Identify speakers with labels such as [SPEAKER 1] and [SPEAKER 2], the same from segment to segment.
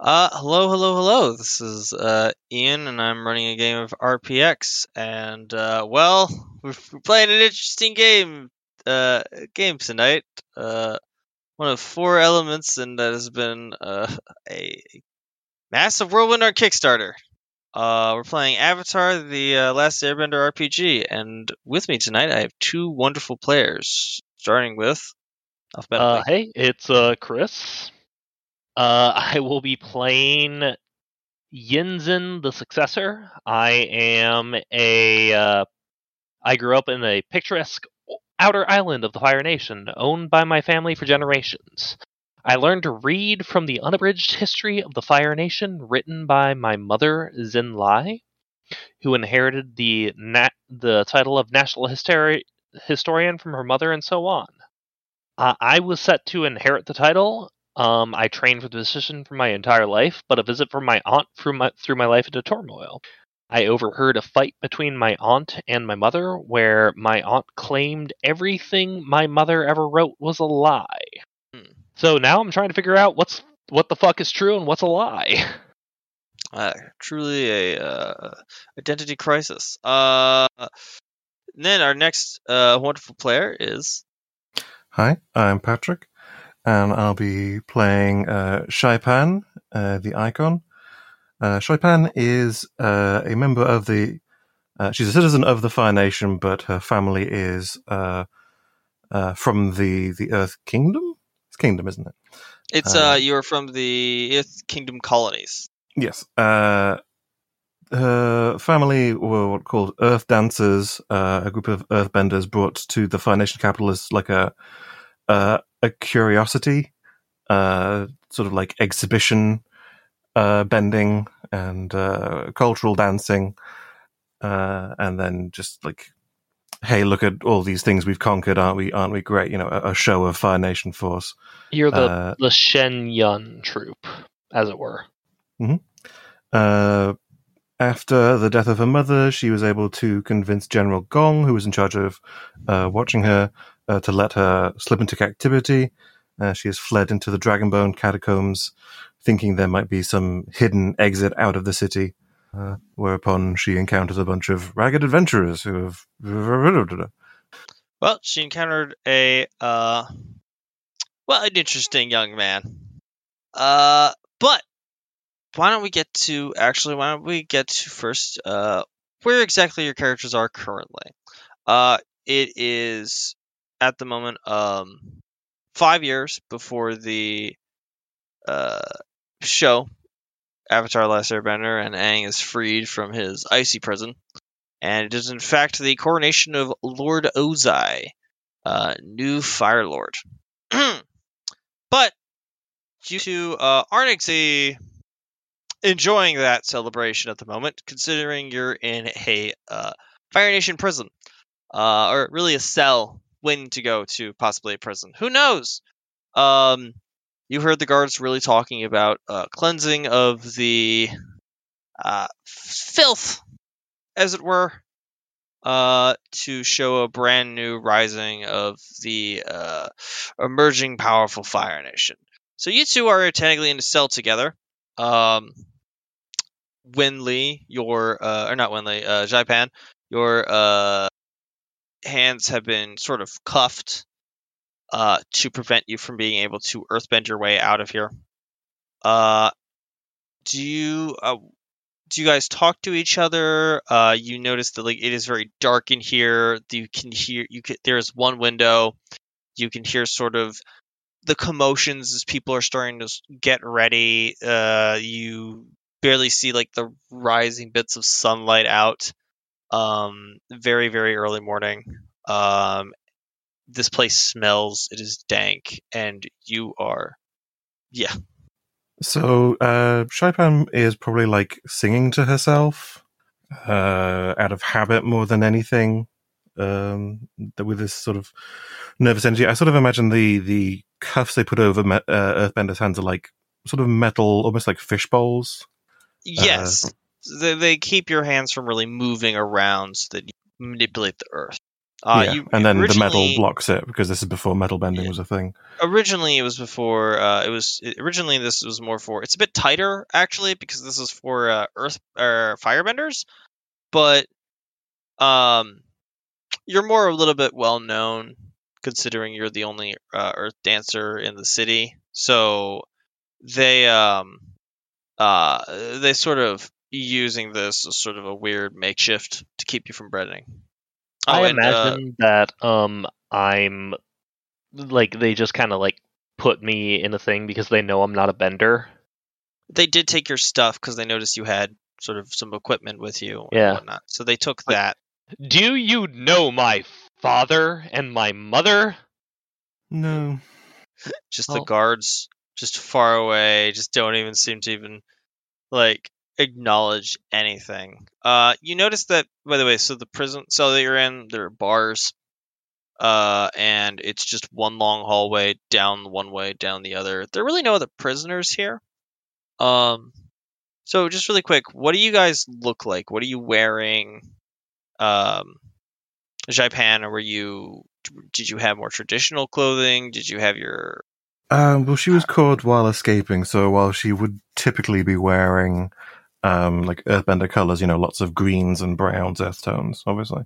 [SPEAKER 1] Uh, hello, hello, hello. This is uh, Ian, and I'm running a game of RPX. And uh, well, we're playing an interesting game. Uh, game tonight. Uh, one of four elements, and that has been uh, a massive whirlwind on Kickstarter. Uh, we're playing Avatar: The uh, Last Airbender RPG, and with me tonight I have two wonderful players. Starting with.
[SPEAKER 2] Uh, hey, it's uh, Chris. Uh, I will be playing Yinzin the Successor. I am a. Uh, I grew up in a picturesque outer island of the Fire Nation, owned by my family for generations. I learned to read from the unabridged history of the Fire Nation, written by my mother Xin Lai, who inherited the na- the title of national historian from her mother, and so on. Uh, I was set to inherit the title. Um, I trained for the position for my entire life, but a visit from my aunt threw my threw my life into turmoil. I overheard a fight between my aunt and my mother, where my aunt claimed everything my mother ever wrote was a lie.
[SPEAKER 1] Hmm.
[SPEAKER 2] So now I'm trying to figure out what's what the fuck is true and what's a lie.
[SPEAKER 1] Uh, truly a uh, identity crisis. Uh, then our next uh, wonderful player is
[SPEAKER 3] Hi, I'm Patrick, and I'll be playing uh, Xaipan, uh, the icon. Uh, Xaipan is uh, a member of the. Uh, she's a citizen of the Fire Nation, but her family is uh, uh, from the the Earth Kingdom. It's Kingdom, isn't it?
[SPEAKER 1] it's you're from the Earth Kingdom colonies.
[SPEAKER 3] Yes. Uh, her family were what called Earth Dancers, uh, a group of Earthbenders brought to the Fire Nation capital as like a uh, a curiosity, uh, sort of like exhibition uh, bending and uh, cultural dancing, uh, and then just like, hey, look at all these things we've conquered, aren't we? Aren't we great? You know, a, a show of Fire Nation force.
[SPEAKER 2] You're the
[SPEAKER 3] Uh,
[SPEAKER 2] the Shen Yun troop, as it were.
[SPEAKER 3] Uh, after the death of her mother, she was able to convince General Gong, who was in charge of uh, watching her, uh, to let her slip into captivity. Uh, she has fled into the Dragonbone catacombs, thinking there might be some hidden exit out of the city. Uh, whereupon she encounters a bunch of ragged adventurers who have.
[SPEAKER 1] Well, she encountered a uh, well, an interesting young man. Uh, but why don't we get to actually? Why don't we get to first? Uh, where exactly your characters are currently? Uh, it is at the moment um five years before the uh show Avatar: Last Airbender, and Aang is freed from his icy prison, and it is in fact the coronation of Lord Ozai, uh, new Fire Lord. but due to uh, enjoying that celebration at the moment, considering you're in a uh, Fire Nation prison, uh, or really a cell, waiting to go to possibly a prison. Who knows? Um, you heard the guards really talking about uh, cleansing of the uh, filth, as it were, uh, to show a brand new rising of the uh, emerging powerful Fire Nation. So you two are technically in a cell together. Um, Winley, your uh, or not Winley, uh, Jaipan, your uh, hands have been sort of cuffed uh, to prevent you from being able to earthbend your way out of here. Uh, do you uh, do you guys talk to each other? Uh, you notice that like it is very dark in here. You can hear you can, there is one window. You can hear sort of the commotions as people are starting to get ready. Uh, you barely see like the rising bits of sunlight out. Um, very very early morning. Um, this place smells. It is dank, and you are, yeah.
[SPEAKER 3] So, uh, Xaipan is probably like singing to herself, uh, out of habit more than anything. Um, that with this sort of nervous energy, I sort of imagine the the cuffs they put over me- uh, Earthbender's hands are like sort of metal, almost like fish bowls.
[SPEAKER 1] Yes, they, they keep your hands from really moving around so that you manipulate the earth. Uh,
[SPEAKER 3] yeah,
[SPEAKER 1] you,
[SPEAKER 3] and then the metal blocks it because this is before metal bending
[SPEAKER 1] Yeah.
[SPEAKER 3] was a thing.
[SPEAKER 1] originally it was before uh, it was originally this was more for it's a bit tighter actually because this is for uh, earth or firebenders but um you're more a little bit well known considering you're the only uh, earth dancer in the city so they um uh they sort of using this as sort of a weird makeshift to keep you from breading
[SPEAKER 2] I
[SPEAKER 1] Oh, and, uh,
[SPEAKER 2] imagine that um I'm like they just kind of like put me in a thing because they know I'm not a bender.
[SPEAKER 1] they did take your stuff because they noticed you had sort of some equipment with you and
[SPEAKER 2] Yeah.
[SPEAKER 1] whatnot. So they took that.
[SPEAKER 2] Do you know my father and my mother?
[SPEAKER 3] No,
[SPEAKER 1] Just the
[SPEAKER 2] Oh.
[SPEAKER 1] guards, just far away, just don't even seem to even like acknowledge anything. Uh, you notice that by the way. So the prison cell that you're in, there are bars. Uh, and it's just one long hallway down one way, down the other. There are really no other prisoners here. Um, so just really quick, what do you guys look like? What are you wearing? Um, Jaipan, or were you? Did you have more traditional clothing? Did you have your?
[SPEAKER 3] Um, well, she was caught while escaping, so while she would typically be wearing um, like earthbender colors, you know, lots of greens and browns, earth tones, obviously,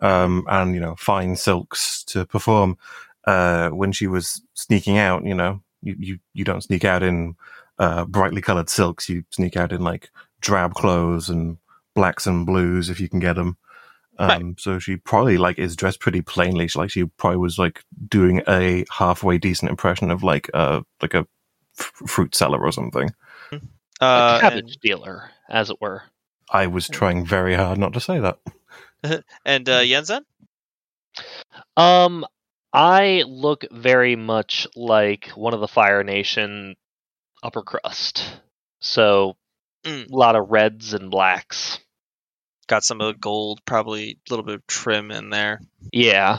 [SPEAKER 3] um, and you know, fine silks to perform. Uh, when she was sneaking out, you know, you you, you don't sneak out in uh, brightly colored silks. You sneak out in like drab clothes and blacks and blues if you can get them. Um,
[SPEAKER 1] Right.
[SPEAKER 3] so she probably like is dressed pretty plainly. She, like she probably was like doing a halfway decent impression of like uh like a f- fruit seller or something.
[SPEAKER 2] A
[SPEAKER 1] Uh,
[SPEAKER 2] cabbage dealer, as it were.
[SPEAKER 3] I was trying very hard not to say that.
[SPEAKER 1] and and uh, Yinzin.
[SPEAKER 2] Um, I look very much like one of the Fire Nation upper crust. So,
[SPEAKER 1] Mm.
[SPEAKER 2] a lot of reds and blacks.
[SPEAKER 1] Got some of the gold, probably a little bit of trim in there.
[SPEAKER 2] Yeah.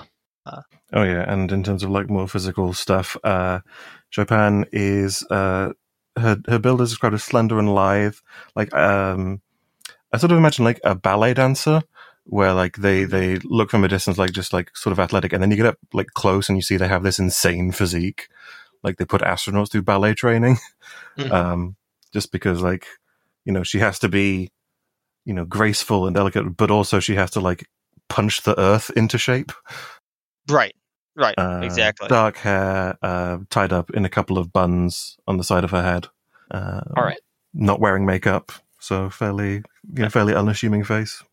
[SPEAKER 3] Oh yeah, and in terms of like more physical stuff, uh Japan is uh her her build is described as slender and lithe. Like um I sort of imagine like a ballet dancer where like they they look from a distance like just like sort of athletic and then you get up like close and you see they have this insane physique. Like they put astronauts through ballet training.
[SPEAKER 1] Mhm.
[SPEAKER 3] um just because like you know she has to be you know graceful and delicate but also she has to like punch the earth into shape.
[SPEAKER 1] Right. Right.
[SPEAKER 3] Uh,
[SPEAKER 1] exactly.
[SPEAKER 3] Dark hair, uh, tied up in a couple of buns on the side of her head. Uh,
[SPEAKER 2] All right.
[SPEAKER 3] Not wearing makeup, so fairly, you know, fairly unassuming face.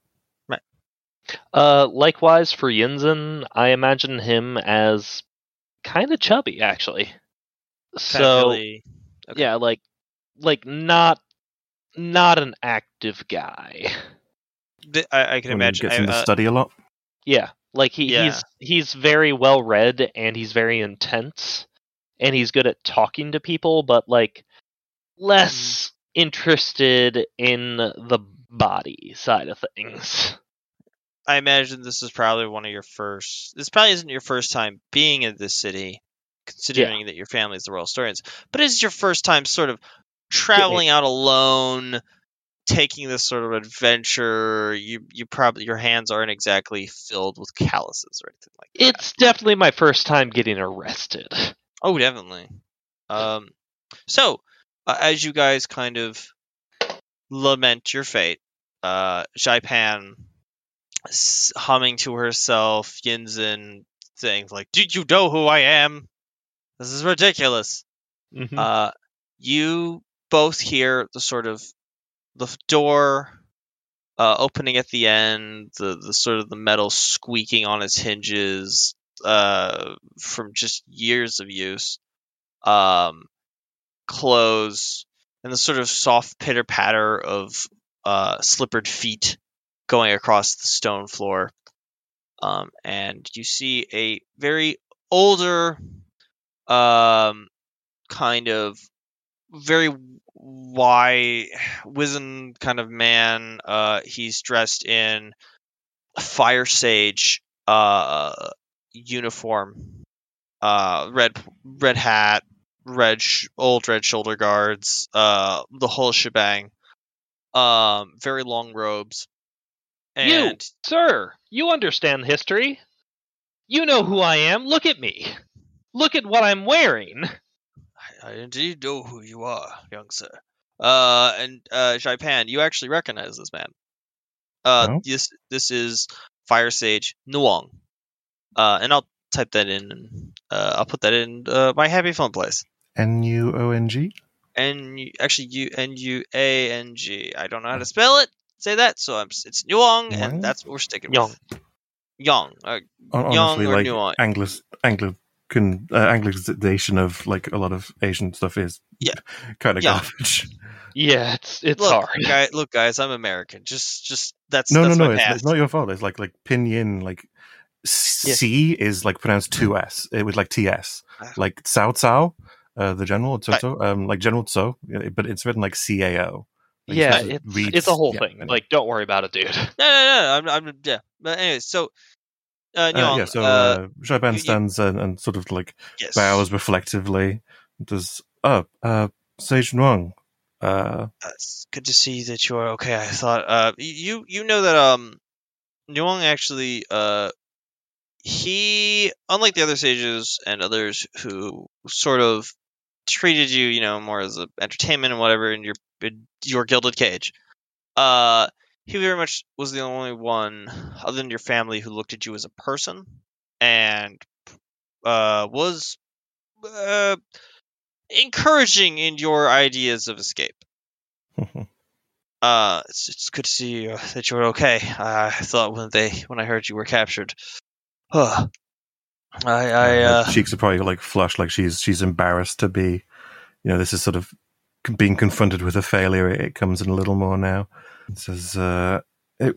[SPEAKER 2] Uh, likewise for Yinzin, I imagine him as kind of chubby, actually. So
[SPEAKER 1] okay.
[SPEAKER 2] yeah, like like not not an active guy.
[SPEAKER 1] Th- I, I can
[SPEAKER 3] When
[SPEAKER 1] imagine.
[SPEAKER 3] he gets
[SPEAKER 1] I-
[SPEAKER 3] in the
[SPEAKER 1] uh,
[SPEAKER 3] study a lot.
[SPEAKER 2] Yeah, like he,
[SPEAKER 1] Yeah.
[SPEAKER 2] he's he's very well read and he's very intense and he's good at talking to people, but like less mm-hmm. interested in the body side of things.
[SPEAKER 1] I imagine this is probably one of your first. This probably isn't your first time being in this city, considering that your family is the royal historians. But it is your first time sort of traveling out alone, taking this sort of adventure. You you probably your hands aren't exactly filled with calluses or anything like that.
[SPEAKER 2] It's definitely my first time getting arrested.
[SPEAKER 1] Oh, definitely. Um, so uh, as you guys kind of lament your fate, uh, Jaipan humming to herself, Yinzin saying like, "Did you know who I am? This is ridiculous."
[SPEAKER 2] Mhm.
[SPEAKER 1] Uh, you both hear the sort of the door uh, opening at the end, the the sort of the metal squeaking on its hinges uh, from just years of use. Um, close and the sort of soft pitter patter of uh, slippered feet going across the stone floor. Um, and you see a very older, um, kind of very wide, wizened kind of man. Uh, he's dressed in a fire sage uh, uniform, uh, red red hat, red sh- old red shoulder guards, uh, the whole shebang. Um, very long robes.
[SPEAKER 2] You, sir, you understand history. You know who I am. Look at me. Look at what I'm wearing.
[SPEAKER 1] I, I indeed know who you are, young sir. Uh, and uh, Jaipan, you actually recognize this man. Uh,
[SPEAKER 3] Oh?
[SPEAKER 1] this this is Fire Sage Nuong. Uh, and I'll type that in. and Uh, I'll put that in uh, my happy phone place.
[SPEAKER 3] N U O N G.
[SPEAKER 1] N U actually U N U A N G. I don't know how to spell it. Say that. So I'm, it's Nuong,
[SPEAKER 3] Nuong?
[SPEAKER 1] and that's what we're sticking
[SPEAKER 2] Young.
[SPEAKER 1] with. Young. Uh,
[SPEAKER 3] Hon-
[SPEAKER 1] Young
[SPEAKER 3] Honestly,
[SPEAKER 1] or
[SPEAKER 3] like
[SPEAKER 1] nuance?
[SPEAKER 3] Anglis, Anglican, uh, Anglicization of like a lot of Asian stuff is
[SPEAKER 1] Yeah.
[SPEAKER 3] kind of
[SPEAKER 1] Yeah.
[SPEAKER 3] garbage.
[SPEAKER 2] Yeah, it's it's
[SPEAKER 1] look,
[SPEAKER 2] hard.
[SPEAKER 1] guy, look, guys, I'm American. Just, just that's
[SPEAKER 3] No, no,
[SPEAKER 1] that's
[SPEAKER 3] no.
[SPEAKER 1] my
[SPEAKER 3] It's,
[SPEAKER 1] past.
[SPEAKER 3] it's not your fault. It's like like pinyin, like C is like pronounced two S. It was like T S.
[SPEAKER 1] Ah.
[SPEAKER 3] Like Cao Cao, uh, the general Tso, um, like General Tso, but it's written like C A O. Like,
[SPEAKER 2] yeah, it's
[SPEAKER 3] reads-
[SPEAKER 2] it's a whole
[SPEAKER 3] yeah,
[SPEAKER 2] thing.
[SPEAKER 3] anyway.
[SPEAKER 2] Like, don't worry about it, dude.
[SPEAKER 1] No, no, no. I'm, I'm yeah. But anyway, so uh,
[SPEAKER 3] Uh, yeah, so
[SPEAKER 1] uh,
[SPEAKER 3] uh, Jaiban
[SPEAKER 1] you-
[SPEAKER 3] stands and, and sort of like
[SPEAKER 1] yes.
[SPEAKER 3] bows reflectively. Does oh, uh, Sage Nuang, uh,
[SPEAKER 1] Uh, it's good to see that you're okay. I thought uh you you know that um Nuong actually uh he unlike the other sages and others who sort of treated you you know more as a entertainment and whatever in your in your gilded cage uh he very much was the only one other than your family who looked at you as a person and uh was uh encouraging in your ideas of escape uh, it's, it's good to see uh, that you're okay. I thought when they when I heard you were captured, huh, I I uh,
[SPEAKER 3] cheeks are probably like flushed, like she's she's embarrassed to be. You know, this is sort of being confronted with a failure. It comes in a little more now. It says, uh, "It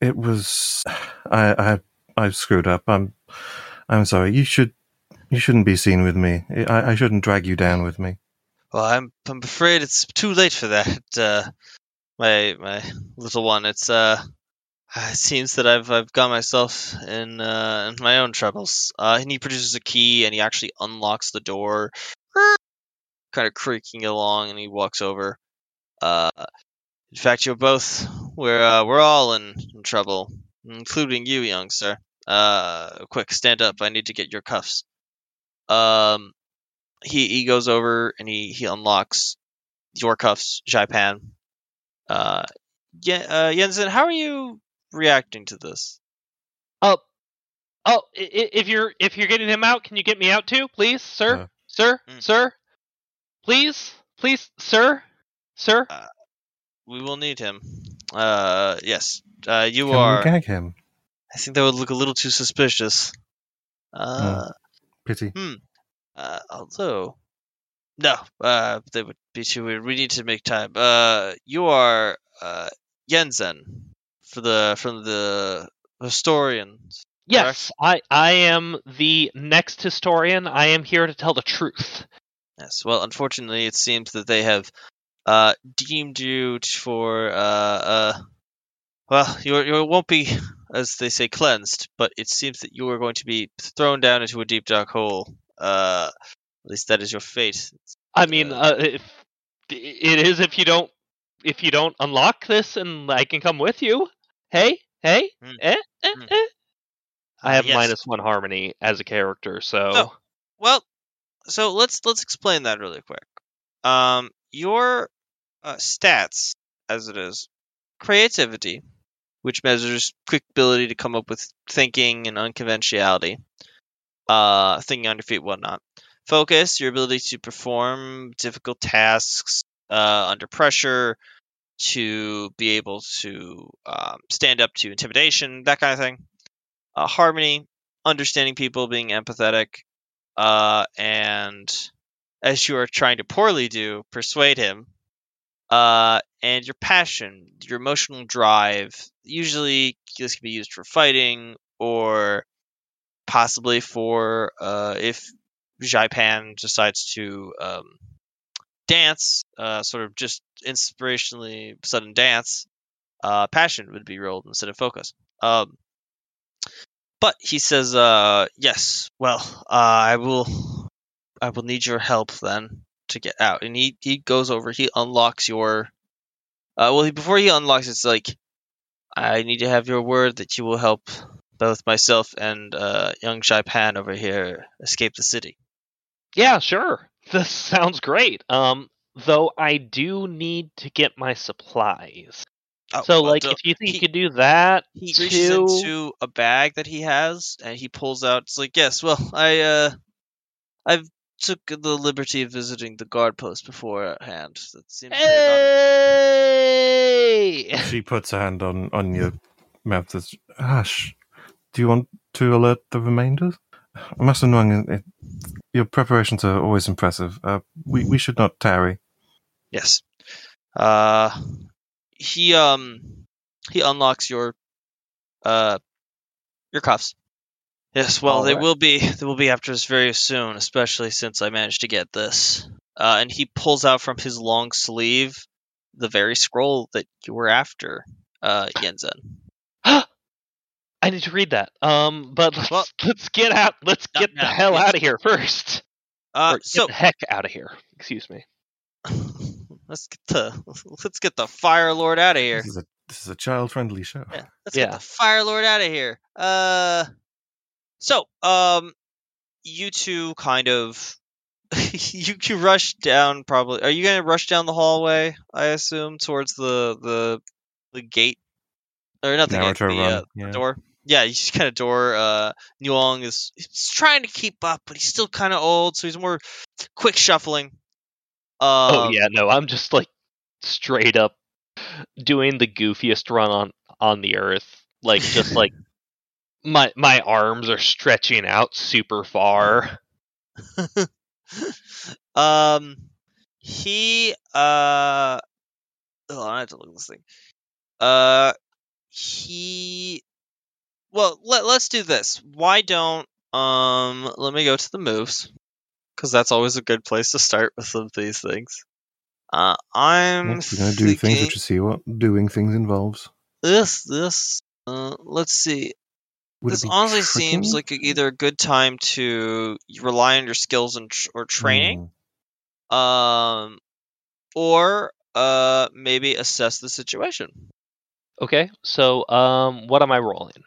[SPEAKER 3] it was I I I screwed up. I'm I'm sorry. You should you shouldn't be seen with me. I, I shouldn't drag you down with me."
[SPEAKER 1] well, I'm I'm afraid it's too late for that. Uh, my my little one, it's uh. It seems that I've I've got myself in uh, in my own troubles. Uh, and he produces a key and he actually unlocks the door, kind of creaking along, and he walks over. Uh, in fact, you're both we're uh, we're all in, in trouble, including you, young sir. Uh, quick, stand up. I need to get your cuffs. Um, he he goes over and he he unlocks your cuffs, Jaipan. Uh, yeah, uh, Jensen, how are you reacting to this?
[SPEAKER 2] Oh, oh, i- i- if you're if you're getting him out, can you get me out too, please, sir,
[SPEAKER 3] Uh,
[SPEAKER 2] sir,
[SPEAKER 1] Mm.
[SPEAKER 2] sir, please, please, sir, sir.
[SPEAKER 1] We will need him. Uh, yes. Uh, you
[SPEAKER 3] Can
[SPEAKER 1] are.
[SPEAKER 3] we gag him?
[SPEAKER 1] I think that would look a little too suspicious. Uh,
[SPEAKER 3] Pity. Hmm.
[SPEAKER 1] uh although, no. Uh, that would be too weird. We need to make time. Uh, you are uh Jensen for the from the historians.
[SPEAKER 2] Yes, I I am the next historian. I am here to tell the truth.
[SPEAKER 1] Yes. Well, unfortunately, it seems that they have uh deemed you for uh uh. Well, you you won't be, as they say, cleansed, but it seems that you are going to be thrown down into a deep dark hole. Uh, at least that is your fate.
[SPEAKER 2] I mean,
[SPEAKER 1] Uh,
[SPEAKER 2] uh, if, it is if you don't if you don't unlock this, and I can come with you. Hey, hey,
[SPEAKER 1] Mm.
[SPEAKER 2] eh, eh,
[SPEAKER 1] Mm.
[SPEAKER 2] eh. I have
[SPEAKER 1] yes.
[SPEAKER 2] minus one harmony as a character, so
[SPEAKER 1] Oh. Well, so let's let's explain that really quick. Um, your uh, stats, as it is, creativity, which measures quick ability to come up with thinking and unconventionality, uh, thinking on your feet, whatnot. Focus, your ability to perform difficult tasks uh, under pressure, to be able to um, stand up to intimidation, that kind of thing. Uh, harmony, understanding people, being empathetic, uh, and as you are trying to poorly do, persuade him. Uh, and your passion, your emotional drive. Usually, this can be used for fighting or possibly for uh, if Jaipan decides to um, dance, uh, sort of just inspirationally sudden dance. Uh, passion would be rolled instead of focus. Um, but he says, uh, yes, well, uh, I will, I will need your help then to get out. And he, he goes over, he unlocks your, uh, well, he, before he unlocks, it's like, I need to have your word that you will help both myself and uh, young Pan over here escape the city.
[SPEAKER 2] Yeah, sure. This sounds great. Um, though I do need to get my supplies.
[SPEAKER 1] Oh,
[SPEAKER 2] so,
[SPEAKER 1] well,
[SPEAKER 2] like, if you think
[SPEAKER 1] he-
[SPEAKER 2] you could do that,
[SPEAKER 1] he reaches
[SPEAKER 2] too.
[SPEAKER 1] into a bag that he has and he pulls out. It's like, yes, well, I uh, I've took the liberty of visiting the guard post beforehand. That seems very
[SPEAKER 2] Hey!
[SPEAKER 3] She puts a hand on, on your mouth. Says, Ash, do you want to alert the remainders? Master Nguyen, it, your preparations are always impressive. Uh, we, we should not tarry.
[SPEAKER 1] Yes. Uh, he um he unlocks your uh your cuffs. Yes. Well, they
[SPEAKER 2] Alright.
[SPEAKER 1] will be they will be after us very soon, especially since I managed to get this. Uh, and he pulls out from his long sleeve the very scroll that you were after, uh, Yinzin.
[SPEAKER 2] I need to read that. Um, but let's,
[SPEAKER 1] Well-
[SPEAKER 2] let's get out. Let's
[SPEAKER 1] No,
[SPEAKER 2] get the hell out of here first.
[SPEAKER 1] Uh,
[SPEAKER 2] Or get
[SPEAKER 1] so
[SPEAKER 2] the heck out of here. Excuse me.
[SPEAKER 1] let's get the let's get the Fire Lord out of here.
[SPEAKER 3] This is a this is a child friendly show.
[SPEAKER 1] Yeah, let's
[SPEAKER 2] Yeah.
[SPEAKER 1] get the Fire Lord out of here. Uh, so um, you two kind of you you rush down. Probably, are you gonna rush down the hallway? I assume towards the the the gate or not the gate, the, uh,
[SPEAKER 3] yeah.
[SPEAKER 1] door. Yeah, you just kind of door. Uh, Nuong is he's trying to keep up, but he's still kind of old, so he's more quick shuffling. Um,
[SPEAKER 2] oh yeah, no, I'm just like straight up doing the goofiest run on on the earth. Like just like my my arms are stretching out super far.
[SPEAKER 1] um, he uh, oh, I have to look at this thing. Uh, he. Well, let let's do this. Why don't um? Let me go to the moves, because that's always a good place to start with some of these things. Uh, I'm
[SPEAKER 3] Well, we're going to do things
[SPEAKER 1] thinking
[SPEAKER 3] which is see what doing things involves.
[SPEAKER 1] this this. Uh, let's see.
[SPEAKER 3] Would it
[SPEAKER 1] this
[SPEAKER 3] be
[SPEAKER 1] honestly seems like a, either a good time to rely on your skills and tr- or training,
[SPEAKER 3] Hmm.
[SPEAKER 1] um, or uh, maybe assess the situation.
[SPEAKER 2] Okay, so um, what am I rolling?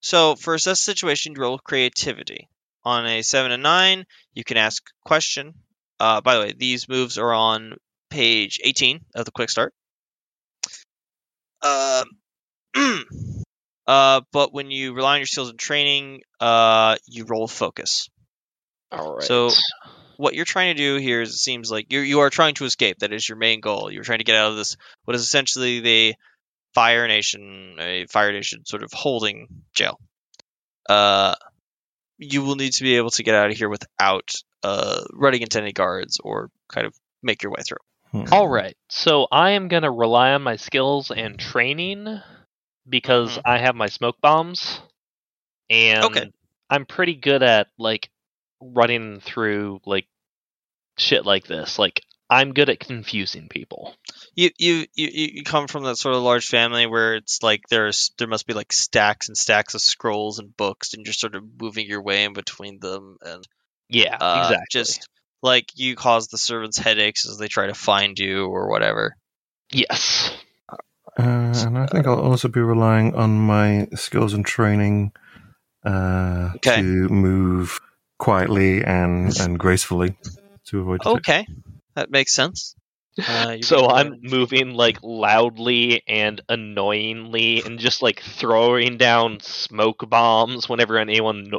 [SPEAKER 1] So for assess the situation, you roll creativity. On a seven and nine, you can ask question. Uh, by the way, these moves are on page eighteen of the quick start. Uh, uh, but when you rely on your skills and training, uh, you roll focus.
[SPEAKER 2] All right.
[SPEAKER 1] So- what you're trying to do here is it seems like you you are trying to escape. That is your main goal. You're trying to get out of this what is essentially the Fire Nation, a Fire Nation sort of holding jail. Uh, you will need to be able to get out of here without uh running into any guards or kind of make your way through.
[SPEAKER 3] Hmm.
[SPEAKER 2] All right. So I am going to rely on my skills and training because
[SPEAKER 1] Mhm.
[SPEAKER 2] I have my smoke bombs and
[SPEAKER 1] Okay.
[SPEAKER 2] I'm pretty good at like running through like shit like this. Like I'm good at confusing people.
[SPEAKER 1] You you you you you come from that sort of large family where it's like there's there must be like stacks and stacks of scrolls and books, and you're sort of moving your way in between them and
[SPEAKER 2] Yeah,
[SPEAKER 1] uh,
[SPEAKER 2] exactly.
[SPEAKER 1] just like you cause the servants headaches as they try to find you or whatever.
[SPEAKER 2] yes.
[SPEAKER 3] Uh, and I think I'll also be relying on my skills and training uh,
[SPEAKER 1] Okay.
[SPEAKER 3] to move quietly and, and gracefully to avoid detection.
[SPEAKER 1] Okay, that makes sense. Uh,
[SPEAKER 2] So I'm
[SPEAKER 1] damage.
[SPEAKER 2] moving like loudly and annoyingly and just like throwing down smoke bombs whenever anyone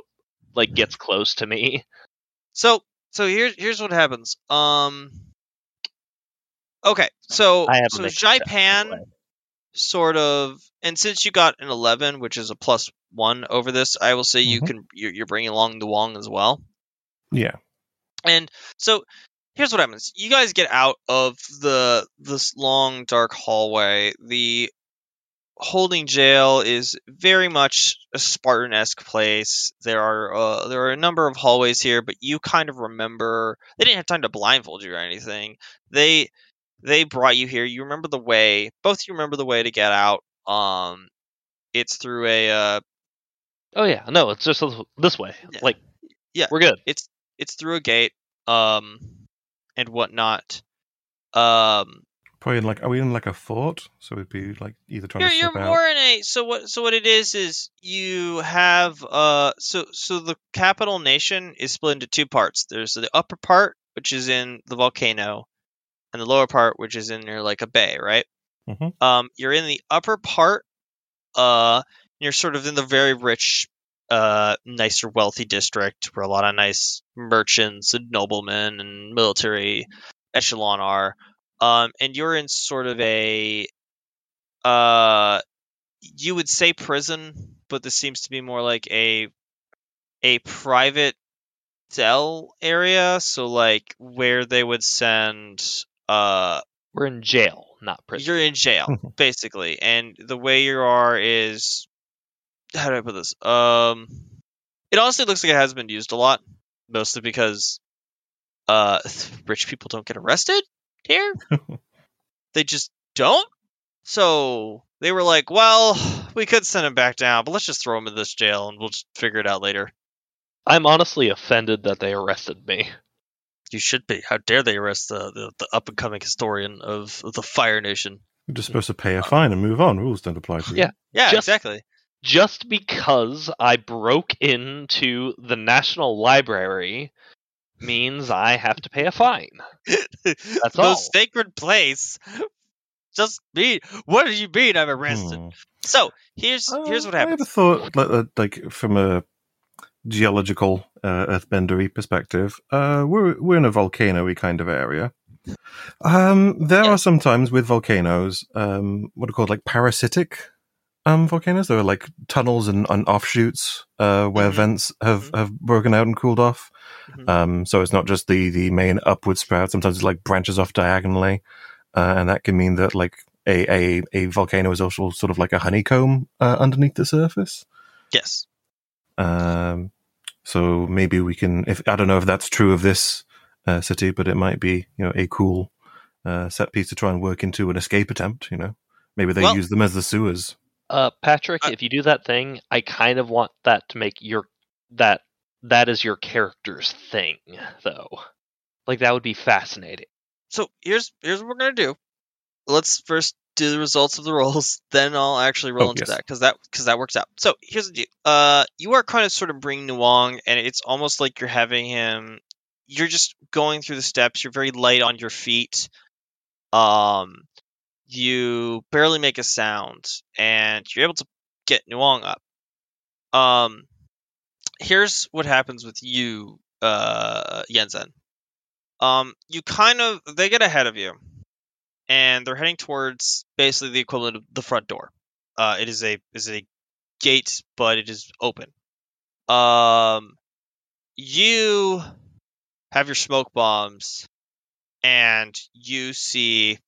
[SPEAKER 2] like gets close to me.
[SPEAKER 1] So so here's here's what happens. Um. Okay, so
[SPEAKER 2] I have
[SPEAKER 1] so
[SPEAKER 2] mixed check,
[SPEAKER 1] Jaipan
[SPEAKER 2] way.
[SPEAKER 1] Sort of, and since you got an eleven, which is a plus one over this, I will say you
[SPEAKER 3] Mhm.
[SPEAKER 1] can you're, you're bringing along the Wong as well.
[SPEAKER 3] Yeah.
[SPEAKER 1] And so here's what happens. You guys get out of the this long dark hallway. The holding jail is very much a Spartan-esque place. There are uh, there are a number of hallways here, but you kind of remember they didn't have time to blindfold you or anything. They they brought you here. You remember the way. Both you remember the way to get out. Um, it's through a uh,
[SPEAKER 2] Oh yeah, no, it's just this way.
[SPEAKER 1] Yeah.
[SPEAKER 2] Like,
[SPEAKER 1] Yeah.
[SPEAKER 2] we're good.
[SPEAKER 1] it's it's through a gate um and whatnot um
[SPEAKER 3] Probably in like are we in like a fort? So we'd be like either trying
[SPEAKER 1] You're,
[SPEAKER 3] to
[SPEAKER 1] you're
[SPEAKER 3] slip
[SPEAKER 1] more in a so what so what it is is you have uh so so the capital nation is split into two parts. There's the upper part which is in the volcano, and the lower part which is in near like a bay, right?
[SPEAKER 3] Mhm.
[SPEAKER 1] Um, you're in the upper part. Uh, you're sort of in the very rich, uh, nicer, wealthy district where a lot of nice merchants and noblemen and military echelon are. Um, and you're in sort of a uh you would say prison, but this seems to be more like a a private cell area, so like where they would send uh
[SPEAKER 2] We're in jail, not prison.
[SPEAKER 1] you're in jail basically. And the way you are is how do I put this? Um it honestly looks like it has been used a lot, mostly because uh rich people don't get arrested here. they just don't. So they were like, well, we could send him back down, but let's just throw him in this jail and we'll just figure it out later.
[SPEAKER 2] I'm honestly offended that they arrested me.
[SPEAKER 1] You should be. How dare they arrest the, the, the up and coming historian of, of the Fire Nation?
[SPEAKER 3] You're just supposed to pay a fine and move on. Rules don't apply to you.
[SPEAKER 2] Yeah.
[SPEAKER 1] Yeah,
[SPEAKER 2] Just-
[SPEAKER 1] exactly.
[SPEAKER 2] Just because I broke into the National Library means I have to pay a fine.
[SPEAKER 1] That's
[SPEAKER 2] all.
[SPEAKER 1] Most sacred place. Just me. What do you mean I'm arrested?
[SPEAKER 3] Hmm.
[SPEAKER 1] So here's here's
[SPEAKER 3] Uh,
[SPEAKER 1] what
[SPEAKER 3] I
[SPEAKER 1] happens.
[SPEAKER 3] ever thought, like, like from a geological uh, earthbendery perspective, uh, we're we're in a volcano-y kind of area. Um, there
[SPEAKER 1] Yeah.
[SPEAKER 3] are sometimes with volcanoes, um, what are called like parasitic um, volcanoes. There are like tunnels and, and offshoots uh, where
[SPEAKER 1] Mhm.
[SPEAKER 3] vents have,
[SPEAKER 1] Mhm.
[SPEAKER 3] have broken out and cooled off.
[SPEAKER 1] Mhm.
[SPEAKER 3] Um, so it's not just the the main upward sprout. Sometimes it like branches off diagonally, uh, and that can mean that like a, a a volcano is also sort of like a honeycomb uh, underneath the surface.
[SPEAKER 1] Yes.
[SPEAKER 3] Um, so maybe we can. If I don't know if that's true of this uh, city, but it might be you know a cool uh, set piece to try and work into an escape attempt. You know, maybe they
[SPEAKER 1] Well-
[SPEAKER 3] use them as the sewers.
[SPEAKER 2] Uh, Patrick,
[SPEAKER 1] Uh,
[SPEAKER 2] if you do that thing, I kind of want that to make your that that is your character's thing, though. Like that would be fascinating.
[SPEAKER 1] So here's here's what we're gonna do. Let's first do the results of the rolls, then I'll actually roll
[SPEAKER 3] Oh,
[SPEAKER 1] into
[SPEAKER 3] yes.
[SPEAKER 1] that because that because that works out. So here's the deal. Uh, you are kind of sort of bringing Nuong, and it's almost like you're having him. You're just going through the steps. You're very light on your feet. Um, you barely make a sound, and you're able to get Nuong up. Um, here's what happens with you, uh, Yinzin. Um, you kind of they get ahead of you, and they're heading towards basically the equivalent of the front door. Uh, it is a is a gate, but it is open. Um, you have your smoke bombs, and you see.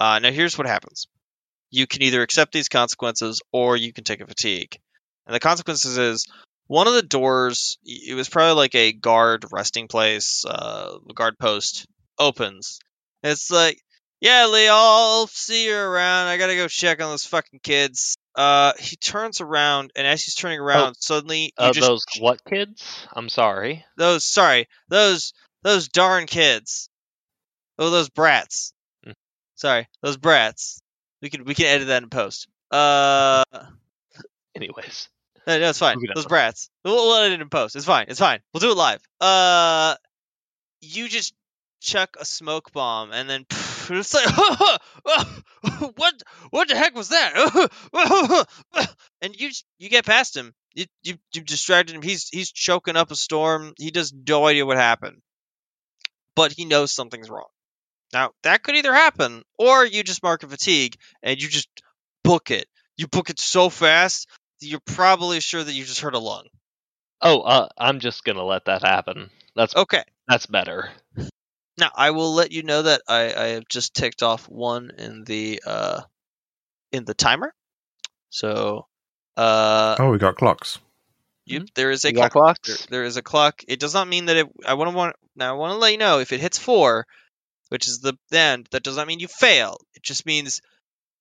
[SPEAKER 1] Uh, now here's what happens. You can either accept these consequences, or you can take a fatigue. And the consequences is one of the doors. It was probably like a guard resting place, uh, guard post opens. It's like, yeah, Lee, I'll see you around. I gotta go check on those fucking kids. Uh, he turns around, and as he's turning around, suddenly you
[SPEAKER 2] Uh,
[SPEAKER 1] just
[SPEAKER 2] those what kids? I'm sorry.
[SPEAKER 1] those sorry those those darn kids. Oh those brats.
[SPEAKER 2] Mm.
[SPEAKER 1] sorry those brats. We can we can edit that in post. Uh
[SPEAKER 2] Anyways,
[SPEAKER 1] no, no, it's fine. Those brats. We'll, we'll edit it in post. It's fine it's fine. We'll do it live. Uh you just chuck a smoke bomb and then it's like what what the heck was that? And you you get past him. You you you distracted him. He's he's choking up a storm. He does no idea what happened. But he knows something's wrong. Now that could either happen or you just mark a fatigue and you just book it. You book it so fast you're probably sure that you just hurt a lung.
[SPEAKER 2] Oh, uh, I'm just gonna let that happen. That's
[SPEAKER 1] okay.
[SPEAKER 2] that's better.
[SPEAKER 1] Now I will let you know that I, I have just ticked off one in the uh in the timer. So uh
[SPEAKER 3] Oh, we got clocks.
[SPEAKER 1] you, there is a
[SPEAKER 2] You
[SPEAKER 1] clock. There, there is a clock. It does not mean that it I want to want now I want to let you know if it hits 4, which is the end, that does not mean you fail. It just means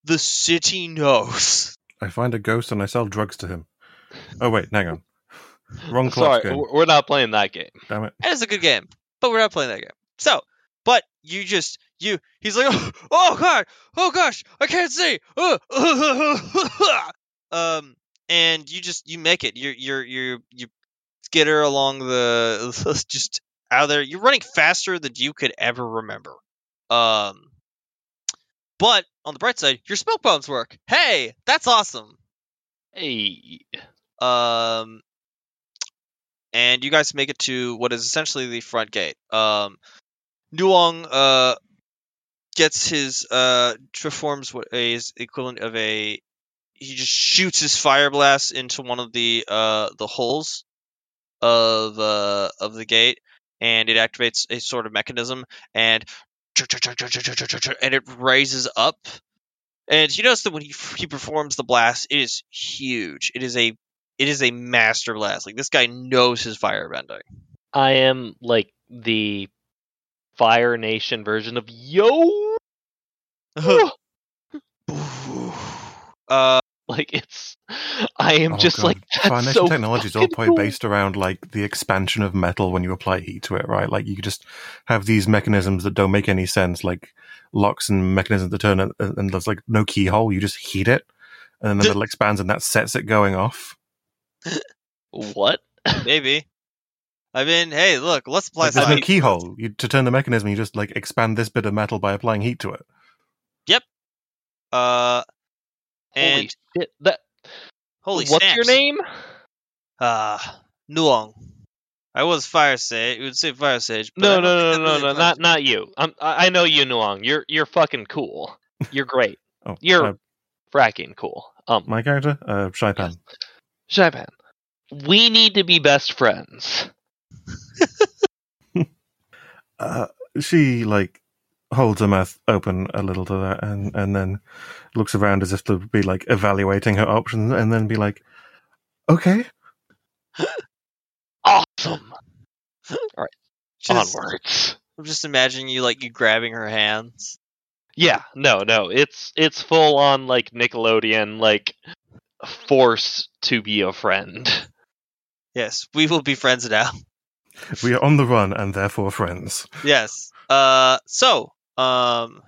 [SPEAKER 1] the city knows.
[SPEAKER 3] I find a ghost and I sell drugs to him. Oh wait, hang on. Wrong
[SPEAKER 2] Sorry,
[SPEAKER 3] clock game.
[SPEAKER 2] we're we're not playing that game.
[SPEAKER 3] Damn it.
[SPEAKER 1] That is a good game, but we're not playing that game. So, but you just you he's like oh, oh god oh gosh i can't see. Uh, um and you just you make it. You're you're you're you skitter along the just out there. You're running faster than you could ever remember. Um but on the bright side your smoke bombs work. Hey that's awesome.
[SPEAKER 2] Hey.
[SPEAKER 1] um and you guys make it to what is essentially the front gate. Um Nuong uh gets his uh performs what is equivalent of a he just shoots his fire blast into one of the uh the holes of uh of the gate and it activates a sort of mechanism and and it raises up. And you notice that when he he performs the blast it is huge. It is a it is a master blast. Like this guy knows his fire bending
[SPEAKER 2] I am like the Fire Nation version of Yo.
[SPEAKER 1] uh
[SPEAKER 2] Like it's, I am
[SPEAKER 3] Oh,
[SPEAKER 2] just
[SPEAKER 3] God.
[SPEAKER 2] like that's
[SPEAKER 3] Foundation
[SPEAKER 2] so
[SPEAKER 3] technology is all
[SPEAKER 2] fucking
[SPEAKER 3] probably
[SPEAKER 2] cool.
[SPEAKER 3] based around like the expansion of metal when you apply heat to it, right? Like you just have these mechanisms that don't make any sense, like locks and mechanisms that turn, and, and there's like no keyhole. You just heat it, and then the
[SPEAKER 1] D-
[SPEAKER 3] metal expands, and that sets it going off.
[SPEAKER 2] What?
[SPEAKER 1] maybe i mean hey look let's apply
[SPEAKER 3] Like, there's no keyhole. You to turn the mechanism, you just like expand this bit of metal by applying heat to it. Yep.
[SPEAKER 1] Uh
[SPEAKER 2] Holy
[SPEAKER 1] and
[SPEAKER 2] shit! That
[SPEAKER 1] holy
[SPEAKER 2] what's your name?
[SPEAKER 1] Uh, Nuong. I was Fire Sage. You would say Fire Sage. But I
[SPEAKER 2] No, no, no, no, no, not not you. I'm, I I know you, Nuong. You're you're fucking cool. You're great.
[SPEAKER 3] Oh,
[SPEAKER 2] You're
[SPEAKER 3] uh,
[SPEAKER 2] fracking cool. Um,
[SPEAKER 3] my character, uh, Xaipan.
[SPEAKER 2] Xaipan, we need to be best friends.
[SPEAKER 3] Uh, she like holds her mouth open a little to that and and then looks around as if to be like evaluating her options and then be like okay
[SPEAKER 2] Awesome.
[SPEAKER 1] Just,
[SPEAKER 2] Onwards.
[SPEAKER 1] I'm just imagining you like you grabbing her hands.
[SPEAKER 2] Yeah, no, no. It's it's full on like Nickelodeon, like force to be a friend.
[SPEAKER 1] Yes, we will be friends now.
[SPEAKER 3] We are on the run and therefore friends
[SPEAKER 1] yes. Uh, so um,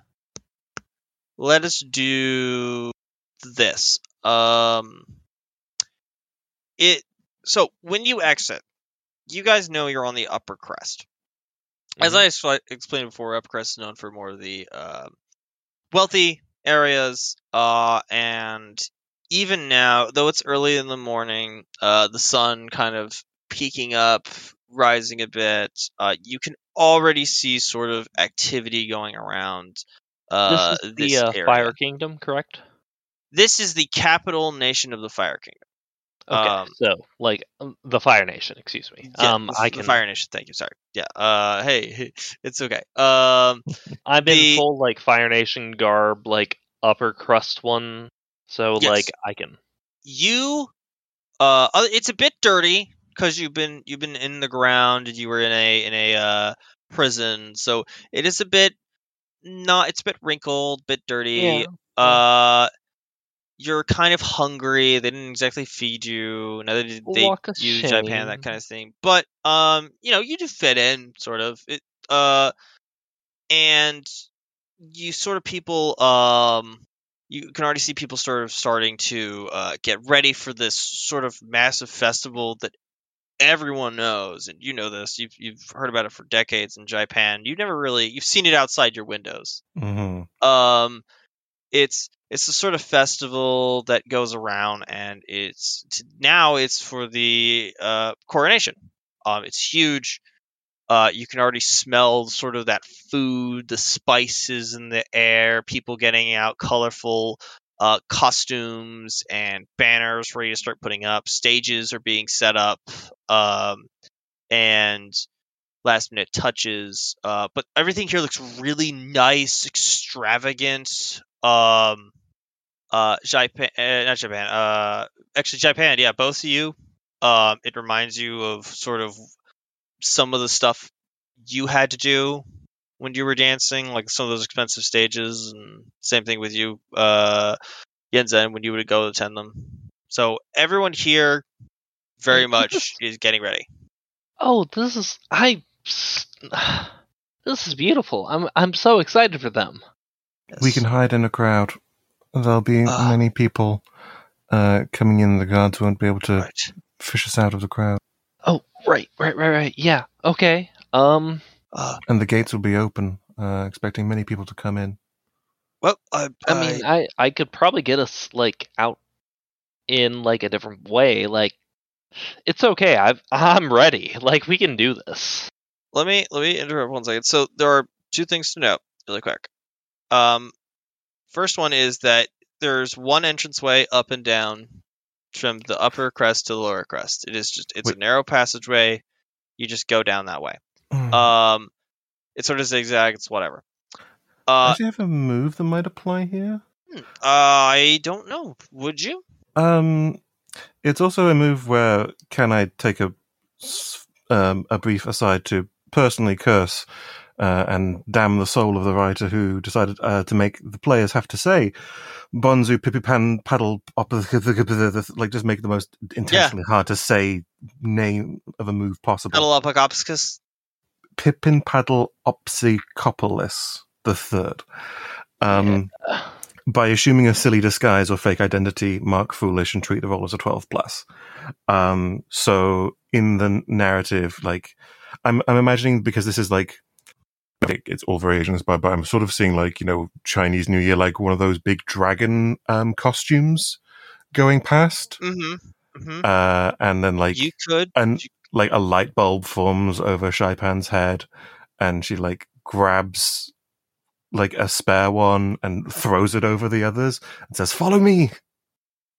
[SPEAKER 1] let us do this. Um, it so when you exit, you guys know you're on the upper crest. As I explained before, upper crest is known for more of the um wealthy areas, uh, and even now, though it's early in the morning, uh, the sun kind of peeking up, rising a bit. Uh, you can already see sort of activity going around. Uh,
[SPEAKER 2] this is
[SPEAKER 1] this
[SPEAKER 2] the uh. Fire Kingdom, correct?
[SPEAKER 1] This is the capital nation of the Fire Kingdom.
[SPEAKER 2] Okay,
[SPEAKER 1] Um,
[SPEAKER 2] so like um, the Fire Nation. Excuse me.
[SPEAKER 1] Yeah,
[SPEAKER 2] um, I can.
[SPEAKER 1] Fire Nation. Thank you. Sorry. Yeah. Uh, hey, it's okay. Um,
[SPEAKER 2] I'm in
[SPEAKER 1] the-
[SPEAKER 2] full like Fire Nation garb, like upper crust one. So
[SPEAKER 1] Yes.
[SPEAKER 2] like I can.
[SPEAKER 1] you uh uh, it's a bit dirty because you've been you've been in the ground and you were in a in a uh prison so it is a bit not it's a bit wrinkled bit dirty uh you're kind of hungry they didn't exactly feed you neither did they you japan that kind of thing but um you know you do fit in sort of it uh and you sort of people um you can already see people sort of starting to uh, get ready for this sort of massive festival that everyone knows, and you know this. You've you've heard about it for decades in Japan. You've never really you've seen it outside your windows.
[SPEAKER 3] hmm
[SPEAKER 1] Um, it's it's a sort of festival that goes around, and it's now it's for the uh, coronation. Um, it's huge. Uh, you can already smell sort of that food, the spices in the air, people getting out colorful uh, costumes and banners ready to start putting up. Stages are being set up, um, and last minute touches. Uh, but everything here looks really nice, extravagant. Um, uh, Japan, uh, not Japan. Uh, actually, Japan. Yeah, both of you. Um, it reminds you of sort of some of the stuff you had to do when you were dancing, like some of those expensive stages, and same thing with you, uh, Yinzin, when you would go attend them. So everyone here very much is getting ready.
[SPEAKER 2] Oh, this is I. This is beautiful. I'm I'm so excited for them.
[SPEAKER 3] We can hide in a crowd. There'll be
[SPEAKER 1] Ah.
[SPEAKER 3] many people uh, coming in. The guards won't be able to
[SPEAKER 1] Right.
[SPEAKER 3] fish us out of the crowd,
[SPEAKER 2] Oh, right, right, right, right. Yeah. Okay. Um.
[SPEAKER 1] Uh,
[SPEAKER 3] and the gates will be open, uh, expecting many people to come in.
[SPEAKER 1] well, I,
[SPEAKER 2] I mean, I I could probably get us like out in like a different way. Like, it's okay. I've I'm ready. Like, we can do this.
[SPEAKER 1] let me let me interrupt one second. So there are two things to note really quick. Um, first one is that there's one entranceway up and down from the upper crest to the lower crest. It is just it's a narrow passageway. You just go down that way.
[SPEAKER 3] Mm.
[SPEAKER 1] Um, it's sort of zigzag. It's whatever. Uh,
[SPEAKER 3] Does he have a move that might apply here?
[SPEAKER 1] I don't know. Would you?
[SPEAKER 3] Um, it's also a move where can I take a um, a brief aside to personally curse uh, and damn the soul of the writer who decided uh, to make the players have to say Bonzu pipi pan paddle op- like just make the most intentionally hard to say name of a move possible. Pippin paddle opsicopolis the third. Um, by assuming a silly disguise or fake identity, mark foolish and treat the role as a 12 plus. Um, so in the narrative, like, I'm, I'm imagining because this is like, it's all variations, but, but I'm sort of seeing like, you know, Chinese New Year, like one of those big dragon, um, costumes going past.
[SPEAKER 1] Mm-hmm. Mm-hmm.
[SPEAKER 3] Uh, and then like,
[SPEAKER 1] you could.
[SPEAKER 3] and like a light bulb forms over Xaipan's head, and she like grabs like a spare one and throws it over the others and says, "Follow me,"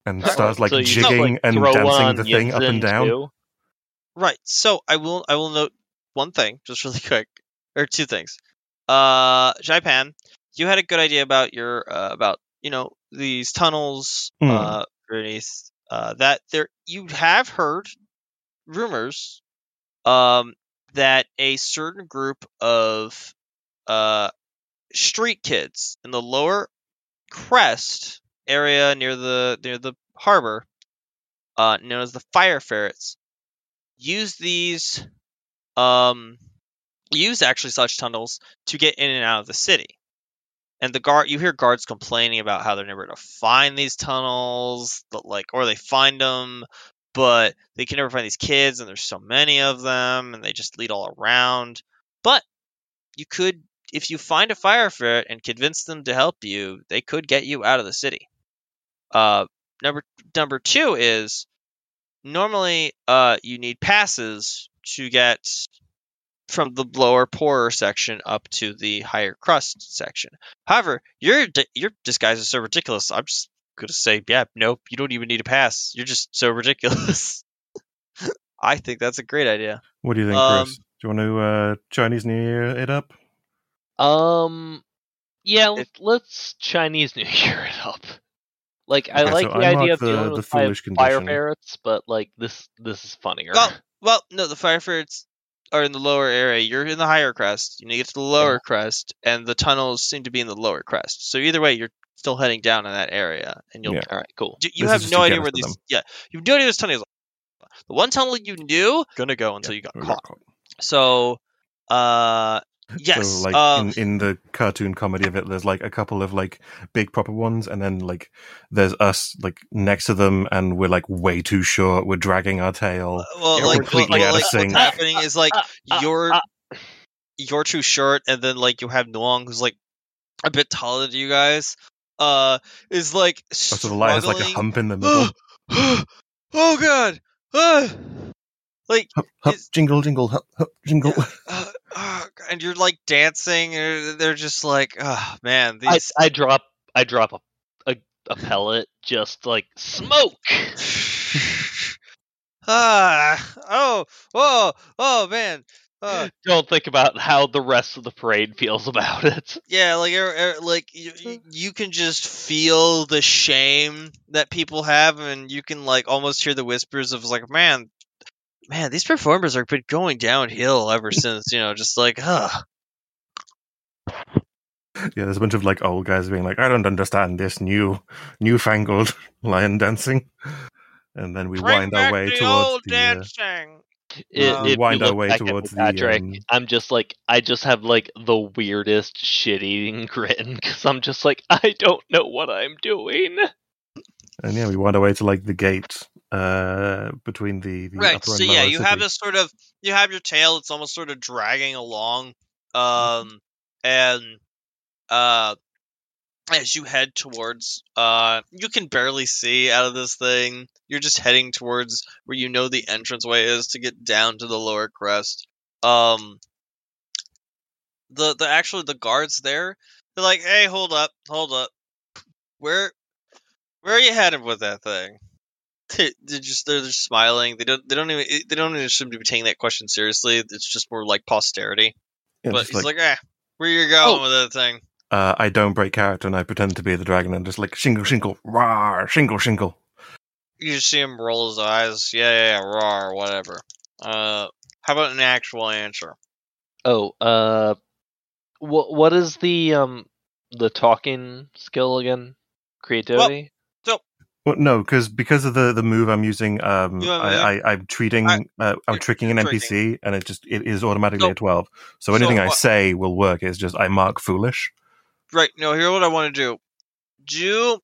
[SPEAKER 3] and starts like
[SPEAKER 2] So you
[SPEAKER 3] jigging
[SPEAKER 2] like,
[SPEAKER 3] and dancing
[SPEAKER 2] on
[SPEAKER 3] the thing up and down.
[SPEAKER 2] too?
[SPEAKER 1] Right. So I will I will note one thing just really quick, or two things. Uh, Xaipan, you had a good idea about your uh, about you know these tunnels
[SPEAKER 3] Hmm.
[SPEAKER 1] uh underneath uh that there you have heard rumors um that a certain group of uh street kids in the lower crest area near the near the harbor uh known as the fire ferrets use these um use actually such tunnels to get in and out of the city. And the guard you hear guards complaining about how they're never to find these tunnels but like or they find them but they can never find these kids and there's so many of them and they just lead all around but you could if you find a fire ferret and convince them to help you they could get you out of the city uh number number two is normally uh you need passes to get from the lower poorer section up to the higher crust section. However, your your disguise is so ridiculous. I'm just gonna say, yeah, nope, you don't even need a pass. You're just so ridiculous. I think that's a great idea.
[SPEAKER 3] What do you think,
[SPEAKER 1] Um,
[SPEAKER 3] Chris? Do you want to uh, Chinese New Year it up?
[SPEAKER 2] Um, yeah,
[SPEAKER 1] If-
[SPEAKER 2] let's, let's Chinese New Year it up. Like I like
[SPEAKER 3] so
[SPEAKER 2] the
[SPEAKER 3] I
[SPEAKER 2] idea of
[SPEAKER 3] the-
[SPEAKER 2] dealing
[SPEAKER 3] the
[SPEAKER 2] with fire,
[SPEAKER 3] foolish
[SPEAKER 2] fire ferrets, but like this this is funnier.
[SPEAKER 1] Well, well, no, the fire ferrets are in the lower area. You're in the higher crest. You need to get to the lower
[SPEAKER 2] Yeah.
[SPEAKER 1] crest, and the tunnels seem to be in the lower crest. So either way, you're still heading down in that area, and you'll
[SPEAKER 3] Yeah.
[SPEAKER 2] All right, cool.
[SPEAKER 1] you, you have no idea where these.
[SPEAKER 3] them.
[SPEAKER 1] Yeah, you have no idea where this tunnel is. The one tunnel you knew gonna go until you got
[SPEAKER 3] We
[SPEAKER 1] caught.
[SPEAKER 3] caught.
[SPEAKER 1] So, uh, yes,
[SPEAKER 3] So, like
[SPEAKER 1] uh,
[SPEAKER 3] in, in the cartoon comedy of it, there's like a couple of like big proper ones, and then like there's us like next to them, and we're like way too short. We're dragging our tail.
[SPEAKER 1] well,
[SPEAKER 3] yeah,
[SPEAKER 1] like,
[SPEAKER 3] we're
[SPEAKER 1] well,
[SPEAKER 3] completely
[SPEAKER 1] like,
[SPEAKER 3] out of
[SPEAKER 1] like what's happening is like
[SPEAKER 2] Uh, uh,
[SPEAKER 1] you're
[SPEAKER 2] uh.
[SPEAKER 1] you're too short, and then like you have Nuong, who's like a bit taller than you guys. Uh, is like
[SPEAKER 3] so the line has like a hump in the middle.
[SPEAKER 1] oh god! Ah! like
[SPEAKER 3] Hup, hup,
[SPEAKER 1] Is-
[SPEAKER 3] jingle, jingle, hup, hup, jingle.
[SPEAKER 1] uh, uh, and you're like dancing, and they're just like, oh man,
[SPEAKER 2] I. I drop I drop a, a a pellet, just like smoke.
[SPEAKER 1] ah, oh, oh, oh man. Uh,
[SPEAKER 2] Don't think about how the rest of the parade feels about it.
[SPEAKER 1] yeah, like, er, er, like you, you- you can just feel the shame that people have, and you can like almost hear the whispers of like, man, man, these performers are been going downhill ever since, you know, just like, huh.
[SPEAKER 3] Yeah, there's a bunch of like old guys being like, I don't understand this new, newfangled lion dancing. And then we
[SPEAKER 1] Bring
[SPEAKER 3] wind our way
[SPEAKER 1] the
[SPEAKER 3] towards
[SPEAKER 1] old
[SPEAKER 3] the. Uh,
[SPEAKER 1] dancing.
[SPEAKER 2] It,
[SPEAKER 1] Uh,
[SPEAKER 3] we
[SPEAKER 2] if
[SPEAKER 3] wind our way
[SPEAKER 2] back at
[SPEAKER 3] towards the,
[SPEAKER 2] Patrick,
[SPEAKER 3] um,
[SPEAKER 2] I'm just like I just have like the weirdest shit-eating grin because I'm just like I don't know what I'm doing.
[SPEAKER 3] And yeah, we wind our way to like the gate uh, between the, the
[SPEAKER 1] right
[SPEAKER 3] upper
[SPEAKER 1] so
[SPEAKER 3] and
[SPEAKER 1] yeah
[SPEAKER 3] lower
[SPEAKER 1] you have
[SPEAKER 3] city.
[SPEAKER 1] this sort of you have your tail it's almost sort of dragging along um and uh as you head towards uh you can barely see out of this thing you're just heading towards where you know the entranceway is to get down to the lower crest um the the actually the guards there they're like hey hold up hold up where where are you headed with that thing they- they're just they're just smiling. They don't they don't even they don't even seem to be taking that question seriously. It's just more like posterity.
[SPEAKER 3] Yeah,
[SPEAKER 1] but he's
[SPEAKER 3] like,
[SPEAKER 1] like, eh, where you going
[SPEAKER 2] Oh.
[SPEAKER 1] with that thing?
[SPEAKER 3] Uh, I don't break character and I pretend to be the dragon and just like shingle shingle rawr shingle shingle.
[SPEAKER 1] You just see him roll his eyes. Yeah, yeah, yeah, raw or whatever. Uh, how about an actual answer?
[SPEAKER 2] Oh, uh, what what is the um the talking skill again? Creativity.
[SPEAKER 3] Well, no, because because of the, the move I'm using, um,
[SPEAKER 1] You have
[SPEAKER 3] I,
[SPEAKER 1] a-
[SPEAKER 3] I I'm treating,
[SPEAKER 1] I-
[SPEAKER 3] uh, I'm
[SPEAKER 1] you're-
[SPEAKER 3] tricking an
[SPEAKER 1] you're
[SPEAKER 3] NPC, and it just it is automatically
[SPEAKER 1] So-
[SPEAKER 3] a twelve. So
[SPEAKER 1] so
[SPEAKER 3] anything I say will work. It's just I mark foolish.
[SPEAKER 1] Right. No. Here's what I want to do. Do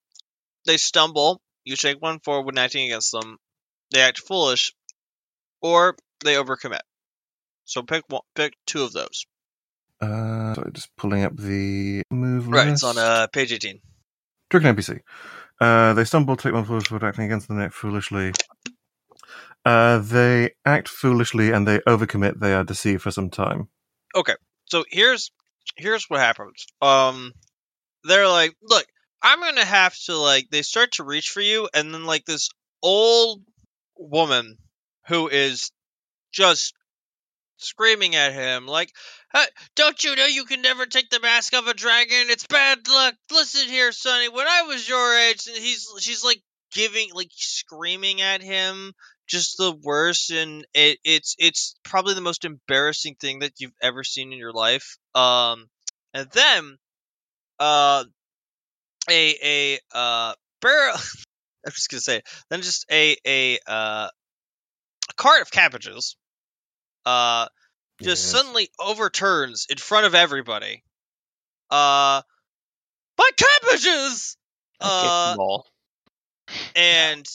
[SPEAKER 1] they stumble? You take one forward when acting against them. They act foolish, or they overcommit. So pick one. Pick two of those.
[SPEAKER 3] Uh, sorry, just pulling up the move
[SPEAKER 1] Right.
[SPEAKER 3] list.
[SPEAKER 1] It's on uh page eighteen.
[SPEAKER 3] Trick an NPC. Uh, they stumble, take one foolish word acting against them, they act foolishly. Uh, they act foolishly and they overcommit. They are deceived for some time.
[SPEAKER 1] Okay, so here's here's what happens. Um, they're like, look, I'm gonna have to like. They start to reach for you, and then like this old woman who is just screaming at him, like, "Huh, "Don't you know you can never take the mask of a dragon? It's bad luck. Listen here, Sonny. When I was your age, and he's she's like giving like screaming at him just the worst and it, it's it's probably the most embarrassing thing that you've ever seen in your life um and then uh a a uh barrel i'm just gonna say then just a a uh a cart of cabbages uh just suddenly overturns in front of everybody uh my cabbages! Uh and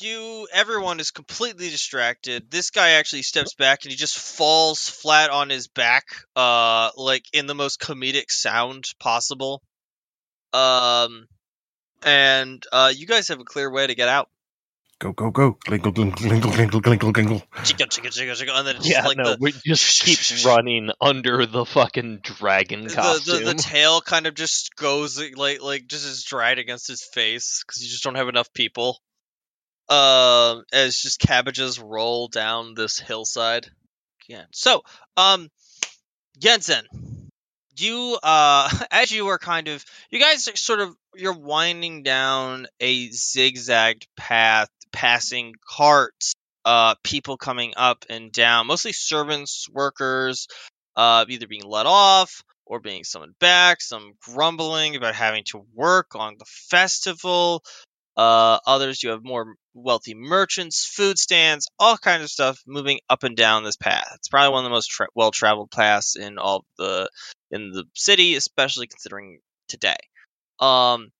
[SPEAKER 1] you everyone is completely distracted this guy actually steps back and he just falls flat on his back uh like in the most comedic sound possible um and uh you guys have a clear way to get out
[SPEAKER 3] Go go go! Glinkle glinkle glinkle glinkle glinkle glinkle.
[SPEAKER 1] chicka chicka chicka chicka and then it's
[SPEAKER 2] Yeah,
[SPEAKER 1] just like
[SPEAKER 2] no,
[SPEAKER 1] the,
[SPEAKER 2] we just keep running under the fucking dragon
[SPEAKER 1] the,
[SPEAKER 2] costume.
[SPEAKER 1] the the tail kind of just goes like like just is dried against his face because you just don't have enough people. Um, as just cabbages roll down this hillside. Yeah. So, um, Yinzin, you uh, as you are kind of, you guys are sort of, you're winding down a zigzagged path, passing carts, uh, people coming up and down, mostly servants, workers, uh, either being let off or being summoned back, some grumbling about having to work on the festival. Uh, others, you have more wealthy merchants, food stands, all kinds of stuff moving up and down this path. It's probably one of the most tra- well-traveled paths in all the in the city, especially considering today. Um,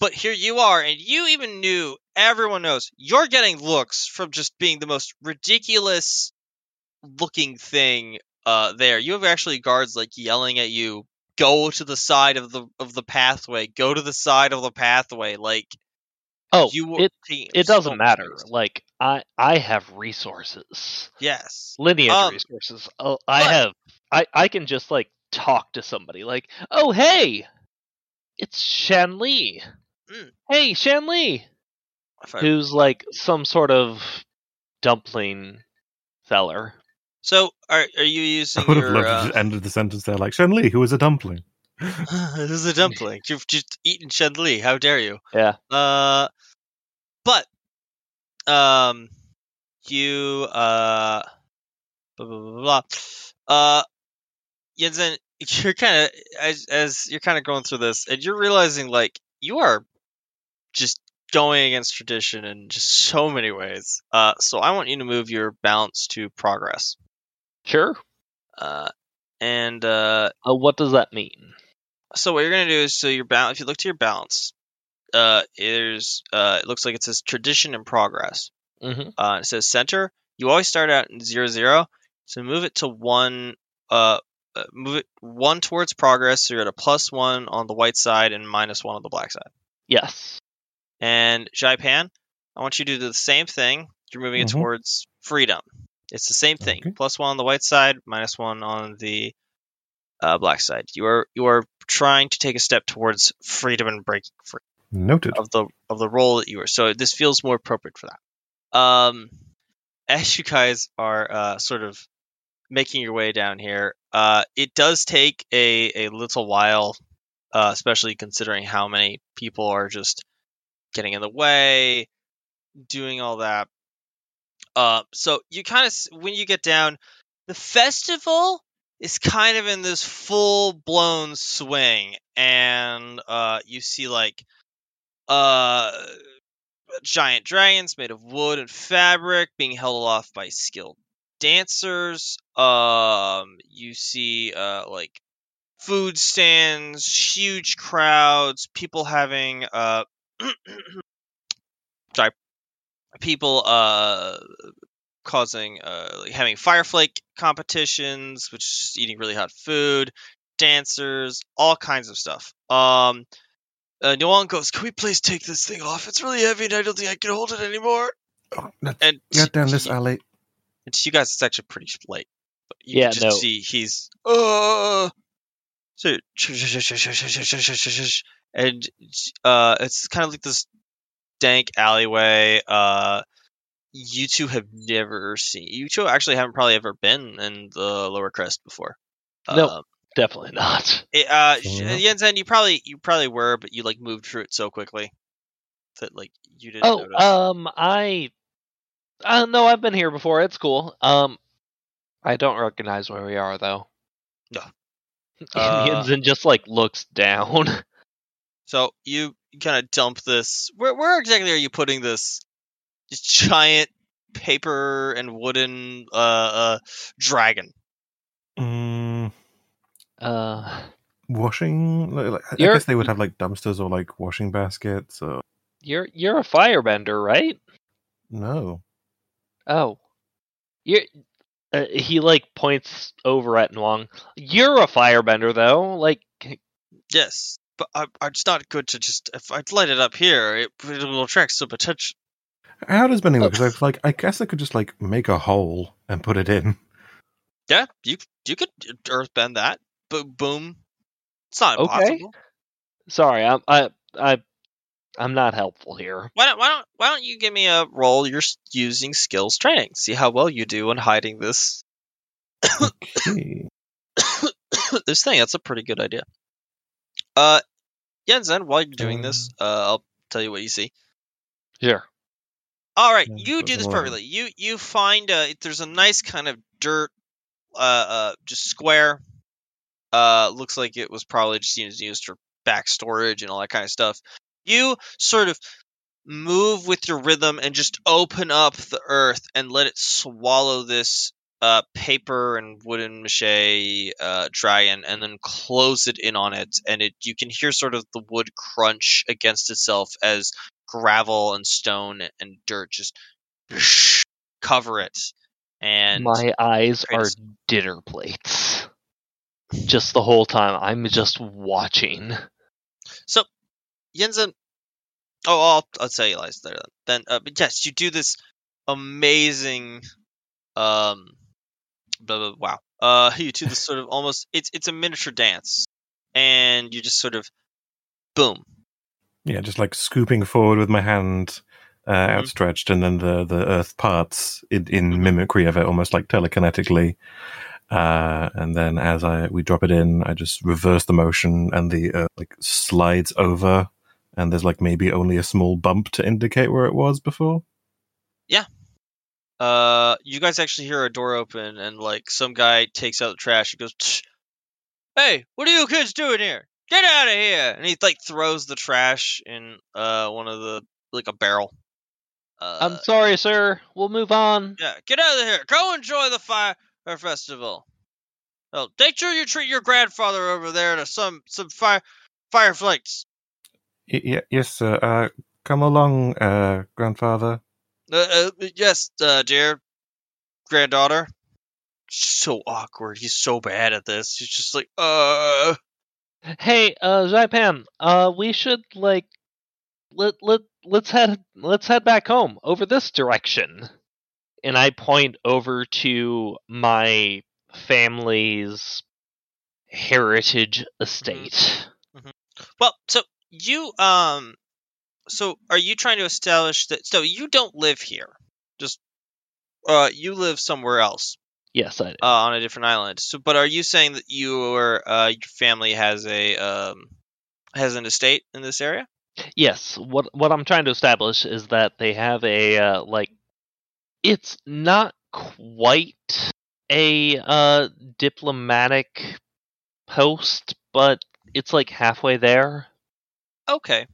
[SPEAKER 1] but here you are, and you even knew. Everyone knows you're getting looks from just being the most ridiculous looking thing uh, there. You have actually guards like yelling at you, "Go to the side of the of the pathway. Go to the side of the pathway." Like
[SPEAKER 2] oh,
[SPEAKER 1] you
[SPEAKER 2] it
[SPEAKER 1] taking
[SPEAKER 2] it doesn't matter.
[SPEAKER 1] serious.
[SPEAKER 2] Like I I have resources,
[SPEAKER 1] Yes.
[SPEAKER 2] lineage
[SPEAKER 1] Um,
[SPEAKER 2] resources. Oh, I
[SPEAKER 1] but-
[SPEAKER 2] have I I can just like talk to somebody. Like, oh hey, it's Shan Li.
[SPEAKER 1] Mm.
[SPEAKER 2] Hey Shan Li,
[SPEAKER 1] I-
[SPEAKER 2] who's like some sort of dumpling seller.
[SPEAKER 1] So are are you using?
[SPEAKER 3] I
[SPEAKER 1] using
[SPEAKER 3] would have
[SPEAKER 1] your?
[SPEAKER 3] loved
[SPEAKER 1] Uh,
[SPEAKER 3] to just end the sentence there, like Shen Li, who was a dumpling.
[SPEAKER 1] this is a dumpling. You've just eaten Shen Li. How dare you?
[SPEAKER 2] Yeah.
[SPEAKER 1] Uh, but um, you uh, blah blah blah blah. blah. Uh, Yinzin, you're kind of as as you're kind of going through this, and you're realizing like you are just going against tradition in just so many ways. Uh, so I want you to move your balance to progress.
[SPEAKER 2] Sure.
[SPEAKER 1] Uh, and uh,
[SPEAKER 2] Uh, what does that mean?
[SPEAKER 1] So what you're gonna do is so your balance. If you look to your balance, uh, there's uh, it looks like it says tradition and progress.
[SPEAKER 2] Mm-hmm.
[SPEAKER 1] Uh, it says center. You always start out in zero zero. So move it to one. Uh, uh, move it one towards progress. So you're at a plus one on the white side and minus one on the black side.
[SPEAKER 2] Yes.
[SPEAKER 1] And Xaipan, I want you to do the same thing. You're moving it
[SPEAKER 3] Mhm.
[SPEAKER 1] towards freedom. It's the same thing.
[SPEAKER 3] Okay.
[SPEAKER 1] Plus one on the white side, minus one on the uh, black side. You are you are trying to take a step towards freedom and breaking free
[SPEAKER 3] Noted.
[SPEAKER 1] of the of the role that you are. So this feels more appropriate for that. Um, as you guys are uh, sort of making your way down here, uh, it does take a a little while, uh, especially considering how many people are just getting in the way, doing all that. Uh, so you kind of when you get down, the festival is kind of in this full blown swing, and uh, you see like uh giant dragons made of wood and fabric being held aloft by skilled dancers um you see uh like food stands huge crowds people having uh sorry people uh causing uh like having fireflake competitions which is eating really hot food dancers all kinds of stuff um uh, Nolan goes, "Can we please take this thing off? It's really heavy, and I don't think I can hold it anymore."
[SPEAKER 3] Oh,
[SPEAKER 1] And
[SPEAKER 3] get down this alley.
[SPEAKER 1] and to you guys, it's actually pretty late. But you
[SPEAKER 2] Yeah,
[SPEAKER 1] can just
[SPEAKER 2] no.
[SPEAKER 1] see he's uh, so and uh, it's kind of like this dank alleyway. Uh, you two have never seen. You two actually haven't probably ever been in the lower crest before.
[SPEAKER 2] Nope.
[SPEAKER 1] Um,
[SPEAKER 2] Definitely not.
[SPEAKER 1] It, uh,
[SPEAKER 3] So,
[SPEAKER 1] sh-
[SPEAKER 3] yeah.
[SPEAKER 1] Yinzin, you probably you probably were, but you like moved through it so quickly that like you didn't
[SPEAKER 2] Oh,
[SPEAKER 1] notice.
[SPEAKER 2] um, I. Uh, no, I've been here before. It's cool. Um, I don't recognize where we are though.
[SPEAKER 1] No.
[SPEAKER 2] And
[SPEAKER 1] Uh,
[SPEAKER 2] Yinzin just like looks down.
[SPEAKER 1] so you kind of dump this. Where where exactly are you putting this giant paper and wooden uh, uh dragon?
[SPEAKER 3] Mm,
[SPEAKER 2] Uh,
[SPEAKER 3] washing. Like, like, I guess they would have like dumpsters or like washing baskets. Or
[SPEAKER 2] you're you're a firebender, right?
[SPEAKER 3] no.
[SPEAKER 2] Oh, you. Uh, he like points over at Nwang. You're a firebender, though. Like,
[SPEAKER 1] Yes, but I, I- it's not good to just if I light it up here, it, it will attract some attention.
[SPEAKER 3] How does bending work?
[SPEAKER 2] Oh.
[SPEAKER 3] Because like I guess I could just like make a hole and put it in.
[SPEAKER 1] Yeah, you you could earthbend that. Boom, boom. It's not impossible. Okay.
[SPEAKER 2] sorry, I'm I I I'm not helpful here.
[SPEAKER 1] Why don't why don't why don't you give me a roll? You're using skills training. See how well you do in hiding this
[SPEAKER 3] Okay.
[SPEAKER 1] this thing. That's a pretty good idea. Uh, Yinzin, while you're doing this, uh, I'll tell you what you see.
[SPEAKER 2] Sure.
[SPEAKER 1] All right,
[SPEAKER 3] Yeah,
[SPEAKER 1] you do this perfectly. You you find uh, there's a nice kind of dirt, uh, uh, just square. Uh, looks like it was probably just used, used for back storage and all that kind of stuff. You sort of move with your rhythm and just open up the earth and let it swallow this uh, paper and wooden mache uh, dragon, and then close it in on it. And it you can hear sort of the wood crunch against itself as gravel and stone and dirt just cover it. And
[SPEAKER 2] My eyes
[SPEAKER 1] a
[SPEAKER 2] are dinner plates. Just the whole time, I'm just watching.
[SPEAKER 1] So, Yinzin. Oh, I'll, I'll tell you lies there then. Uh, but yes, you do this amazing. Um, blah, blah, wow. Uh, you do this sort of almost. It's it's a miniature dance, and you just sort of, boom.
[SPEAKER 3] Yeah, just like scooping forward with my hand uh,
[SPEAKER 1] Mm-hmm.
[SPEAKER 3] outstretched, and then the the earth parts in, in mimicry of it, almost like telekinetically. Uh, and then as I we drop it in, I just reverse the motion, and the uh, like slides over, and there's like maybe only a small bump to indicate where it was before. Yeah.
[SPEAKER 1] Uh, you guys actually hear a door open, and like some guy takes out the trash. and goes, "Tch, "Hey, what are you kids doing here? Get out of here!" And he like throws the trash in uh one of the like a barrel. Uh,
[SPEAKER 2] I'm sorry, sir. We'll move on.
[SPEAKER 1] yeah, get out of here. Go enjoy the fire festival. Oh, make sure you treat your grandfather over there to some some fire fire flakes.
[SPEAKER 3] Y- y- yes, sir. Uh, come along, uh, grandfather.
[SPEAKER 1] Uh, uh, yes, uh, dear granddaughter. So awkward. He's so bad at this. He's just like, uh.
[SPEAKER 2] Hey, uh, Xaipan, uh, we should like let let let's head let's head back home over this direction. And I point over to my family's heritage estate.
[SPEAKER 1] Well, so you um, so are you trying to establish that? So you don't live here. Just uh, you live somewhere else.
[SPEAKER 2] Yes, I do.
[SPEAKER 1] uh, on a different island. So, but are you saying that your uh, your family has a um, has an estate in this area?
[SPEAKER 2] Yes, what what I'm trying to establish is that they have a uh, like it's not quite a uh diplomatic post, but it's like halfway there.
[SPEAKER 1] Okay,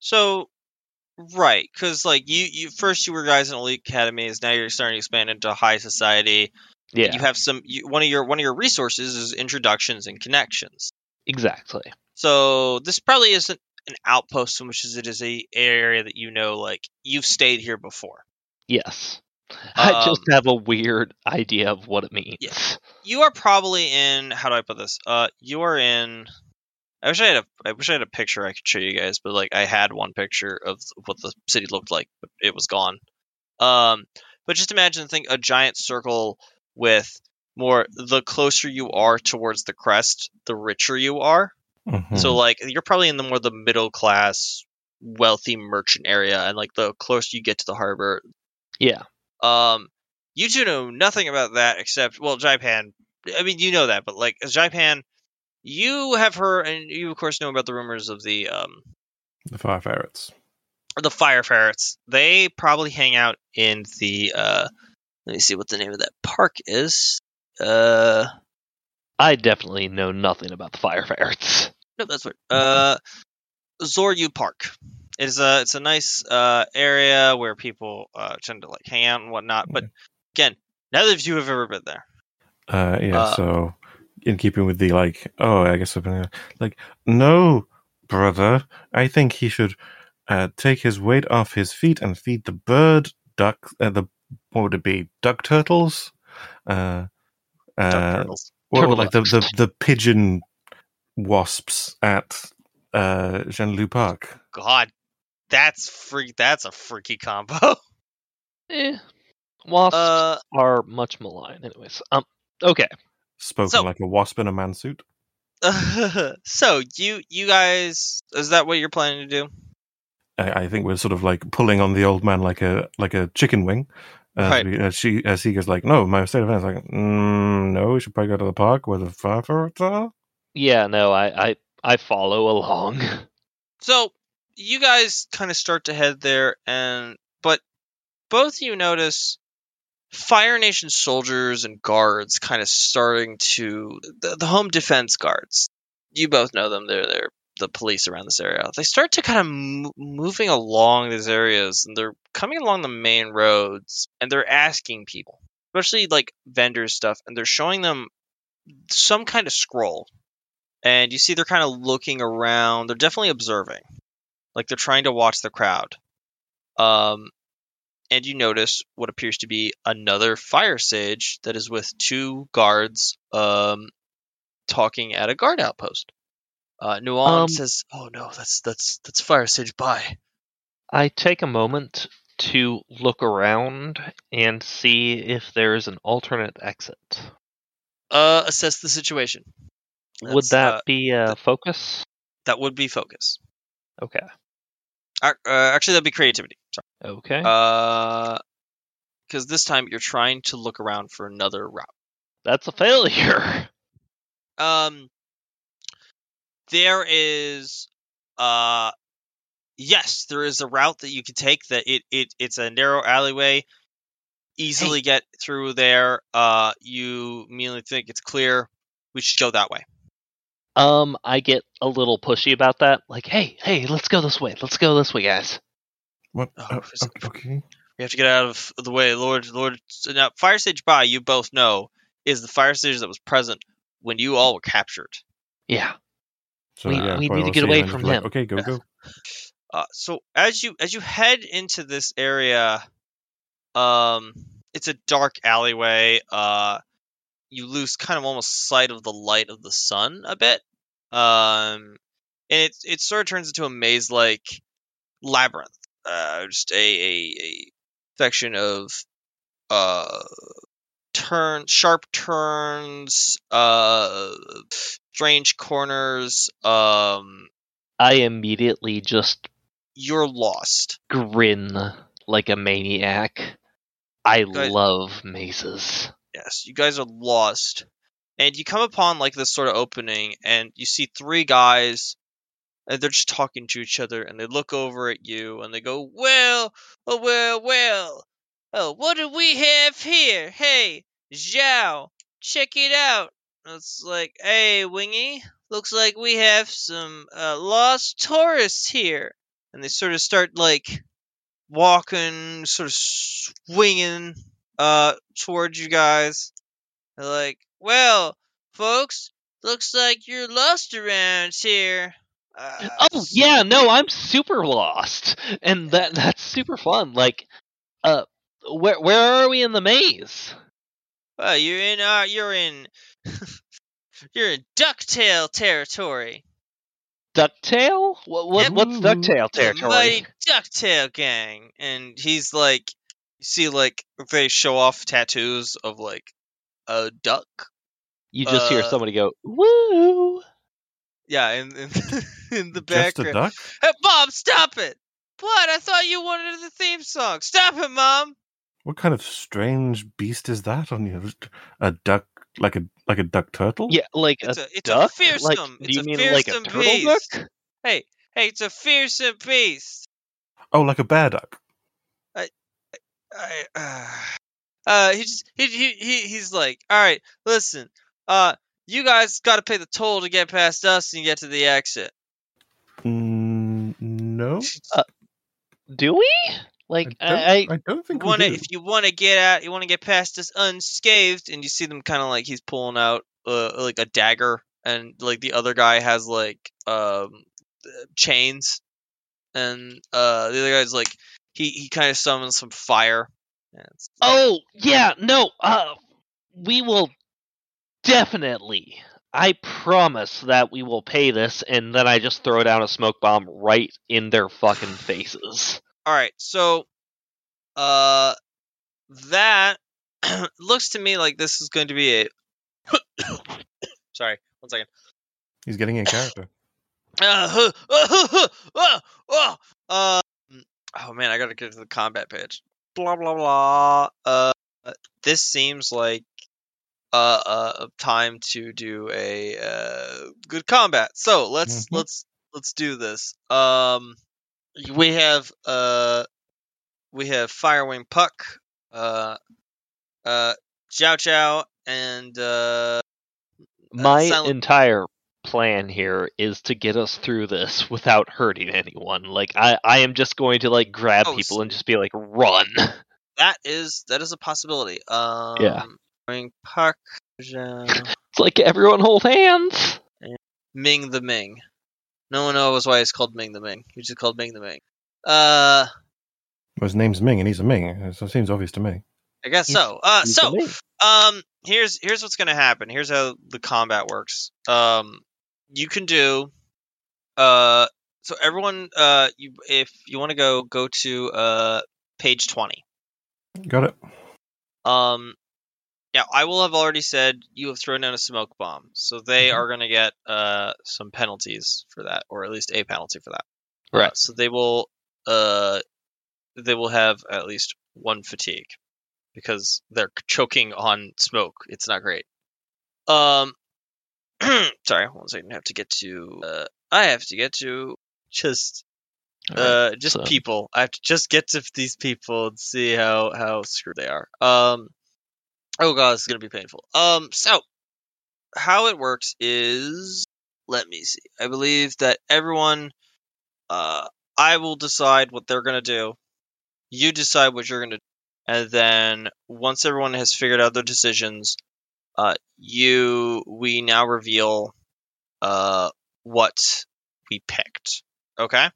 [SPEAKER 1] so right, because like you you first you were guys in elite academies, now you're starting to expand into high society.
[SPEAKER 2] Yeah,
[SPEAKER 1] you have some you, one of your one of your resources is introductions and connections.
[SPEAKER 2] exactly.
[SPEAKER 1] So this probably isn't an outpost so much as it is a area that you know like you've stayed here before.
[SPEAKER 2] Yes. I just
[SPEAKER 1] Um,
[SPEAKER 2] have a weird idea of what it means.
[SPEAKER 1] Yeah. you are probably in how do I put this? Uh you are in I wish I had a I wish I had a picture I could show you guys, but like I had one picture of what the city looked like, but it was gone. Um but just imagine think a giant circle with more the closer you are towards the crest, the richer you are.
[SPEAKER 3] Mhm.
[SPEAKER 1] So like you're probably in the more the middle class wealthy merchant area and like the closer you get to the harbor,
[SPEAKER 2] Yeah.
[SPEAKER 1] um, you two know nothing about that except, well, Xaipan. I mean, you know that, but like Xaipan, you have heard, and you of course know about the rumors of the um
[SPEAKER 3] the fire ferrets.
[SPEAKER 1] the fire ferrets. They probably hang out in the uh. Let me see what the name of that park is. Uh,
[SPEAKER 2] I definitely know nothing about the fire ferrets.
[SPEAKER 1] no, that's weird. Uh, Zoryu Park. It's a it's a nice uh area where people uh tend to like hang out and whatnot. But again, neither of you have ever been there.
[SPEAKER 3] Uh, yeah.
[SPEAKER 1] Uh,
[SPEAKER 3] so, in keeping with the like, oh, I guess I've been there. like, no, brother. I think he should uh, take his weight off his feet and feed the bird, duck, uh, the what would it be, duck turtles, uh,
[SPEAKER 1] Duck
[SPEAKER 3] uh,
[SPEAKER 1] turtles.
[SPEAKER 3] or,
[SPEAKER 2] Turtle
[SPEAKER 3] like the, the the pigeon wasps at uh, Jean Lu Park.
[SPEAKER 1] God, that's freak. That's a freaky combo.
[SPEAKER 2] Eh. Wasps
[SPEAKER 1] Uh,
[SPEAKER 2] are much maligned, anyways. Um. Okay.
[SPEAKER 3] Spoken
[SPEAKER 1] So-
[SPEAKER 3] like a wasp in a man suit.
[SPEAKER 1] so you you guys, is that what you're planning to do?
[SPEAKER 3] I, I think we're sort of like pulling on the old man like a like a chicken wing. As,
[SPEAKER 1] Right.
[SPEAKER 3] we, as she as he goes like, no, my state of mind is like, mm, no, we should probably go to the park with the fire ferrets.
[SPEAKER 2] Yeah. No. I. I. I follow along.
[SPEAKER 1] So you guys kind of start to head there, and but both of you notice Fire Nation soldiers and guards kind of starting to the, the home defense guards. You both know them; they're they're the police around this area. They start to kind of m- moving along these areas, and they're coming along the main roads, and they're asking people, especially like vendors stuff, and they're showing them some kind of scroll and you see they're kind of looking around. They're definitely observing, like they're trying to watch the crowd. Um, and you notice what appears to be another fire sage that is with two guards, um, talking at a guard outpost. Uh, Nuan
[SPEAKER 2] Um,
[SPEAKER 1] says, "Oh no, that's that's that's fire sage. Bye."
[SPEAKER 2] I take a moment to look around and see if there is an alternate exit.
[SPEAKER 1] Uh, assess the situation.
[SPEAKER 2] Would that
[SPEAKER 1] uh,
[SPEAKER 2] be a focus?
[SPEAKER 1] that would be focus?
[SPEAKER 2] Okay.
[SPEAKER 1] Uh, actually, that'd be creativity. Sorry.
[SPEAKER 2] Okay.
[SPEAKER 1] Uh, because this time you're trying to look around for another route.
[SPEAKER 2] That's a failure.
[SPEAKER 1] Um, there is, uh, yes, there is a route that you can take. That it it it's a narrow alleyway. Easily get through there. Uh, you immediately think it's clear. We should go that way.
[SPEAKER 2] Um, I get a little pushy about that. Like, hey, hey, let's go this way. Let's go this way, guys.
[SPEAKER 3] What?
[SPEAKER 1] Oh,
[SPEAKER 3] uh, okay.
[SPEAKER 1] We have to get out of the way, Lord. Lord. So now, Fire Sage By, you both know, is the fire sage that was present when you all were captured.
[SPEAKER 2] Yeah.
[SPEAKER 3] So,
[SPEAKER 2] We-
[SPEAKER 3] yeah,
[SPEAKER 2] we need to get away from
[SPEAKER 3] just like. Okay, go, go.
[SPEAKER 1] Uh, so as you as you head into this area, um, it's a dark alleyway. Uh, you lose kind of almost sight of the light of the sun a bit. Um, and it it sort of turns into a maze like labyrinth. Uh, just a, a a section of uh turn sharp turns, uh, strange corners. Um,
[SPEAKER 2] I immediately just
[SPEAKER 1] you're lost.
[SPEAKER 2] grin like a maniac. I
[SPEAKER 1] Good.
[SPEAKER 2] love mazes.
[SPEAKER 1] Yes, you guys are lost. And you come upon like this sort of opening and you see three guys and they're just talking to each other and they look over at you and they go, Well, oh well, well. Oh, what do we have here? Hey, Zhao, check it out. It's like, hey, Wingy, looks like we have some uh, lost tourists here. And they sort of start like walking, sort of swinging uh towards you guys. They're like, well, folks, looks like you're lost around here. Uh,
[SPEAKER 2] Oh yeah, no, I'm super lost, and that that's super fun. Like, uh, where where are we in the maze?
[SPEAKER 1] Well, you're in uh, you're in, you're in Ducktail territory.
[SPEAKER 2] Ducktail? What, what
[SPEAKER 1] Yep.
[SPEAKER 2] what's Ducktail territory?
[SPEAKER 1] mighty Ducktail gang, and he's like, you see, like they show off tattoos of like a duck.
[SPEAKER 2] You just hear
[SPEAKER 1] uh,
[SPEAKER 2] somebody go woo.
[SPEAKER 1] Yeah, in in, in the
[SPEAKER 3] Just a duck?
[SPEAKER 1] Hey, Mom, stop it! What? I thought you wanted the theme song. Stop it, Mom.
[SPEAKER 3] What kind of strange beast is that on you? A duck, like a like a duck turtle?
[SPEAKER 2] Yeah, like
[SPEAKER 1] It's
[SPEAKER 2] a
[SPEAKER 1] a it's
[SPEAKER 2] duck.
[SPEAKER 1] a fearsome.
[SPEAKER 2] like,
[SPEAKER 1] it's
[SPEAKER 2] do you
[SPEAKER 1] a
[SPEAKER 2] mean
[SPEAKER 1] fearsome
[SPEAKER 2] like a turtle
[SPEAKER 1] beast.
[SPEAKER 2] duck?
[SPEAKER 1] Hey, hey, it's a fearsome beast.
[SPEAKER 3] Oh, like a bear duck.
[SPEAKER 1] I, I, uh, uh, he just he, he he he's like, all right, listen, uh, you guys got to pay the toll to get past us and get to the exit.
[SPEAKER 3] Mm, no,
[SPEAKER 2] Do we? Like
[SPEAKER 3] I don't,
[SPEAKER 2] I,
[SPEAKER 3] I don't think
[SPEAKER 1] want
[SPEAKER 3] do.
[SPEAKER 1] if you want to get out, you want to get past this unscathed, and you see them kind of like he's pulling out uh, like a dagger, and like the other guy has like um uh, chains, and uh the other guy's like he he kind of summons some fire. And it's-
[SPEAKER 2] Oh yeah, no. Uh, we will definitely. I promise that we will pay this, and then I just throw down a smoke bomb right in their fucking faces.
[SPEAKER 1] All right, so uh that looks to me like this is going to be a sorry one second
[SPEAKER 3] He's getting in character.
[SPEAKER 1] Uh, uh, uh, uh, uh, oh man, I gotta get to the combat page. Blah blah blah. Uh, this seems like uh, uh, a time to do a uh, good combat. So let's
[SPEAKER 3] Mhm.
[SPEAKER 1] let's let's do this. Um, we have uh, we have Firewing Puck, uh, uh, Chow Chow, and uh,
[SPEAKER 2] My
[SPEAKER 1] Silent-
[SPEAKER 2] entire plan here is to get us through this without hurting anyone. Like I, I am just going to like grab
[SPEAKER 1] Oh,
[SPEAKER 2] people and just be like, run.
[SPEAKER 1] that is that is a possibility. Um,
[SPEAKER 2] Yeah.
[SPEAKER 1] Firewing Puck. Zhao,
[SPEAKER 2] It's like everyone hold hands.
[SPEAKER 1] Ming the Ming. No one knows why it's called Ming the Ming. He's just called Ming the Ming. Uh,
[SPEAKER 3] Well, his name's Ming, and he's a Ming. So it seems obvious to me.
[SPEAKER 1] I guess
[SPEAKER 2] He's-
[SPEAKER 1] so. Uh, so um, here's here's what's gonna happen. Here's how the combat works. Um, you can do, uh, so everyone, uh, you if you want to go go to uh page twenty.
[SPEAKER 3] Got it.
[SPEAKER 1] Um, now I will have already said you have thrown down a smoke bomb, so they
[SPEAKER 2] Mm-hmm.
[SPEAKER 3] Mhm.
[SPEAKER 1] are going to get uh some penalties for that, or at least a penalty for that. Uh,
[SPEAKER 2] Right.
[SPEAKER 1] so they will uh they will have at least one fatigue because they're choking on smoke. It's not great. Um, sorry, one second. I have to get to. Uh, I have to get to just uh just
[SPEAKER 2] so-
[SPEAKER 1] people. I have to just get to these people and see how how screwed they are. Um, oh god, this is gonna be painful. Um, so how it works is let me see. I believe that everyone. Uh, I will decide what they're gonna do. You decide what you're gonna, do. and then once everyone has figured out their decisions, uh, you we now reveal uh what we picked. Okay.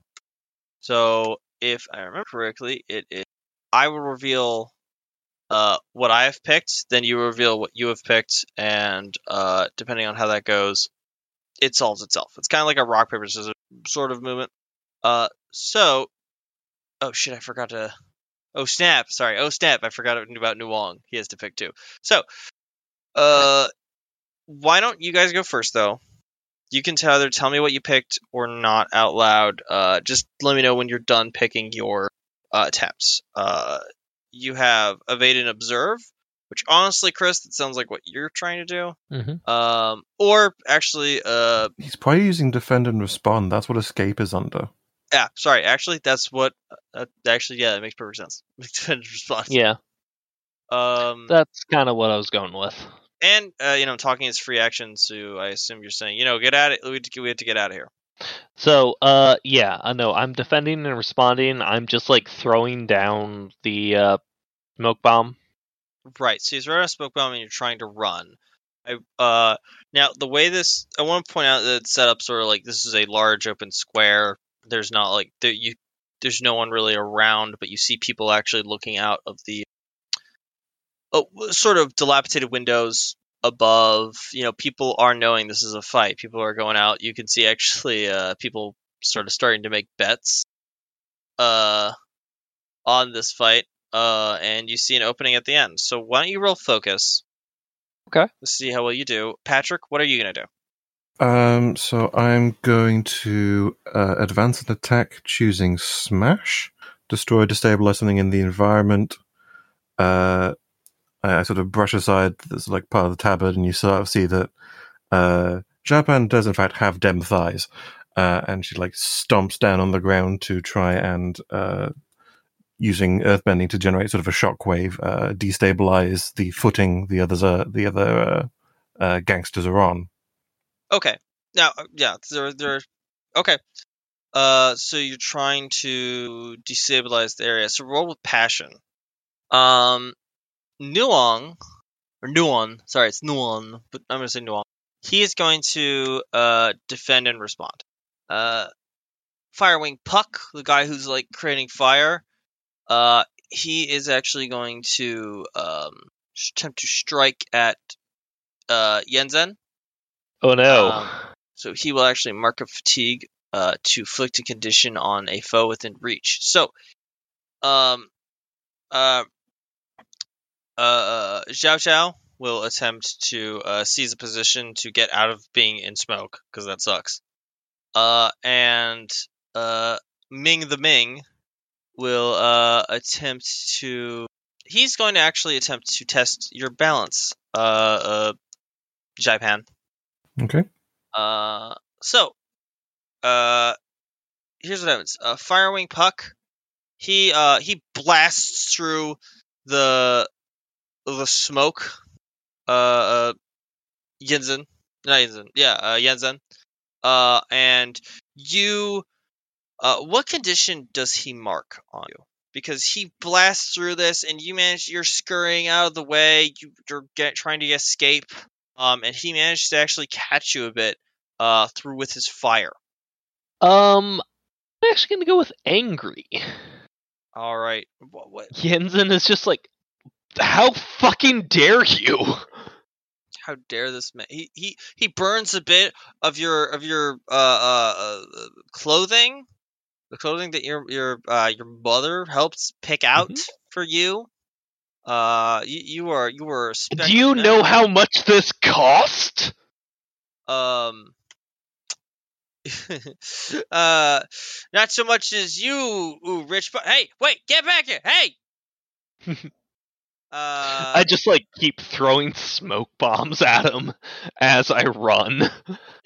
[SPEAKER 1] So if I remember correctly, it is I will reveal uh what I have picked, then you reveal what you have picked, and uh depending on how that goes, it solves itself. It's kind of like a rock paper scissors sort of movement. Uh, so oh shit, I forgot to. Oh snap! Sorry. Oh snap! I forgot about Nuong. He has to pick too. So, uh, why don't you guys go first though? You can tell either tell me what you picked or not out loud. Uh, just let me know when you're done picking your uh, attempts. Uh, you have evade and observe, which honestly, Chris, that sounds like what you're trying to do.
[SPEAKER 2] Mhm.
[SPEAKER 1] Um, or actually, uh,
[SPEAKER 3] He's probably using defend and respond. That's what escape is under.
[SPEAKER 1] yeah, sorry, actually, that's what. Uh, actually, yeah, that makes perfect sense. Defend response.
[SPEAKER 2] Yeah,
[SPEAKER 1] Um,
[SPEAKER 2] that's kind of what I was going with.
[SPEAKER 1] and uh, you know, talking is free action, so I assume you're saying, you know, get out of we have we have to get out of here.
[SPEAKER 2] So, uh, yeah, I know. I'm defending and responding. I'm just like throwing down the uh, smoke bomb.
[SPEAKER 1] Right. So he's right on a smoke bomb, and you're trying to run. I, uh, now the way this, I want to point out that it's set up sort of like this is a large open square. There's not like there you, there's no one really around, but you see people actually looking out of the, oh, sort of dilapidated windows above. You know, people are knowing this is a fight. People are going out. You can see actually, uh, people sort of starting to make bets, uh, on this fight uh, and you see an opening at the end. So why don't you roll focus?
[SPEAKER 2] Okay.
[SPEAKER 1] Let's see how well you do. Patrick, what are you gonna do?
[SPEAKER 3] Um, so I'm going to uh, advance an attack, choosing smash, destroy, destabilize something in the environment. Uh, I, I sort of brush aside this like part of the tabard, and you sort of see that uh, Xaipan does in fact have dem thighs, uh, and she like stomps down on the ground to try and uh, using earthbending to generate sort of a shockwave, uh, destabilize the footing the others are the other uh, uh, gangsters are on.
[SPEAKER 1] Okay. Now, uh, yeah, there, there. Okay. Uh, so you're trying to destabilize the area. So roll with passion. Um, Nuong or Nuon. Sorry, it's Nuon, but I'm gonna say Nuong. He is going to uh defend and respond. Uh, Firewing Puck, the guy who's like creating fire. Uh, he is actually going to um attempt to strike at uh Yinzin.
[SPEAKER 2] Oh no!
[SPEAKER 1] Um, So he will actually mark a fatigue uh, to inflict a condition on a foe within reach. So, um, uh, uh, Xiao Xiao will attempt to uh, seize a position to get out of being in smoke because that sucks. Uh, and uh, Ming the Ming will uh, attempt to. He's going to actually attempt to test your balance, uh, uh, Xaipan.
[SPEAKER 3] Okay.
[SPEAKER 1] Uh, so, uh, here's what happens. Uh, Firewing Puck, he uh he blasts through the the smoke. Uh, uh Yinzen, not Yinzen, yeah, uh, Yinzin. Uh, and you, uh, what condition does he mark on you? Because he blasts through this, and you manage. You're scurrying out of the way. You, you're get, trying to escape. Um, and he managed to actually catch you a bit uh, through with his fire.
[SPEAKER 2] um, I'm actually gonna go with angry.
[SPEAKER 1] All right. What? what
[SPEAKER 2] Yinzin is just like, how fucking dare you?
[SPEAKER 1] how dare this man? He he he burns a bit of your of your uh, uh, uh clothing, the clothing that your your uh your mother helps pick out for you. Uh, you, you are you were.
[SPEAKER 2] Do you know how much this cost?
[SPEAKER 1] Um. uh, not so much as you, ooh, rich. But hey, wait, get back here! Hey. uh,
[SPEAKER 2] I just like keep throwing smoke bombs at him as I run.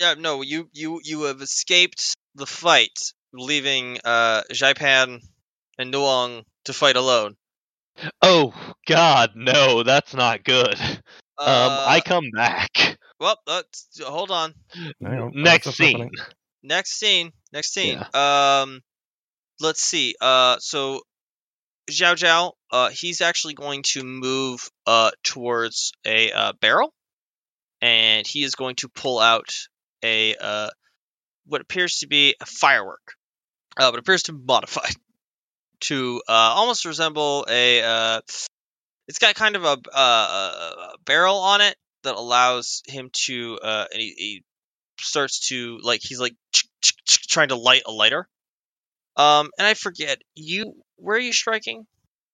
[SPEAKER 1] Yeah, no, you you you have escaped the fight, leaving uh Xaipan and Nuong to fight alone.
[SPEAKER 2] Oh God, no, that's not good. um, I
[SPEAKER 1] Uh,
[SPEAKER 2] come back.
[SPEAKER 1] well, let's, hold on.
[SPEAKER 2] Next scene.
[SPEAKER 3] happening.
[SPEAKER 1] Next scene. Next scene. Um, let's see. Uh, so Zhao Zhao, uh, he's actually going to move uh towards a uh, barrel, and he is going to pull out a uh what appears to be a firework, uh, but appears to be modified to uh almost resemble a uh. It's got kind of a, uh, a barrel on it that allows him to uh and he, he starts to like he's like trying to light a lighter um and i forget you where are you striking?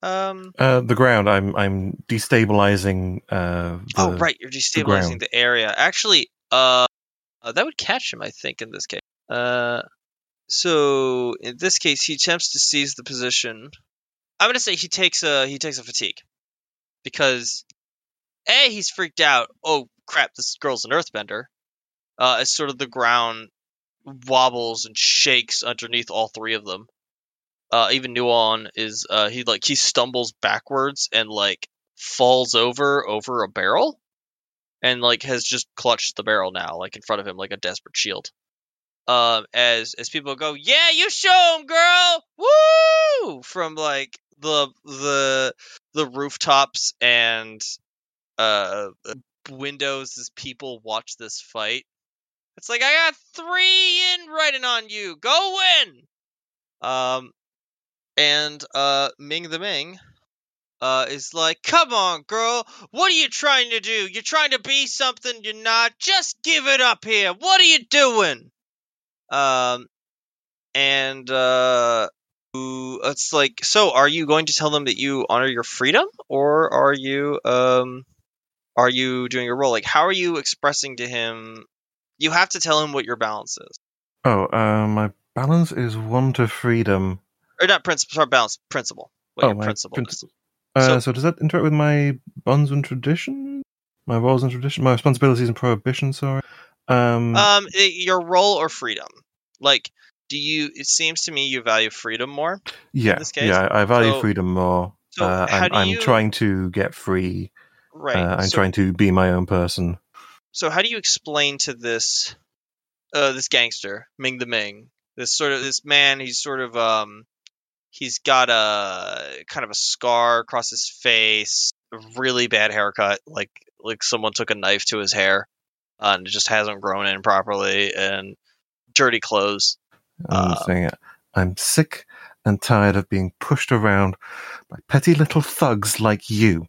[SPEAKER 1] Um
[SPEAKER 3] Uh, the ground. I'm I'm destabilizing. Uh, the,
[SPEAKER 1] oh right. You're destabilizing
[SPEAKER 3] ground.
[SPEAKER 1] the area. Actually uh, uh that would catch him i think in this case. Uh so in this case he attempts to seize the position. I'm gonna say he takes a he takes a fatigue because a he's freaked out. Oh crap this girl's an earthbender. Uh as sort of the ground wobbles and shakes underneath all three of them uh even Nuon is uh he like he stumbles backwards and like falls over over a barrel and like has just clutched the barrel now like in front of him like a desperate shield. Um as as people go yeah you show him girl! Woo! from like the the the rooftops and uh windows as people watch this fight. It's like i got three in writing on you. Go win! Um and uh ming the ming uh is like come on girl what are you trying to do? You're trying to be something you're not. Just give it up here. What are you doing? Um and uh it's like so are you going to tell them that you honor your freedom or are you um are you doing your role? Like how are you expressing to him you have to tell him what your balance is.
[SPEAKER 3] Oh, uh, my balance is one to freedom.
[SPEAKER 1] Or not principle sorry balance principle what
[SPEAKER 3] Oh,
[SPEAKER 1] your principle
[SPEAKER 3] principle. Uh,
[SPEAKER 1] So-
[SPEAKER 3] so, does that interact with my bonds and tradition? My roles and tradition? My responsibilities and prohibitions, sorry. Um,
[SPEAKER 1] Um, your role or freedom? Like, do you? It seems to me you value freedom more.
[SPEAKER 3] yeah, yeah, I value
[SPEAKER 1] So-
[SPEAKER 3] freedom more.
[SPEAKER 1] So
[SPEAKER 3] uh,
[SPEAKER 1] how
[SPEAKER 3] I'm, I'm
[SPEAKER 1] you?
[SPEAKER 3] trying to get free.
[SPEAKER 1] right.
[SPEAKER 3] Uh, I'm
[SPEAKER 1] so,
[SPEAKER 3] trying to be my own person.
[SPEAKER 1] so how do you explain to this, uh, this gangster Ming the Ming, this sort of this man? He's sort of um, he's got a kind of a scar across his face, a really bad haircut, like like someone took a knife to his hair, uh, and it just hasn't grown in properly, and dirty clothes.
[SPEAKER 3] I'm
[SPEAKER 1] Uh,
[SPEAKER 3] saying it. I'm sick and tired of being pushed around by petty little thugs like you.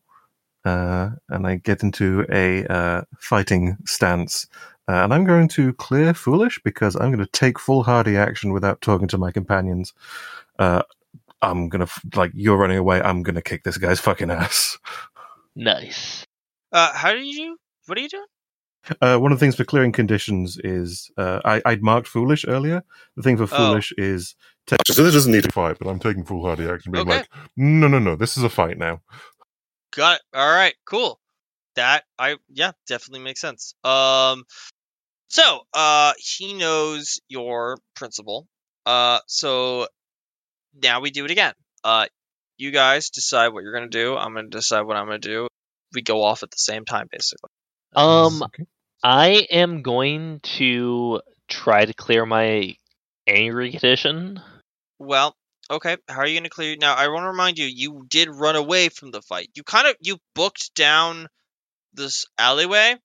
[SPEAKER 3] Uh, and I get into a uh, fighting stance. Uh, and I'm going to clear foolish because I'm going to take foolhardy action without talking to my companions. I'm going to, like, you're running away. I'm going to kick this guy's fucking ass.
[SPEAKER 2] Nice.
[SPEAKER 1] Uh, how do you? What are you doing?
[SPEAKER 3] Uh, one of the things for clearing conditions is uh, I, I'd marked foolish earlier. The thing for
[SPEAKER 1] Oh.
[SPEAKER 3] foolish is take, so this doesn't need to fight, but I'm taking foolhardy action, being
[SPEAKER 1] Okay.
[SPEAKER 3] like, no, no, no, this is a fight now.
[SPEAKER 1] Got it. All right. Cool. That I yeah definitely makes sense. Um, so uh, he knows your principle. Uh, so now we do it again. Uh, you guys decide what you're gonna do. I'm gonna decide what I'm gonna do. We go off at the same time, basically.
[SPEAKER 2] Um,
[SPEAKER 3] Okay.
[SPEAKER 2] I am going to try to clear my angry condition.
[SPEAKER 1] Well, okay. How are you gonna clear? Now, I want to remind you, you did run away from the fight. You kind of you booked down this alleyway,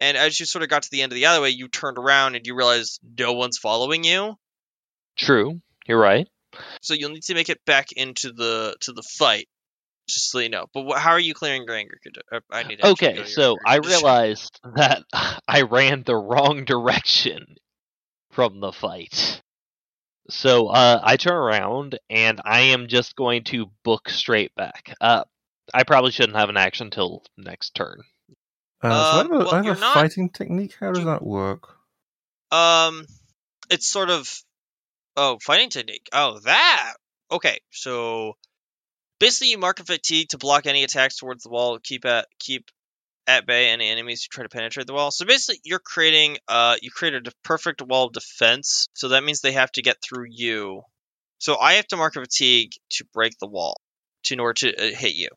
[SPEAKER 1] and as you sort of got to the end of the alleyway, you turned around and you realized no one's following you.
[SPEAKER 2] True, you're right.
[SPEAKER 1] So you'll need to make it back into the to the fight, just so you know. But wh- how are you clearing your anger? uh, I need to
[SPEAKER 2] Okay, so
[SPEAKER 1] anger
[SPEAKER 2] I realized that I ran the wrong direction from the fight. So uh, I turn around and I am just going to book straight back. Uh, I probably shouldn't have an action till next turn.
[SPEAKER 3] Uh, so I
[SPEAKER 1] Um,
[SPEAKER 3] have a,
[SPEAKER 1] well,
[SPEAKER 3] I have
[SPEAKER 1] you're
[SPEAKER 3] a
[SPEAKER 1] not-
[SPEAKER 3] fighting technique. How does
[SPEAKER 1] you-
[SPEAKER 3] that work?
[SPEAKER 1] Um, it's sort of oh fighting technique. Oh, that okay. So basically, you mark a fatigue to block any attacks towards the wall. Keep at keep at bay any enemies who try to penetrate the wall. So basically, you're creating uh you create a perfect wall of defense. So that means they have to get through you. So I have to mark a fatigue to break the wall to in order to uh, hit you.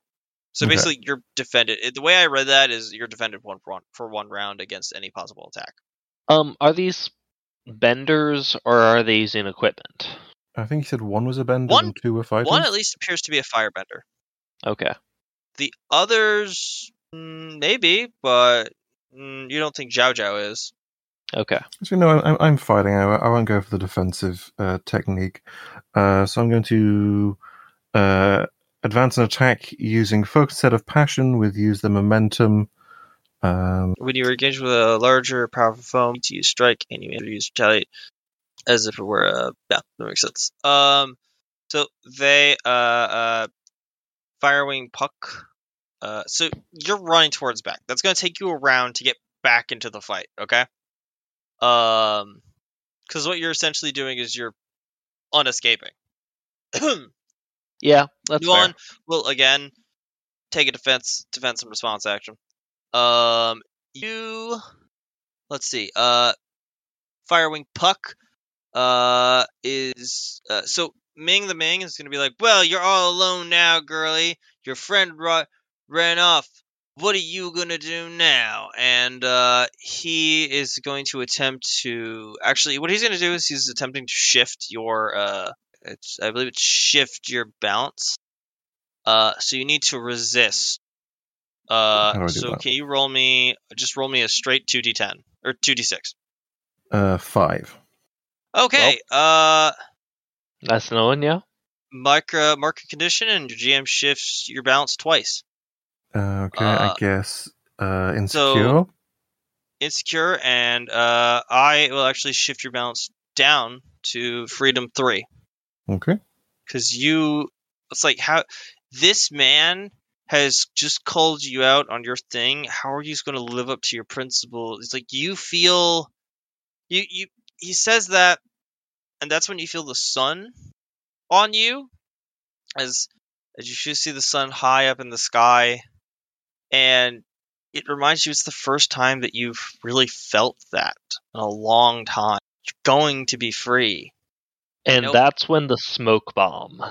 [SPEAKER 1] So
[SPEAKER 3] Okay.
[SPEAKER 1] basically, you're defended. The way I read that is you're defended one for one for one round against any possible attack.
[SPEAKER 2] Um, are these benders or are they using equipment?
[SPEAKER 3] I think he said one was a bender
[SPEAKER 1] One-
[SPEAKER 3] and two were fighters.
[SPEAKER 1] One at least appears to be a firebender.
[SPEAKER 2] Okay.
[SPEAKER 1] The others, mm, maybe, but mm, you don't think Zhao Zhao is.
[SPEAKER 2] Okay.
[SPEAKER 3] So, no, I'm, I'm fighting. I, I won't go for the defensive uh, technique. Uh, so I'm going to uh, advance an attack using focus set of passion with use the momentum. Um,
[SPEAKER 1] When you are engaged with a larger, powerful foe, to use strike, and you may use retaliate as if it were a. Yeah, that makes sense. Um, so they uh uh, firewing puck. Uh, so you're running towards back. That's going to take you around to get back into the fight. Okay. Um, because what you're essentially doing is you're unescaping.
[SPEAKER 2] Yeah, that's fair.
[SPEAKER 1] One will again take a defense defense and response action. Um you let's see. Uh Firewing Puck uh is uh, so Ming the Ming is to be like, "Well, you're all alone now, girly. Your friend ru- ran off. What are you to do now?" And uh he is going to attempt to actually what he's to do is he's attempting to shift your uh it's I believe it's shift your balance. Uh, so you need to resist.
[SPEAKER 3] How do I
[SPEAKER 1] Uh, so can you roll me? Just roll me a straight two d10 or two d6.
[SPEAKER 3] uh, five.
[SPEAKER 1] Okay. uh,
[SPEAKER 2] That's no one, yeah.
[SPEAKER 1] mark uh, market condition, and your GM shifts your balance twice.
[SPEAKER 3] Uh, okay,
[SPEAKER 1] Uh,
[SPEAKER 3] I guess uh,
[SPEAKER 1] so-
[SPEAKER 3] insecure.
[SPEAKER 1] Insecure, and uh, I will actually shift your balance down to freedom three.
[SPEAKER 3] okay.
[SPEAKER 1] because you it's like how this man has just called you out on your thing how are you going to live up to your principle it's like you feel you you he says that and that's when you feel the sun on you as as you should see the sun high up in the sky and it reminds you it's the first time that you've really felt that in a long time you're going to be free
[SPEAKER 2] And
[SPEAKER 1] Nope.
[SPEAKER 2] that's when the smoke bomb.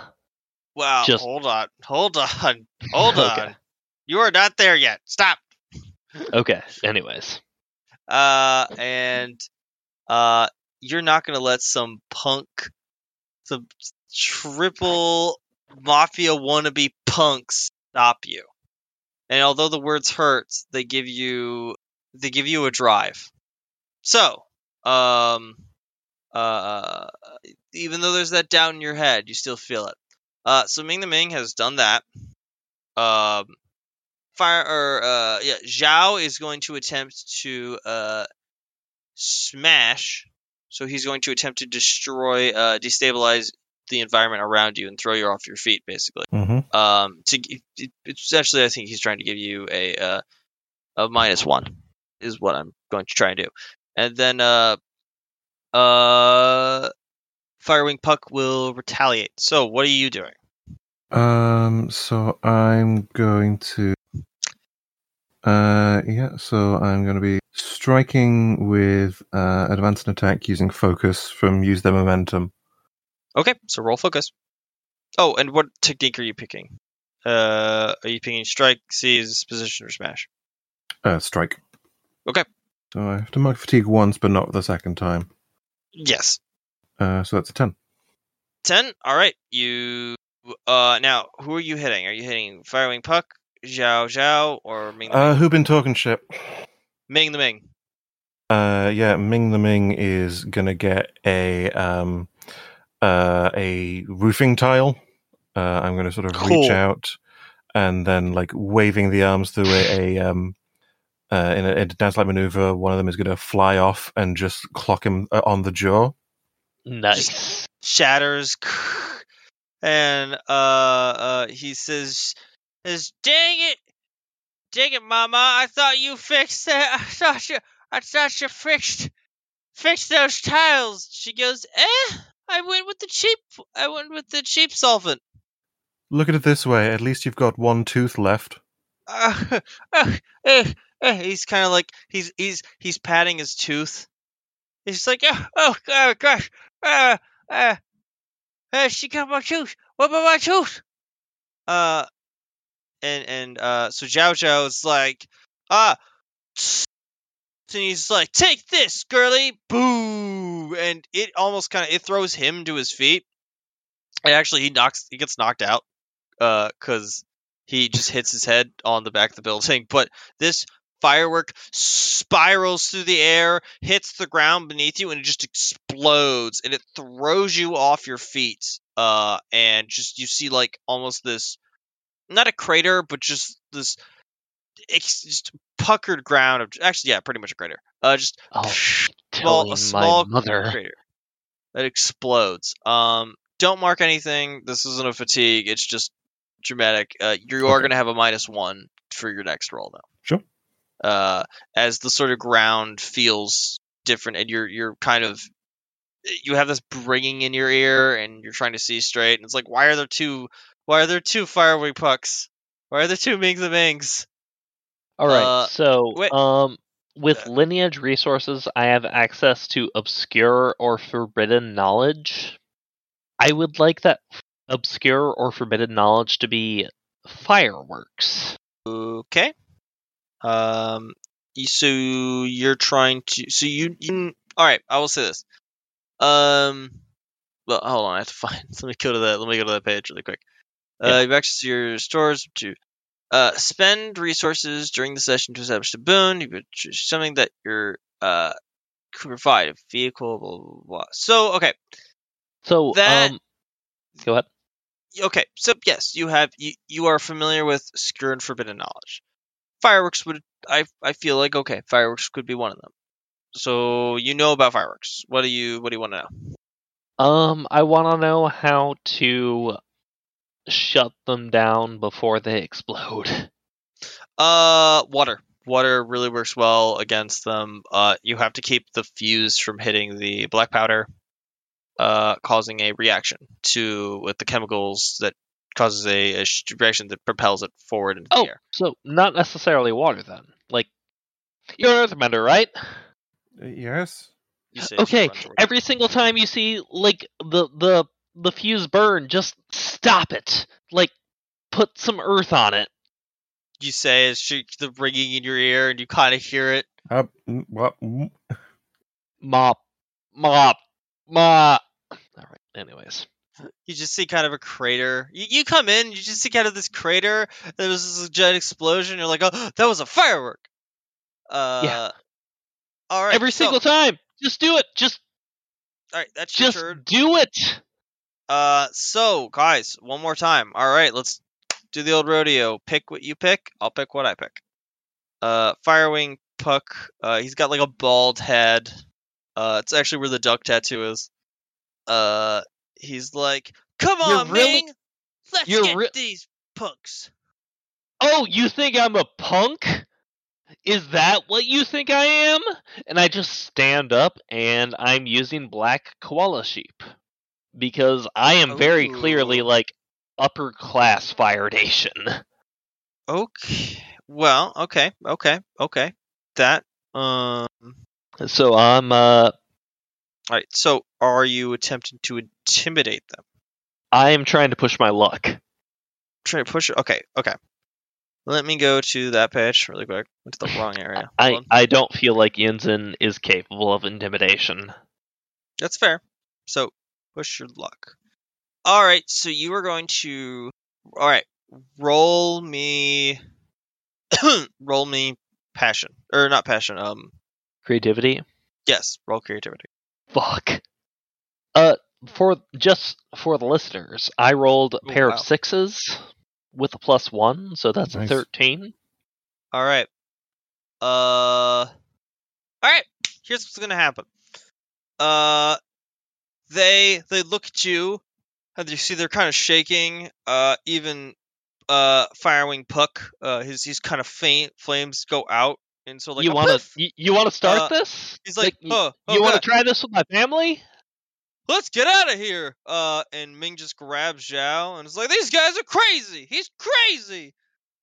[SPEAKER 1] Wow,
[SPEAKER 2] Just-
[SPEAKER 1] hold on, hold on, hold
[SPEAKER 2] Okay.
[SPEAKER 1] on. You are not there yet. Stop.
[SPEAKER 2] Okay. Anyways.
[SPEAKER 1] Uh, and uh, you're not gonna let some punk, some triple mafia wannabe punks stop you. And although the words hurt, they give you they give you a drive. So, um, uh, even though there's that doubt in your head, you still feel it. Uh, so Ming the Ming has done that. Um, fire or uh, yeah, Zhao is going to attempt to uh smash. So he's going to attempt to destroy, uh, destabilize the environment around you and throw you off your feet, basically.
[SPEAKER 3] Mm-hmm.
[SPEAKER 1] Um, to it- essentially, I think he's trying to give you a uh, a minus one, is what I'm going to try and do, and then uh, uh, Firewing Puck will retaliate. So what are you doing?
[SPEAKER 3] Um, so I'm going to. Uh, yeah, so I'm going to be striking with uh, advance and attack using focus from use their momentum.
[SPEAKER 1] Okay, so roll focus. Oh, and what technique are you picking? Uh, are you picking strike, seize, position, or smash?
[SPEAKER 3] Uh, strike.
[SPEAKER 1] Okay.
[SPEAKER 3] So I have to mark fatigue once, but not the second time.
[SPEAKER 1] Yes.
[SPEAKER 3] Uh, so that's a ten.
[SPEAKER 1] 10 all right you uh now who are you hitting are you hitting firewing puck zhao zhao or ming the
[SPEAKER 3] Uh,
[SPEAKER 1] ming?
[SPEAKER 3] who been talking shit?
[SPEAKER 1] ming the ming
[SPEAKER 3] Uh, yeah, Ming the Ming is gonna get a um, uh, a roofing tile. Uh, I'm gonna sort of reach out and then like waving the arms through a, a um, uh, in a, a dance-like maneuver. One of them is gonna fly off and just clock him uh, on the jaw.
[SPEAKER 2] Nice.
[SPEAKER 1] shatters and uh uh he says says dang it dang it mama i thought you fixed that i thought you i thought you fixed fixed those tiles she goes eh i went with the cheap i went with the cheap solvent
[SPEAKER 3] Look at it this way: at least you've got one tooth left.
[SPEAKER 1] uh, uh, eh, eh. he's kind of like he's he's he's patting his tooth. He's just like, oh, oh, oh gosh, uh, uh, uh, she got my tooth. What about my tooth? Uh, and and uh, so Zhao Zhao is like, ah, and he's like, take this, girly, boo, and it almost kind of it throws him to his feet. And actually, he knocks. He gets knocked out uh, because he just hits his head on the back of the building. But this firework spirals through the air, hits the ground beneath you, and it just explodes. And it throws you off your feet. Uh, and just you see like almost this, not a crater, but just this. It's just puckered ground of actually yeah pretty much a crater uh just
[SPEAKER 2] Oh,
[SPEAKER 1] small a small
[SPEAKER 2] mother.
[SPEAKER 1] crater that explodes. Um, don't mark anything. This isn't a fatigue. It's just dramatic. Uh, you are
[SPEAKER 3] Okay.
[SPEAKER 1] going to have a minus one for your next roll, though.
[SPEAKER 3] Sure.
[SPEAKER 1] Uh, as the sort of ground feels different, and you're you're kind of you have this ringing in your ear, and you're trying to see straight. And it's like, why are there two? Why are there two firework pucks? Why are there two Mings and Mings?
[SPEAKER 2] All right.
[SPEAKER 1] Uh,
[SPEAKER 2] so,
[SPEAKER 1] wait.
[SPEAKER 2] um, with lineage resources, I have access to obscure or forbidden knowledge. I would like that obscure or forbidden knowledge to be fireworks.
[SPEAKER 1] Okay. Um. So you're trying to. So you. you all right. I will say this. Um. Well, hold on. I have to find. Let me go to that. Let me go to that page really quick. Uh,
[SPEAKER 2] Yeah.
[SPEAKER 1] you access to your stores to uh spend resources during the session to establish a boon. You could choose something that you're uh could provide a vehicle. Blah blah blah. So okay.
[SPEAKER 2] So,
[SPEAKER 1] That-
[SPEAKER 2] um, go ahead.
[SPEAKER 1] okay so yes you have you, you are familiar with secure and forbidden knowledge fireworks would i i feel like okay fireworks could be one of them. So you know about fireworks. What do you what do you want to know?
[SPEAKER 2] Um, I want to know how to shut them down before they explode.
[SPEAKER 1] uh water. Water really works well against them. Uh you have to keep the fuse from hitting the black powder uh causing a reaction to with the chemicals that causes a, a reaction that propels it forward into
[SPEAKER 2] Oh,
[SPEAKER 1] the air
[SPEAKER 2] so not necessarily water then. Like, you're an earthbender, right?
[SPEAKER 3] Uh, Yes.
[SPEAKER 1] You say
[SPEAKER 2] Okay,
[SPEAKER 1] run toward it.
[SPEAKER 2] every single time you see like the the the fuse burn, just stop it. Like, put some earth on it.
[SPEAKER 1] you say as she, the ringing in your ear and you kind of hear it.
[SPEAKER 3] Uh, what?
[SPEAKER 2] Mop, mop, mop. All right. Anyways,
[SPEAKER 1] You just see kind of a crater. You, you come in, you just see kind of this crater. There was this giant explosion. You're like, oh, that was a firework. Uh, yeah. All right.
[SPEAKER 2] every
[SPEAKER 1] so-
[SPEAKER 2] single time, just do it. Just
[SPEAKER 1] All right, that's
[SPEAKER 2] just do it.
[SPEAKER 1] Uh, so guys, one more time. All right, let's do the old rodeo. Pick what you pick. I'll pick what I pick. Uh, Firewing Puck. Uh, he's got like a bald head. Uh, it's actually where the duck tattoo is. Uh, he's like, "Come
[SPEAKER 2] You're
[SPEAKER 1] on,
[SPEAKER 2] really-
[SPEAKER 1] Ming, let's get
[SPEAKER 2] re-
[SPEAKER 1] these pucks."
[SPEAKER 2] Oh, you think I'm a punk? Is that what you think I am? And I just stand up and I'm using black koala sheep. Because I am very clearly like upper class Fire Nation.
[SPEAKER 1] Okay. Well, okay, okay, okay. That. Um.
[SPEAKER 2] So I'm uh
[SPEAKER 1] All right. So, are you attempting to intimidate them?
[SPEAKER 2] I am trying to push my luck.
[SPEAKER 1] Trying to push it. Okay, okay. Let me go to that page really quick. Went to the wrong area.
[SPEAKER 2] I, I don't feel like Yinzin is capable of intimidation.
[SPEAKER 1] That's fair. So push your luck. All right. So you are going to. All right. Roll me. roll me passion or not passion. Um.
[SPEAKER 2] Creativity?
[SPEAKER 1] Yes. Roll creativity.
[SPEAKER 2] Fuck. Uh for just for the listeners, I rolled a
[SPEAKER 1] Oh,
[SPEAKER 2] pair
[SPEAKER 1] wow.
[SPEAKER 2] of sixes with a plus one, so that's
[SPEAKER 3] Nice.
[SPEAKER 2] a thirteen.
[SPEAKER 1] All right. Uh. All right. Here's what's gonna happen. Uh, they they look at you, and you see they're kind of shaking. Uh, even uh, Firewing Puck, uh, his he's kind of faint. Flames go out, and so like
[SPEAKER 2] you want to you, you want to start
[SPEAKER 1] Uh,
[SPEAKER 2] this?
[SPEAKER 1] He's like,
[SPEAKER 2] y-
[SPEAKER 1] oh, oh
[SPEAKER 2] you want to try this with my family?
[SPEAKER 1] let's get out of here. Uh, and Ming just grabs Zhao and is like, these guys are crazy. He's crazy.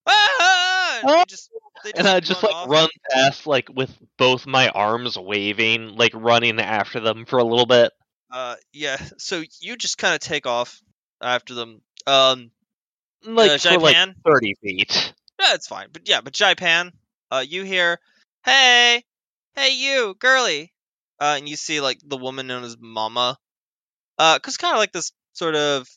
[SPEAKER 1] Ah! And, they just, they
[SPEAKER 2] And I just
[SPEAKER 1] run
[SPEAKER 2] like
[SPEAKER 1] off.
[SPEAKER 2] run past like with both my arms waving, like running after them for a little bit.
[SPEAKER 1] Uh, yeah. So you just kind of take off after them. Um,
[SPEAKER 2] Like
[SPEAKER 1] uh,
[SPEAKER 2] for like thirty feet.
[SPEAKER 1] Yeah, it's fine. But yeah, but Xaipan, uh, you hear, hey, hey, you, girly. Uh, and you see like the woman known as Mama. Uh, cause kind of like this sort of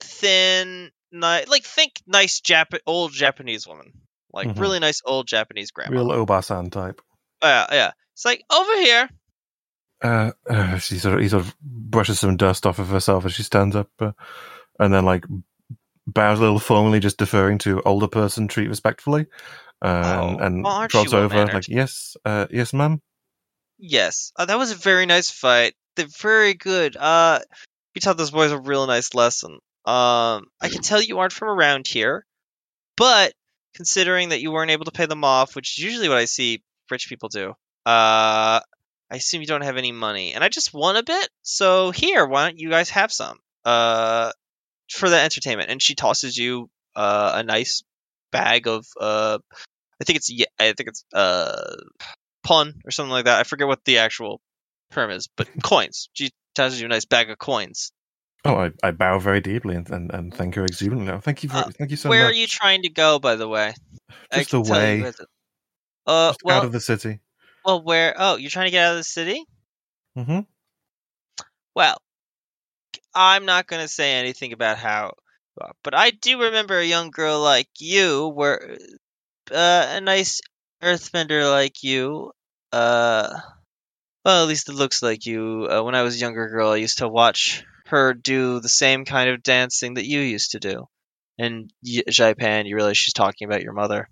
[SPEAKER 1] thin, ni- like think nice Jap- old Japanese woman, like
[SPEAKER 3] Mhm.
[SPEAKER 1] really nice old Japanese grandma.
[SPEAKER 3] Real Obasan type.
[SPEAKER 1] Yeah, yeah. It's like over here.
[SPEAKER 3] Uh, uh, she sort of he sort of brushes some dust off of herself as she stands up, uh, and then like bows a little formally, just deferring to older person, treat respectfully, uh, and,
[SPEAKER 1] Oh,
[SPEAKER 3] and drops over like yes, uh, yes, ma'am.
[SPEAKER 1] Yes, uh, that was a very nice fight. They're very good. Uh, you taught those boys a real nice lesson. Um, I can tell you aren't from around here, but considering that you weren't able to pay them off, which is usually what I see rich people do, uh, I assume you don't have any money, and I just won a bit. So here, why don't you guys have some? Uh, for the entertainment. And she tosses you uh a nice bag of uh, I think it's I think it's uh pun or something like that. I forget what the actual term is, but coins. She tosses you a nice bag of coins.
[SPEAKER 3] Oh, I, I bow very deeply and, and, and thank her exuberantly. Thank you, for,
[SPEAKER 1] Uh,
[SPEAKER 3] thank you so
[SPEAKER 1] Where
[SPEAKER 3] much.
[SPEAKER 1] Where are you trying to go, by the way?
[SPEAKER 3] Just away,
[SPEAKER 1] Uh,
[SPEAKER 3] just
[SPEAKER 1] well,
[SPEAKER 3] out of the city.
[SPEAKER 1] well, where? Oh, you're trying to get out of the city?
[SPEAKER 3] Mm hmm
[SPEAKER 1] Well, I'm not going to say anything about how, but I do remember a young girl like you, where uh, a nice earthbender like you, uh, well, at least it looks like you. Uh, when I was a younger girl, I used to watch her do the same kind of dancing that you used to do. And y- Xaipan, you realize she's talking about your mother.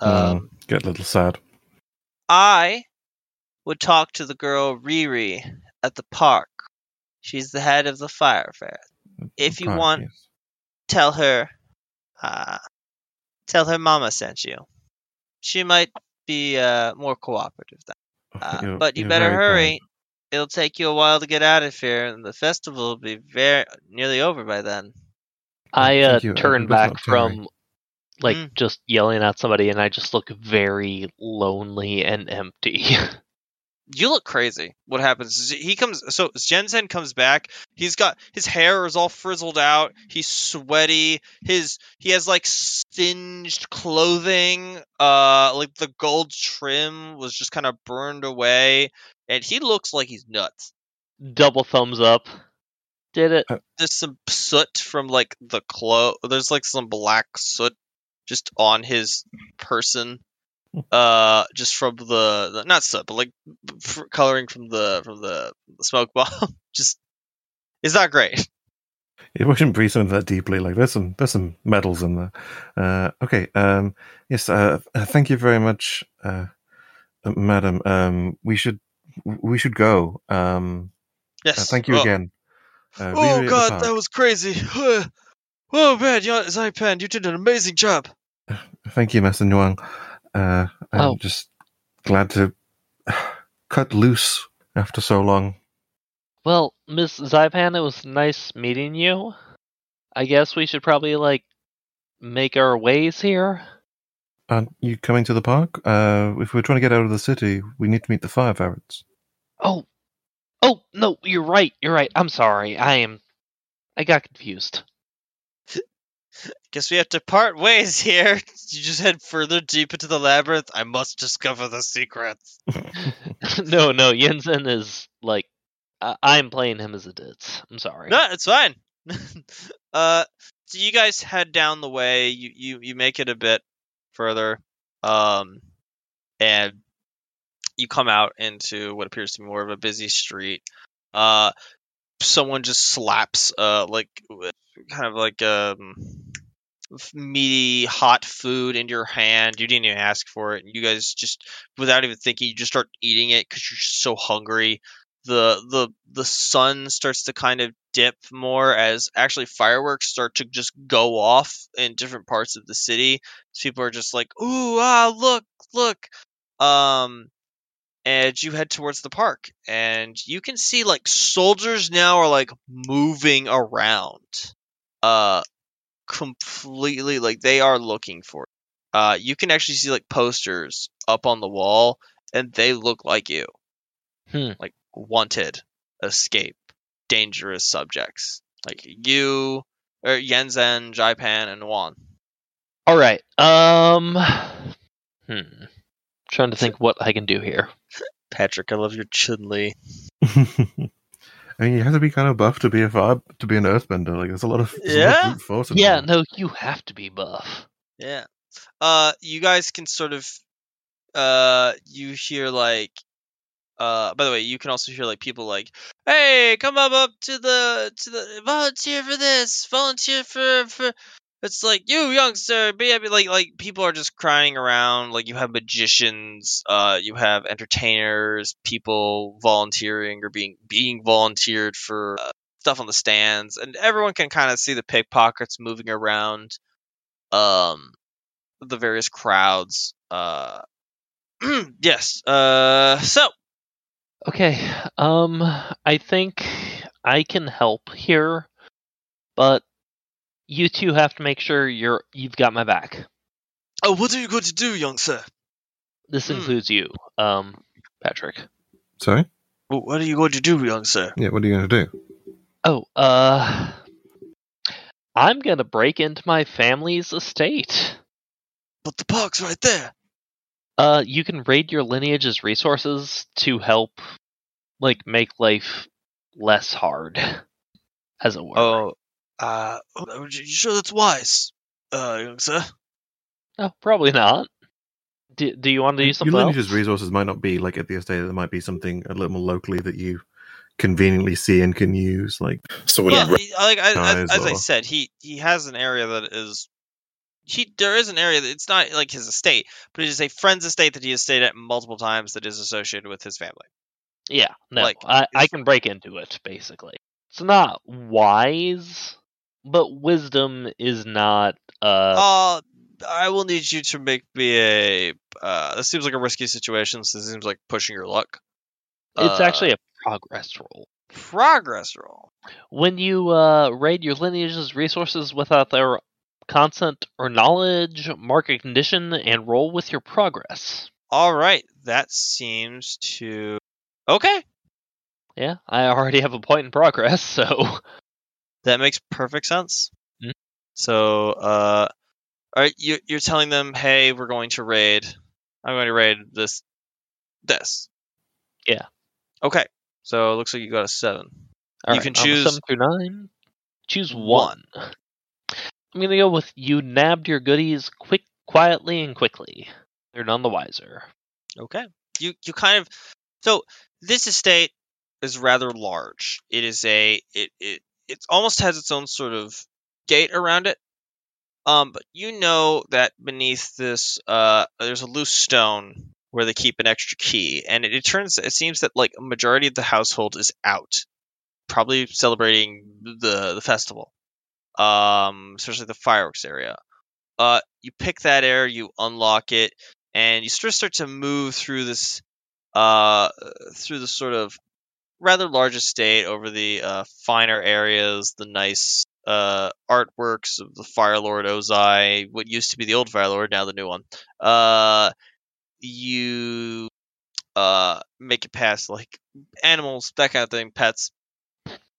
[SPEAKER 1] Um,
[SPEAKER 3] Get a little sad.
[SPEAKER 1] I would talk to the girl Riri at the park. She's the head of the fire fair. If you
[SPEAKER 3] Park,
[SPEAKER 1] want-
[SPEAKER 3] yes.
[SPEAKER 1] Tell her, uh, tell her mama sent you. She might be uh, more cooperative then. Uh,
[SPEAKER 3] You're-
[SPEAKER 1] but you better
[SPEAKER 3] very
[SPEAKER 1] hurry. It'll take you a while to get out of here, and the festival will be very nearly over by then.
[SPEAKER 2] I uh,
[SPEAKER 3] Thank
[SPEAKER 2] turn back from like
[SPEAKER 1] Mm.
[SPEAKER 2] just yelling at somebody, and I just look very lonely and empty.
[SPEAKER 1] You look crazy. What happens is he comes. So Yinzin comes back. He's got his hair is all frizzled out. He's sweaty. His he has like singed clothing. Uh, like the gold trim was just kind of burned away, and he looks like he's nuts.
[SPEAKER 2] Double thumbs up. Did it?
[SPEAKER 1] There's some soot from like the clo. There's like some black soot just on his person. Uh, just from the, the not soot, but like f- coloring from the from the, the smoke bomb. just it's not great.
[SPEAKER 3] It shouldn't breathe something that deeply. Like there's some there's some metals in there. Uh, okay. Um, yes. Uh, uh, thank you very much, uh, uh, madam. Um, we should we should go. Um,
[SPEAKER 1] Yes.
[SPEAKER 3] uh, thank you
[SPEAKER 1] oh.
[SPEAKER 3] again.
[SPEAKER 1] Oh god, that was crazy. oh man, Xaipan, you did an amazing job.
[SPEAKER 3] Thank you, Master Nguyen. Uh, I'm
[SPEAKER 2] Oh.
[SPEAKER 3] just glad to cut loose after so long.
[SPEAKER 2] Well, Miss Xaipan, it was nice meeting you. I guess we should probably like make our ways here.
[SPEAKER 3] Aren't you coming to the park? Uh, if we're trying to get out of the city, we need to meet the fire ferrets.
[SPEAKER 2] Oh, oh no, you're right. You're right. I'm sorry. I am. I got confused.
[SPEAKER 1] Guess we have to part ways here. You just head further deep into the labyrinth. I must discover the secrets.
[SPEAKER 2] no, no, Yinzin is like. I I'm playing him as a ditz. I'm sorry.
[SPEAKER 1] No, it's fine. uh, so you guys head down the way. You you you make it a bit further, um, and you come out into what appears to be more of a busy street. Uh, someone just slaps uh like kind of like um meaty hot food into your hand. You didn't even ask for it. You guys just without even thinking, you just start eating it because you're just so hungry the the the sun starts to kind of dip more as actually fireworks start to just go off in different parts of the city. People are just like, "Ooh, ah, look, look." Um and you head towards the park and you can see like soldiers now are like moving around. Uh completely like they are looking for it. Uh you can actually see like posters up on the wall and they look like you
[SPEAKER 2] Hmm.
[SPEAKER 1] like wanted, escape, dangerous subjects. Like you, or Yinzin, Xaipan, and Wan.
[SPEAKER 2] All right. Um. Hmm. Trying to think what I can do here.
[SPEAKER 1] Patrick, I love your Chun Li.
[SPEAKER 3] I mean, you have to be kind of buff to be a fire, to be an earthbender. Like, there's a lot of, there's a lot of
[SPEAKER 1] Yeah?
[SPEAKER 3] brute force
[SPEAKER 2] Yeah, no, you have to be buff.
[SPEAKER 1] Yeah. Uh, you guys can sort of, uh, you hear like, uh, by the way, you can also hear like people like, "Hey, come up up to the to the volunteer for this, volunteer for for." It's like you, youngster, be happy. Like like people are just crying around. Like you have magicians, uh, you have entertainers, people volunteering or being being volunteered for uh, stuff on the stands, and everyone can kind of see the pickpockets moving around. Um, the various crowds. Uh, yes. Uh, so
[SPEAKER 2] Okay, um, I think I can help here, but you two have to make sure you're you've got my back.
[SPEAKER 1] oh, what are you going to do, young sir?
[SPEAKER 2] This
[SPEAKER 1] Hmm.
[SPEAKER 2] includes you, um, Patrick.
[SPEAKER 3] Sorry?
[SPEAKER 1] Wh- What are you going to do, young sir?
[SPEAKER 3] Yeah, what are you going to do?
[SPEAKER 2] Oh, uh, I'm gonna break into my family's estate.
[SPEAKER 1] But the park's right there.
[SPEAKER 2] Uh, you can raid your lineage's resources to help, like, make life less hard, as it were.
[SPEAKER 1] Oh, uh, are you sure that's wise, uh, young sir?
[SPEAKER 2] No, probably not. Do, do you want to use something
[SPEAKER 3] Your
[SPEAKER 2] else?
[SPEAKER 3] lineage's resources might not be like at the estate. There might be something a little more locally that you conveniently see and can use. Like, so when
[SPEAKER 1] Well,
[SPEAKER 3] you
[SPEAKER 1] he- like I, as,
[SPEAKER 3] recognize
[SPEAKER 1] as I said, he he has an area that is. He there is an area that it's not like his estate, but it is a friend's estate that he has stayed at multiple times that is associated with his family.
[SPEAKER 2] Yeah, no,
[SPEAKER 1] Like,
[SPEAKER 2] I, I can break into it basically. It's not wise, but wisdom is not. Uh,
[SPEAKER 1] Uh, I will need you to make me a. Uh, this seems like a risky situation. So this seems like pushing your luck.
[SPEAKER 2] it's
[SPEAKER 1] Uh,
[SPEAKER 2] actually a progress roll.
[SPEAKER 1] progress roll.
[SPEAKER 2] When you uh, raid your lineage's resources without their consent or knowledge, mark a condition and roll with your progress.
[SPEAKER 1] All right, that seems to. Okay,
[SPEAKER 2] Yeah, I already have a point in progress, so
[SPEAKER 1] that makes perfect sense.
[SPEAKER 2] Mhm.
[SPEAKER 1] So, uh, all right, you, you're telling them, hey, we're going to raid. I'm going to raid this. This.
[SPEAKER 2] Yeah.
[SPEAKER 1] Okay, so it looks like you got a seven.
[SPEAKER 2] All
[SPEAKER 1] You
[SPEAKER 2] right,
[SPEAKER 1] can choose
[SPEAKER 2] seven through nine. Choose
[SPEAKER 1] one.
[SPEAKER 2] one. I'm gonna go with you nabbed your goodies quick, quietly, and quickly. They're none the wiser.
[SPEAKER 1] Okay. You you kind of so this estate is rather large. It is a it it it almost has its own sort of gate around it. Um, but you know that beneath this uh there's a loose stone where they keep an extra key, and it, it turns it seems that like a majority of the household is out, probably celebrating the the festival. Um, especially the fireworks area. Uh, you pick that area, you unlock it, and you sort of start to move through this uh through the sort of rather large estate over the uh, finer areas the nice uh artworks of the fire lord ozai what used to be the old fire lord now the new one uh you uh make it past like animals that kind of thing pets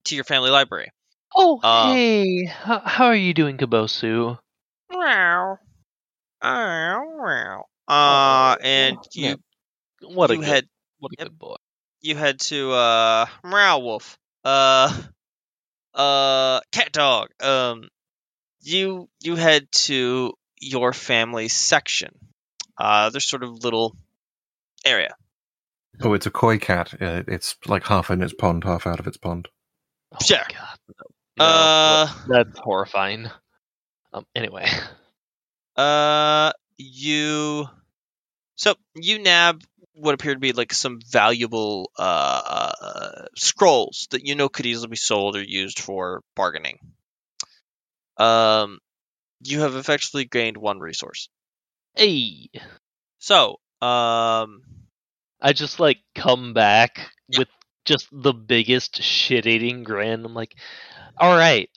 [SPEAKER 1] to your family library
[SPEAKER 2] Oh,
[SPEAKER 1] Um,
[SPEAKER 2] hey, how, how are you doing, Kabosu?
[SPEAKER 1] Meow. Meow, meow. uh and
[SPEAKER 2] Oh,
[SPEAKER 1] you
[SPEAKER 2] What a
[SPEAKER 1] you
[SPEAKER 2] good,
[SPEAKER 1] had
[SPEAKER 2] what a
[SPEAKER 1] yep.
[SPEAKER 2] good boy.
[SPEAKER 1] You head to uh Meow Wolf. Uh uh cat dog. Um you you head to your family section. Uh there's sort of little area.
[SPEAKER 3] oh, it's a koi cat. Uh, it's like half in its pond, half out of its pond.
[SPEAKER 2] Oh
[SPEAKER 1] Sure.
[SPEAKER 2] god. No, no,
[SPEAKER 1] Uh
[SPEAKER 2] that's horrifying. Um, anyway,
[SPEAKER 1] uh you so you nab what appear to be like some valuable uh, uh scrolls that you know could easily be sold or used for bargaining. Um you have effectively gained one resource.
[SPEAKER 2] hey,
[SPEAKER 1] So, um,
[SPEAKER 2] I just like come back
[SPEAKER 1] Yeah.
[SPEAKER 2] with just the biggest shit-eating grin. I'm like, all right,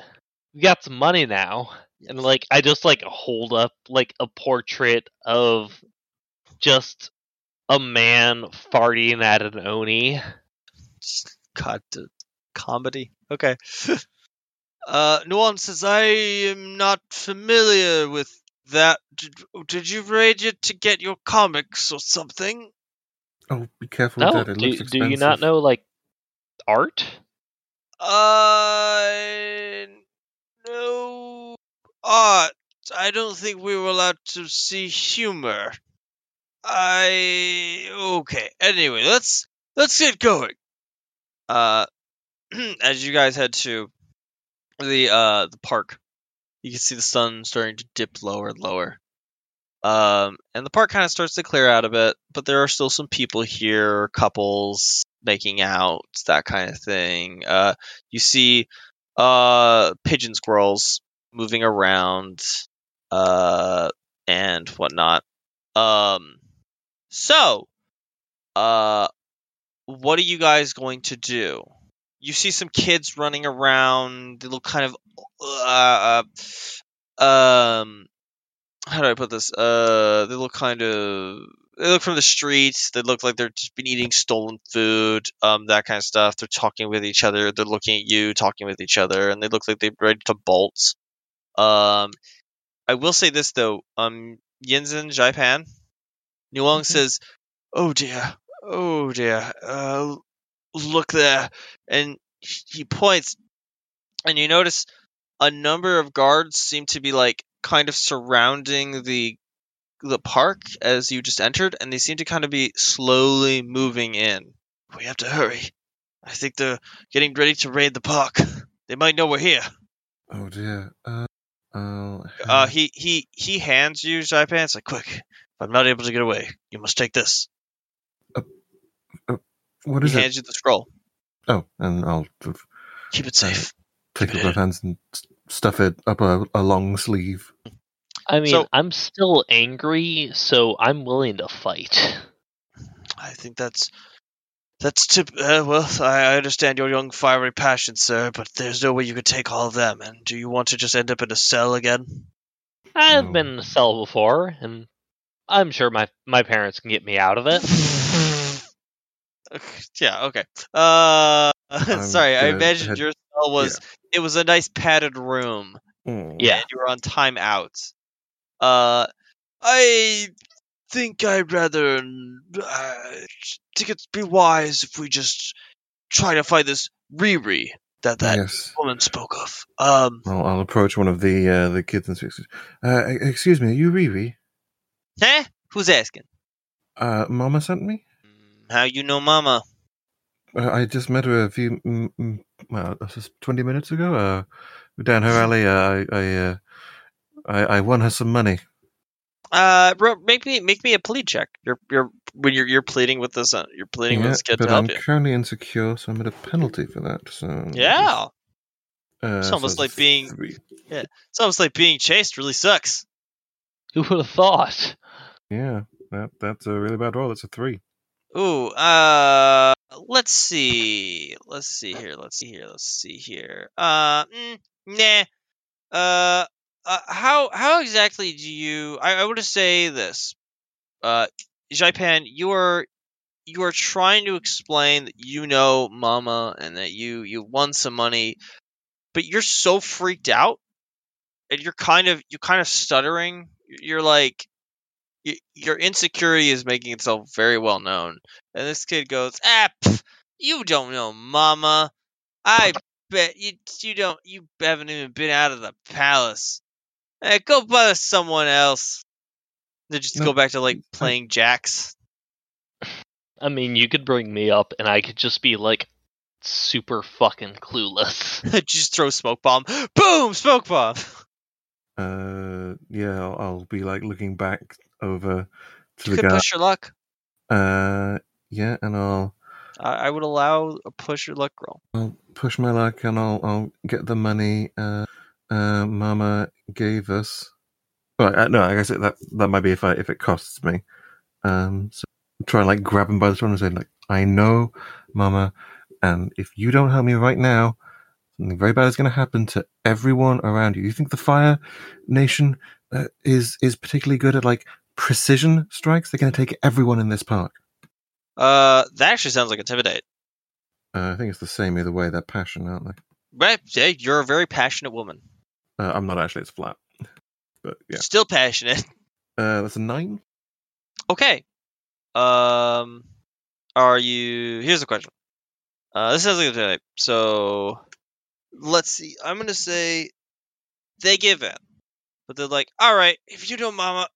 [SPEAKER 2] we got some money now, and like I just like hold up like a portrait of just a man farting at an oni.
[SPEAKER 1] God, the comedy. Okay. uh, Nuance says, I am not familiar with that. Did, did you raid it to get your comics or something?
[SPEAKER 3] Oh, be careful
[SPEAKER 2] No,
[SPEAKER 3] with that. It
[SPEAKER 2] do,
[SPEAKER 3] looks
[SPEAKER 2] do you not know like art?
[SPEAKER 1] Uh, no. Art. I don't think we were allowed to see humor. I okay. Anyway, let's let's get going. Uh, as you guys head to the uh the park, you can see the sun starting to dip lower and lower. Um, and the park kind of starts to clear out a bit, but there are still some people here, couples making out, that kind of thing. Uh, you see uh pigeon squirrels moving around, uh, and whatnot. Um, so, uh, what are you guys going to do? You see some kids running around. They look kind of, uh, uh, um, how do I put this? Uh, they look kind of. They look from the streets. They look like they're just been eating stolen food, um, that kind of stuff. They're talking with each other. They're looking at you, talking with each other, and they look like they're ready to bolt. Um, I will say this though. Um, Yinzin Xaipan, Nuong
[SPEAKER 3] Mhm.
[SPEAKER 1] says, "Oh dear, oh dear, uh, look there," and he points, and you notice a number of guards seem to be like kind of surrounding the the park as you just entered, and they seem to kind of be slowly moving in. We have to hurry. I think they're getting ready to raid the park. They might know we're here.
[SPEAKER 3] Oh dear. Uh, I'll
[SPEAKER 1] Uh, he he he hands you Xaipan. It's like, quick. If I'm not able to get away, you must take this.
[SPEAKER 3] Uh, uh, what
[SPEAKER 1] He
[SPEAKER 3] is it?
[SPEAKER 1] hands you the scroll.
[SPEAKER 3] Oh, and I'll sort
[SPEAKER 1] Keep it safe.
[SPEAKER 3] Uh, take
[SPEAKER 1] Keep
[SPEAKER 3] it
[SPEAKER 1] it
[SPEAKER 3] with both hands and stuff it up a, a long sleeve.
[SPEAKER 2] I mean,
[SPEAKER 1] So-
[SPEAKER 2] I'm still angry, so I'm willing to fight.
[SPEAKER 1] I think that's that's tip. Uh, well, I, I understand your young fiery passion, sir, but there's no way you could take all of them. And do you want to just end up in a cell again?
[SPEAKER 2] I've
[SPEAKER 3] No.
[SPEAKER 2] been in a cell before, and I'm sure my my parents can get me out of it.
[SPEAKER 1] yeah. Okay. Uh,
[SPEAKER 3] I'm
[SPEAKER 1] sorry. I imagined
[SPEAKER 3] head-
[SPEAKER 1] your cell was it was a nice padded room.
[SPEAKER 3] Mm.
[SPEAKER 2] Yeah.
[SPEAKER 1] and you were on timeout. Uh, I think I'd rather uh, think it'd be wise if we just try to find this Riri that that
[SPEAKER 3] Yes.
[SPEAKER 1] woman spoke of. Um,
[SPEAKER 3] I'll, I'll approach one of the uh, the kids and say, uh, "Excuse me, are you Riri?
[SPEAKER 1] Huh? Who's asking?
[SPEAKER 3] Uh, Mama sent me.
[SPEAKER 1] Mm, How you know, Mama?
[SPEAKER 3] Uh, I just met her a few, mm, mm, well, this is twenty minutes ago. Uh, down her alley. Uh, I I, uh, I I won her some money.
[SPEAKER 1] Uh, bro, make me make me a plea check. You're you're when you're you're pleading with this uh, you're pleading with
[SPEAKER 3] Yeah,
[SPEAKER 1] this kid
[SPEAKER 3] but
[SPEAKER 1] to help
[SPEAKER 3] I'm
[SPEAKER 1] you.
[SPEAKER 3] currently insecure, so I'm at a penalty for that. So
[SPEAKER 1] Yeah,
[SPEAKER 3] uh,
[SPEAKER 1] It's almost
[SPEAKER 3] it's
[SPEAKER 1] like being-
[SPEAKER 3] three.
[SPEAKER 1] it's almost like being chased really sucks.
[SPEAKER 2] Who would have thought?
[SPEAKER 3] Yeah, that that's a really bad roll. It's a three.
[SPEAKER 1] Ooh, uh, let's see. Let's see here. Let's see here. Let's see here. Uh, mm, nah. Uh, uh, how how exactly do you? I, I to say this. Uh, Xaipan, you are you are trying to explain that you know Mama and that you you won some money, but you're so freaked out, and you're kind of you kind of stuttering. You're like your insecurity is making itself very well known. And this kid goes, "Ah, pff, you don't know, Mama. I bet you you don't. You haven't even been out of the palace. Eh, go bother someone else." They just
[SPEAKER 3] No,
[SPEAKER 1] go back to like playing jacks.
[SPEAKER 2] I mean, you could bring me up, and I could just be like super fucking clueless.
[SPEAKER 1] just throw smoke bomb. Boom, smoke bomb.
[SPEAKER 3] Uh, yeah, I'll, I'll be like looking back over to
[SPEAKER 1] You
[SPEAKER 3] the
[SPEAKER 1] could
[SPEAKER 3] guy.
[SPEAKER 1] push your luck.
[SPEAKER 3] Uh, yeah, and I'll
[SPEAKER 1] I, I would allow a push your luck roll.
[SPEAKER 3] I'll push my luck and I'll I'll get the money. Uh, uh, Mama gave us. Well, uh, no, I guess it, that that might be if I if it costs me. Um, so try and like grab him by the shoulder and say like, I know, Mama, and if you don't help me right now, something very bad is going to happen to everyone around you. You think the Fire Nation uh, is is particularly good at like precision strikes? They're going to take everyone in this park.
[SPEAKER 1] Uh, that actually sounds like intimidate.
[SPEAKER 3] Uh, I think it's the same either way. They're passionate, aren't they?
[SPEAKER 1] Right? Yeah, you're a very passionate woman.
[SPEAKER 3] Uh, I'm not actually. It's flat, but yeah.
[SPEAKER 1] Still passionate.
[SPEAKER 3] Uh, that's a nine.
[SPEAKER 1] Okay. Um, are you? Here's the question. Uh, this sounds like a type. So let's see. I'm gonna say they give in, but they're like, "All right, if you don't, Mama."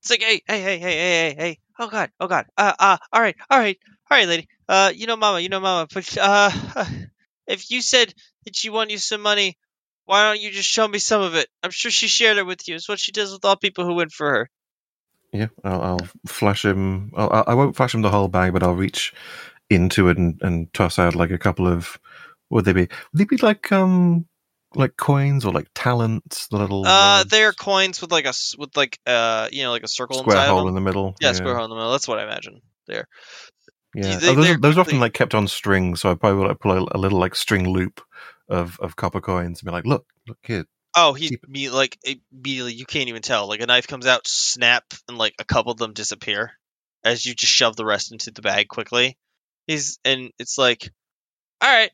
[SPEAKER 1] It's like, "Hey, hey, hey, hey, hey, hey, hey! Oh God, oh God! Uh, uh, all right, all right, all right, lady. Uh, you know, Mama, you know, Mama. But uh, if you said that she won you some money, why don't you just show me some of it? I'm sure she shared it with you. It's what she does with all people who win for her."
[SPEAKER 3] Yeah, I'll, I'll flash him. I'll, I won't flash him the whole bag, but I'll reach into it and, and toss out like a couple of. What would they be? Would they be like um like coins or like talents? The little
[SPEAKER 1] Uh,
[SPEAKER 3] rods?
[SPEAKER 1] they're coins with like a with like uh, you know, like a circle
[SPEAKER 3] square
[SPEAKER 1] inside
[SPEAKER 3] hole in the middle.
[SPEAKER 1] Yeah, square hole in the middle. That's what I imagine. There.
[SPEAKER 3] Yeah,
[SPEAKER 1] they-
[SPEAKER 3] Oh, those, those are often like kept on strings, so I probably will like, pull a, a little like string loop of of copper coins and be like, "Look, look, here."
[SPEAKER 1] Oh, he me like immediately. You can't even tell. Like a knife comes out, snap, and like a couple of them disappear as you just shove the rest into the bag quickly. He's and it's like, all right,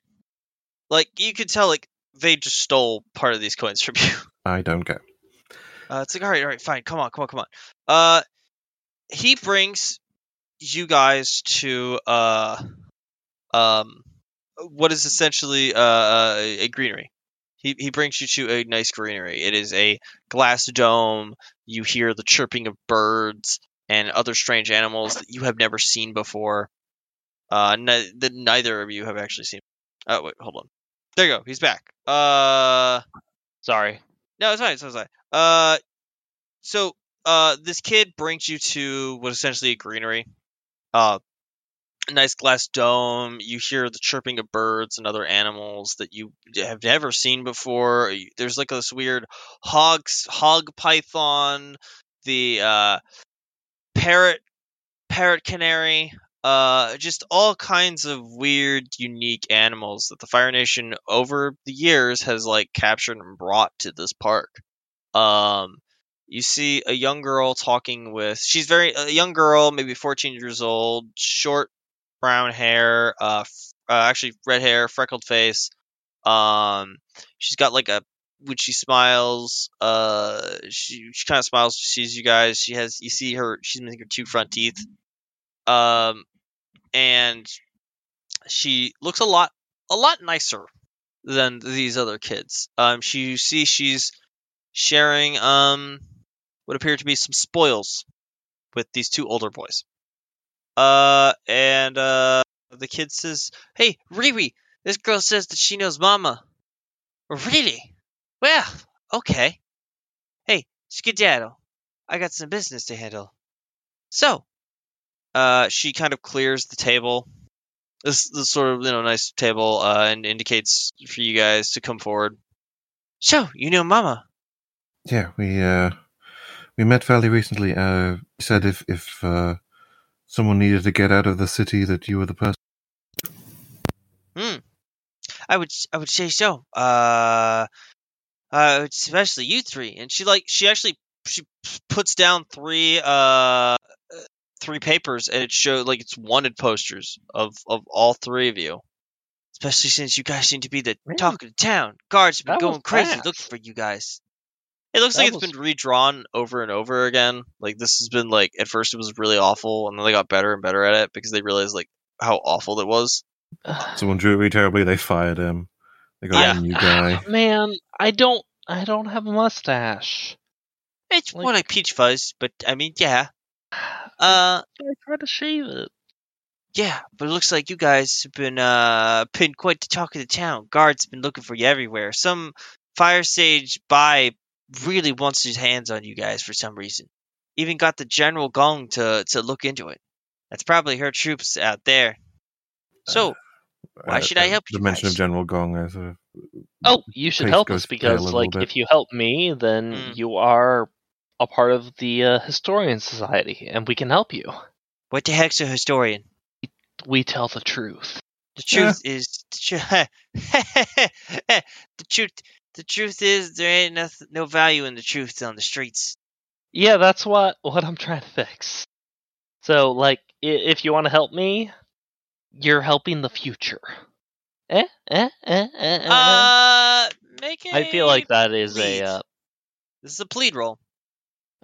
[SPEAKER 1] like you could tell like they just stole part of these coins from you.
[SPEAKER 3] I don't care.
[SPEAKER 1] Uh, it's like, all right, all right, fine, come on, come on, come on. Uh, he brings you guys to uh, um, what is essentially uh, uh, a greenery. He he brings you to a nice greenery. It is a glass dome. You hear the chirping of birds and other strange animals that you have never seen before. Uh, ne- that neither of you have actually seen. Oh wait, hold on. There you go. He's back. Uh.
[SPEAKER 2] Sorry.
[SPEAKER 1] No, it's fine. It's fine. Uh, so uh, this kid brings you to what essentially a greenery. Uh, a nice glass dome. You hear the chirping of birds and other animals that you have never seen before. There's like this weird hogs, hog python, the uh, parrot, parrot canary. Uh, just all kinds of weird, unique animals that the Fire Nation over the years has like captured and brought to this park. Um, you see a young girl talking with. She's very a young girl, maybe 14 years old, short brown hair, uh, f- uh actually red hair, freckled face. Um, she's got like a when she smiles, uh, she she kind of smiles. She sees you guys. She has you see her. She's missing her two front teeth. Um, and she looks a lot a lot nicer than these other kids. Um, she you see she's sharing um what appear to be some spoils with these two older boys. Uh, and uh, the kid says, "Hey, Riri, this girl says that she knows Mama." Really? Well, okay. Hey, skedaddle. I got some business to handle. So, uh, she kind of clears the table. This, this sort of you know nice table, uh, and indicates for you guys to come forward. So, you know Mama.
[SPEAKER 3] Yeah, we uh we met fairly recently. Uh, said if if uh, someone needed to get out of the city, that you were the person.
[SPEAKER 1] Hmm. I would I would say so. Uh, uh, especially you three. And she like she actually she puts down three uh three papers, and it showed like it's wanted posters of of all three of you. Especially since you guys seem to be the
[SPEAKER 2] Really?
[SPEAKER 1] talk of the town. Guards have been
[SPEAKER 2] That
[SPEAKER 1] going crazy
[SPEAKER 2] fast.
[SPEAKER 1] looking for you guys. It looks
[SPEAKER 2] That
[SPEAKER 1] like it's
[SPEAKER 2] was-
[SPEAKER 1] been redrawn over and over again. Like this has been like at first it was really awful, and then they got better and better at it because they realized like how awful it was.
[SPEAKER 3] Someone drew it really terribly. They fired him. They got
[SPEAKER 1] Yeah.
[SPEAKER 3] a new guy.
[SPEAKER 2] Man, I don't. I don't have a mustache.
[SPEAKER 1] It's
[SPEAKER 2] Like-
[SPEAKER 1] more like peach fuzz, but I mean, yeah. Uh,
[SPEAKER 2] I tried to shave it.
[SPEAKER 1] yeah, but it looks like you guys have been uh been quite the talk of the town. Guards have been looking for you everywhere. Some fire sage Bai really wants his hands on you guys for some reason. Even got the General Gong to to look into it. That's probably her troops out there. So Why should I help
[SPEAKER 3] The
[SPEAKER 1] you
[SPEAKER 3] mention of? General Gong as a
[SPEAKER 2] Oh, you should help us because, like,
[SPEAKER 3] bit.
[SPEAKER 2] if you help me, then
[SPEAKER 1] Mm.
[SPEAKER 2] you are a part of the uh, historian society, and we can help you.
[SPEAKER 1] what the heck's a historian?
[SPEAKER 2] We tell the truth.
[SPEAKER 1] The truth is the, tru- the truth. The truth is there ain't nothing, no value in the truth on the streets.
[SPEAKER 2] Yeah, that's what what I'm trying to fix. So, like, i- if you want to help me, you're helping the future. Eh? Eh? Eh? Eh? eh, eh.
[SPEAKER 1] Uh, make a.
[SPEAKER 2] I feel like that is
[SPEAKER 1] plead.
[SPEAKER 2] a. Uh,
[SPEAKER 1] This is a plead roll.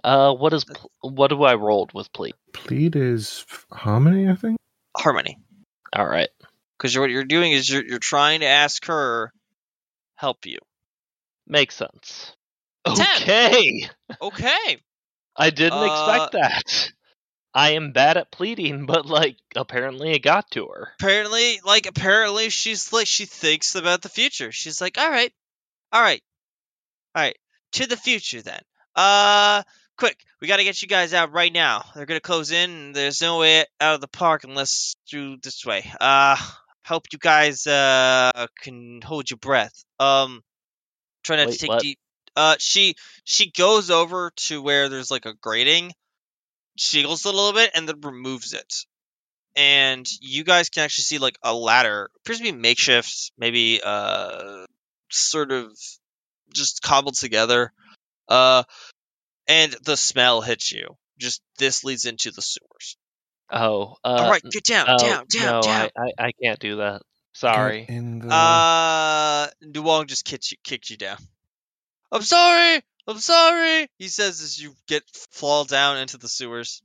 [SPEAKER 2] Uh, what is pl- what do I rolled with, plead?
[SPEAKER 3] plead is harmony, I think.
[SPEAKER 1] Harmony.
[SPEAKER 2] All right.
[SPEAKER 1] because what you're doing is you're you're trying to ask her help you.
[SPEAKER 2] Makes sense.
[SPEAKER 1] Ten.
[SPEAKER 2] Okay.
[SPEAKER 1] Okay.
[SPEAKER 2] I didn't
[SPEAKER 1] Uh,
[SPEAKER 2] expect that. I am bad at pleading, but like apparently it got to her.
[SPEAKER 1] apparently like apparently she's like she thinks about the future she's like all right all right all right to the future then uh quick we got to get you guys out right now. They're gonna close in and there's no way out of the park unless through this way. Uh hope you guys uh can hold your breath. Um try not
[SPEAKER 2] Wait,
[SPEAKER 1] to take
[SPEAKER 2] what?
[SPEAKER 1] deep uh she she goes over to where there's like a grating jiggles it a little bit and then removes it. And you guys can actually see like a ladder appears to be makeshift maybe uh sort of just cobbled together. Uh and the smell hits you just this leads into the sewers
[SPEAKER 2] Oh, uh,
[SPEAKER 1] all right get down
[SPEAKER 2] oh,
[SPEAKER 1] down down
[SPEAKER 2] no,
[SPEAKER 1] down
[SPEAKER 2] I, I I can't do that. Sorry.
[SPEAKER 3] Get in the.
[SPEAKER 1] uh Nuong just kicked you kicked you down i'm sorry i'm sorry he says as you get fall down into the sewers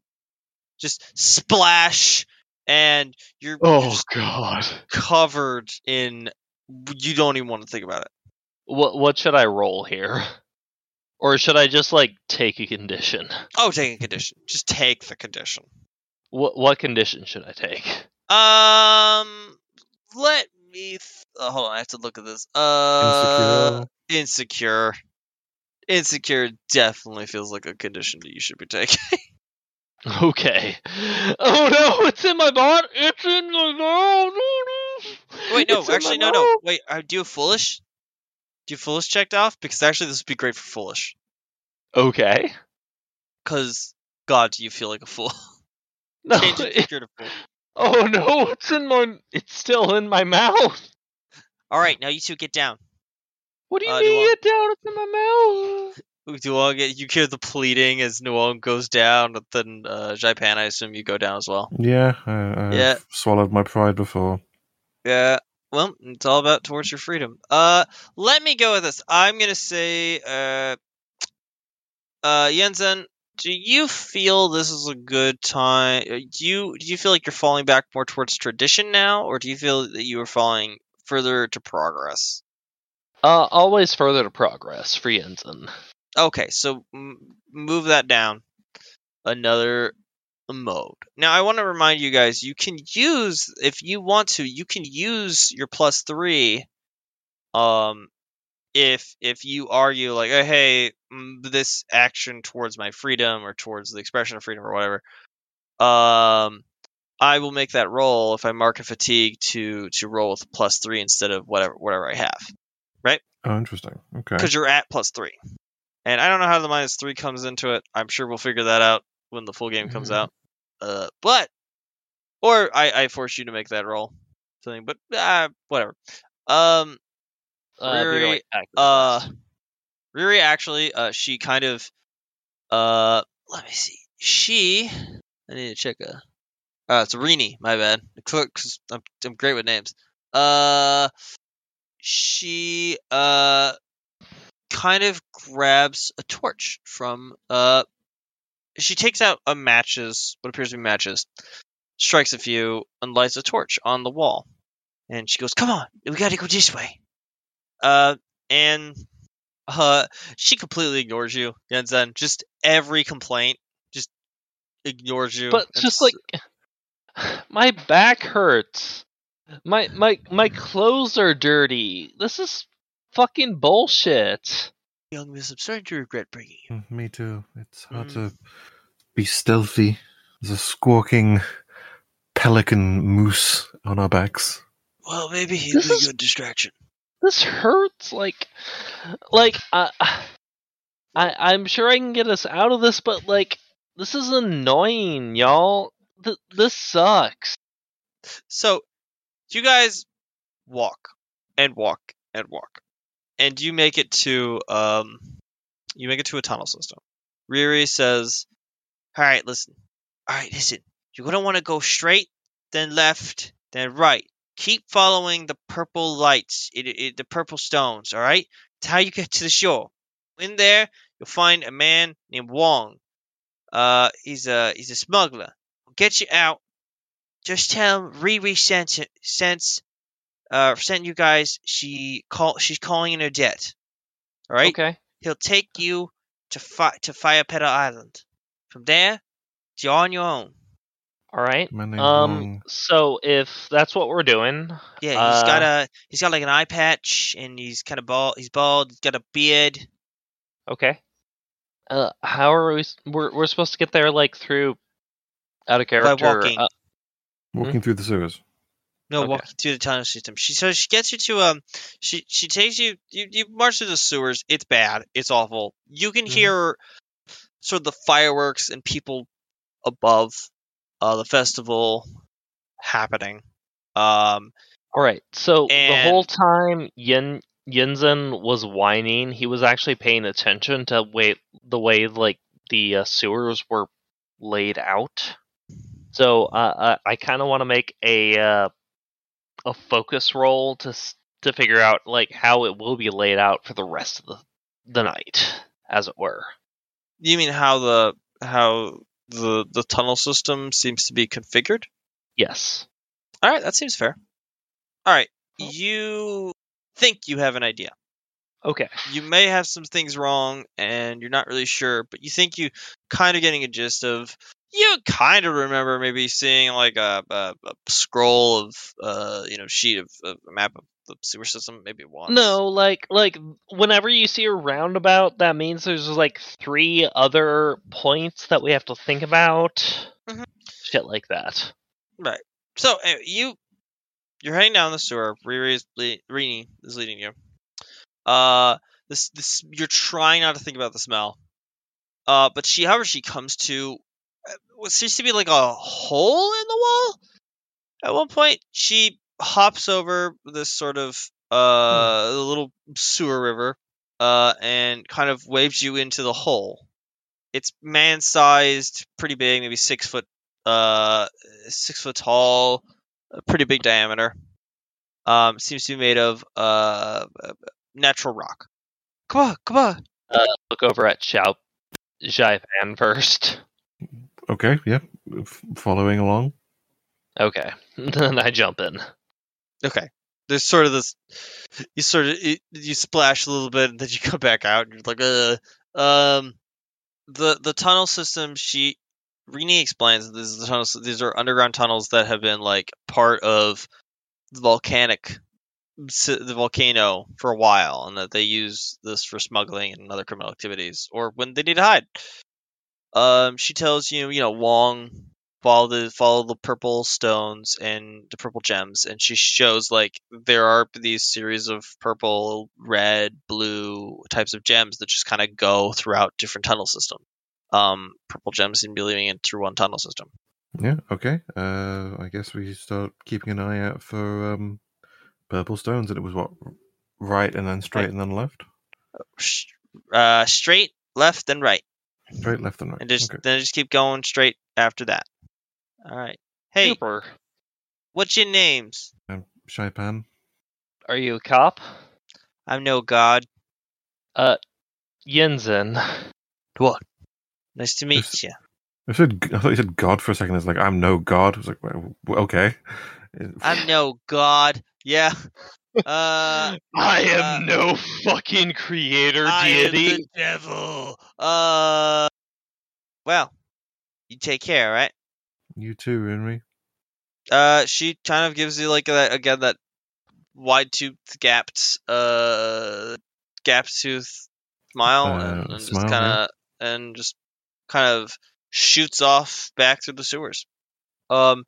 [SPEAKER 1] just splash and you're, you're
[SPEAKER 2] Oh God.
[SPEAKER 1] covered in you don't even want to think about it
[SPEAKER 2] What what should I roll here? Or should I just like take a condition?
[SPEAKER 1] Oh, take a condition. Just take the condition.
[SPEAKER 2] What what condition should I take?
[SPEAKER 1] Um, let me. Th- uh, hold on, I have to look at this. Uh,
[SPEAKER 3] Insecure.
[SPEAKER 1] insecure. Insecure definitely feels like a condition that you should be taking.
[SPEAKER 2] Okay. Oh no, it's in my body. It's in my no, no, no.
[SPEAKER 1] Wait, no,
[SPEAKER 2] It's
[SPEAKER 1] actually, no, no. Wait, uh, do you foolish? Do you have foolish checked off? Because actually, this would be great for foolish.
[SPEAKER 2] Okay.
[SPEAKER 1] Because God, do you feel like a fool?
[SPEAKER 2] No.
[SPEAKER 1] Change
[SPEAKER 2] it-
[SPEAKER 1] insecure to fool.
[SPEAKER 2] oh no, it's in my. It's still in my mouth.
[SPEAKER 1] All right, now you two get down.
[SPEAKER 2] What do you
[SPEAKER 1] Uh,
[SPEAKER 2] mean?
[SPEAKER 1] Nuong.
[SPEAKER 2] Get down! It's in my mouth.
[SPEAKER 1] Nuong, you hear the pleading as Nuong goes down, but then uh, Xaipan, I assume you go down as well.
[SPEAKER 3] Yeah, I, I've
[SPEAKER 1] Yeah.
[SPEAKER 3] swallowed my pride before.
[SPEAKER 1] Yeah. Well, it's all about towards your freedom. Uh, let me go with this. I'm gonna say, uh, uh, Yinzin, do you feel this is a good time? uh, Do you do you feel like you're falling back more towards tradition now, or do you feel that you are falling further to progress?
[SPEAKER 2] Uh, always further to progress for Yinzin.
[SPEAKER 1] Okay, so m- move that down another mode. Now, I want to remind you guys, you can use if you want to, you can use your plus three. Um, if if you argue like, oh, hey, this action towards my freedom or towards the expression of freedom or whatever, um, I will make that roll if I mark a fatigue to to roll with plus three instead of whatever whatever I have right
[SPEAKER 3] Oh, interesting. Okay.
[SPEAKER 1] because you're at plus three. And I don't know how the minus three comes into it. I'm sure we'll figure that out when the full game comes
[SPEAKER 3] Mhm.
[SPEAKER 1] out. Uh, but or I, I force you to make that roll, something. But uh, whatever. Um,
[SPEAKER 2] Uh,
[SPEAKER 1] Riri, uh, Riri actually, uh, she kind of, uh, let me see. She, I need to check a. Uh, it's Rini. My bad. Because I'm I'm great with names. Uh, she uh kind of grabs a torch from uh. She takes out a matches, what appears to be matches, strikes a few, and lights a torch on the wall. And she goes, "Come on, we gotta go this way." Uh, and uh, she completely ignores you, Yinzin. Just every complaint, just ignores you.
[SPEAKER 2] but just like my back hurts. My my my clothes are dirty. This is fucking bullshit.
[SPEAKER 1] Young miss, I'm starting to regret bringing you.
[SPEAKER 3] Mm, Me too. It's hard
[SPEAKER 1] Mm.
[SPEAKER 3] to be stealthy. There's a squawking pelican moose on our backs.
[SPEAKER 1] Well, maybe he'll
[SPEAKER 2] This
[SPEAKER 1] be a good distraction.
[SPEAKER 2] This hurts. Like like uh, I I'm sure I can get us out of this, but like this is annoying, y'all. Th- this sucks.
[SPEAKER 1] So, you guys walk and walk and walk, and you make it to um, you make it to a tunnel system. Riri says, "All right, listen. All right, listen. You're gonna want to go straight, then left, then right. Keep following the purple lights, it, it, the purple stones. All right. It's how you get to the shore. In there, you'll find a man named Wong. Uh, he's a he's a smuggler. He'll get you out. Just tell him Riri sent, sent uh, sent you guys. She call she's calling in her debt. All right.
[SPEAKER 2] Okay.
[SPEAKER 1] He'll take you to fi- to Fire Petal Island. From there, you're on your own.
[SPEAKER 2] All right.
[SPEAKER 3] My name's
[SPEAKER 2] Um.
[SPEAKER 3] Long.
[SPEAKER 2] So if that's what we're doing,
[SPEAKER 1] Yeah, he's got
[SPEAKER 2] Uh,
[SPEAKER 1] a he's got like an eye patch, and he's kind of bald. He's bald. He's got a beard.
[SPEAKER 2] okay. Uh, how are we? We're we're supposed to get there like through out of character.
[SPEAKER 1] By walking.
[SPEAKER 2] uh,
[SPEAKER 3] Walking through the sewers.
[SPEAKER 1] No,
[SPEAKER 2] Okay.
[SPEAKER 1] walking through the tunnel system. She so she gets you to um she she takes you you, you march through the sewers. It's bad. It's awful. You can
[SPEAKER 2] Mhm.
[SPEAKER 1] hear sort of the fireworks and people above uh the festival happening. Um
[SPEAKER 2] all right. So the whole time Yin Yinzin was whining, he was actually paying attention to way the way like the uh, sewers were laid out. So uh, I, I kind of want to make a uh, a focus roll to to figure out like how it will be laid out for the rest of the the night, as it were.
[SPEAKER 1] you mean how the how the the tunnel system seems to be configured?
[SPEAKER 2] Yes.
[SPEAKER 1] All right, that seems fair. All right, oh. you think you have an idea.
[SPEAKER 2] Okay.
[SPEAKER 1] you may have some things wrong and you're not really sure, but you think you kind of getting a gist of. You kind of remember maybe seeing like a, a, a scroll of, uh, you know, sheet of, of a map of the sewer system, maybe once.
[SPEAKER 2] No, like like whenever you see a roundabout, that means there's like three other points that we have to think about.
[SPEAKER 1] Mhm.
[SPEAKER 2] Shit like that.
[SPEAKER 1] Right. So anyway, you you're heading down the sewer. Riri is, le- Rini is leading you. Uh, this this you're trying not to think about the smell. Uh, but she, however, she comes to what seems to be like a hole in the wall. At one point, she hops over this sort of uh little sewer river, uh, and kind of waves you into the hole. It's man-sized, pretty big, maybe six foot uh six foot tall, pretty big diameter. Um, seems to be made of uh natural rock. Come on, come on.
[SPEAKER 2] Look over at Xiao Xaipan first.
[SPEAKER 3] Okay, yeah. F- following along.
[SPEAKER 2] Okay. then I jump in.
[SPEAKER 1] Okay. There's sort of this. You sort of you, you splash a little bit, and then you come back out, and you're like, uh, um, the the tunnel system. She, Rini explains that this is the tunnels. These are underground tunnels that have been like part of the volcanic, the volcano for a while, and that they use this for smuggling and other criminal activities, or when they need to hide. Um, she tells you, you know, Wong follow the follow the purple stones and the purple gems and she shows like there are these series of purple red blue types of gems that just kind of go throughout different tunnel systems um purple gems seem to be leading in through one tunnel system
[SPEAKER 3] Yeah, okay. Uh, I guess we start keeping an eye out for um, purple stones, and it was what right and then straight
[SPEAKER 1] Right.
[SPEAKER 3] and then left,
[SPEAKER 1] uh straight left and right
[SPEAKER 3] straight left and right.
[SPEAKER 1] and just
[SPEAKER 3] okay.
[SPEAKER 1] then just keep going straight after that all right hey
[SPEAKER 2] Super.
[SPEAKER 1] what's your names
[SPEAKER 3] I'm Xaipan.
[SPEAKER 2] Are you a cop?
[SPEAKER 1] i'm no god
[SPEAKER 2] Uh Yinzin.
[SPEAKER 1] what nice to meet
[SPEAKER 3] This-
[SPEAKER 1] you
[SPEAKER 3] I said I thought you said God for a second. It's like I'm no God. I was like, well, okay.
[SPEAKER 1] i'm no god yeah uh
[SPEAKER 2] I
[SPEAKER 1] am
[SPEAKER 2] am no fucking creator
[SPEAKER 1] I am the devil. Uh, well, you take care, right?
[SPEAKER 3] You too, Henry.
[SPEAKER 1] Uh, she kind of gives you like that again that wide toothed gapped uh gap tooth smile
[SPEAKER 3] Uh,
[SPEAKER 1] and, and just
[SPEAKER 3] smile,
[SPEAKER 1] kind
[SPEAKER 3] yeah.
[SPEAKER 1] of and just kind of shoots off back through the sewers. Um,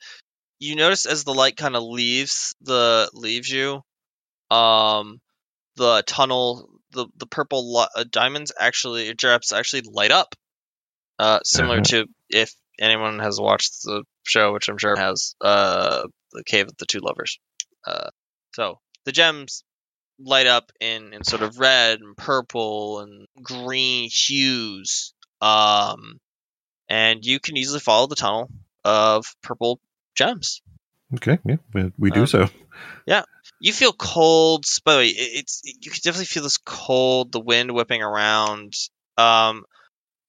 [SPEAKER 1] you notice as the light kind of leaves the leaves you, um, the tunnel, the the purple li- uh, diamonds actually, drops actually light up. Uh, similar
[SPEAKER 3] Mhm.
[SPEAKER 1] to if anyone has watched the show, which I'm sure has, uh, the Cave of the Two Lovers. Uh, so the gems light up in, in sort of red and purple and green hues. Um, and you can easily follow the tunnel of purple gems.
[SPEAKER 3] Okay, yeah, we, we do
[SPEAKER 1] Um,
[SPEAKER 3] so.
[SPEAKER 1] You feel cold. By the way, it's you can definitely feel this cold, the wind whipping around. Um,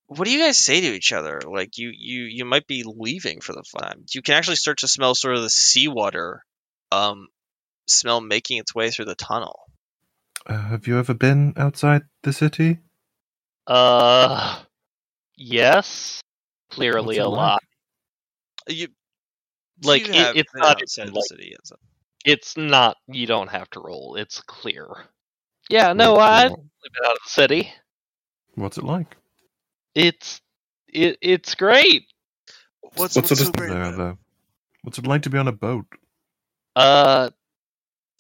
[SPEAKER 1] what do you guys say to each other? Like you, you, you might be leaving for the fun. You can actually start to smell sort of the seawater, um, smell making its way through the tunnel.
[SPEAKER 3] Uh, have you ever been outside the city?
[SPEAKER 2] Uh, yes, clearly
[SPEAKER 3] What's it
[SPEAKER 2] a
[SPEAKER 3] like?
[SPEAKER 2] lot.
[SPEAKER 1] You
[SPEAKER 2] Like,
[SPEAKER 1] you
[SPEAKER 2] it-
[SPEAKER 1] have
[SPEAKER 2] not
[SPEAKER 1] outside
[SPEAKER 2] even,
[SPEAKER 1] the
[SPEAKER 2] like-
[SPEAKER 1] city. Yes.
[SPEAKER 2] It's not. You don't have to roll. It's clear. Yeah, no,
[SPEAKER 3] What's it
[SPEAKER 2] I've
[SPEAKER 3] like?
[SPEAKER 2] been out of the city.
[SPEAKER 3] What's it like?
[SPEAKER 2] It's it it's great.
[SPEAKER 1] What's,
[SPEAKER 3] what
[SPEAKER 1] what's so great
[SPEAKER 3] there,
[SPEAKER 1] about it?
[SPEAKER 3] though? What's it like to be on a boat?
[SPEAKER 2] Uh,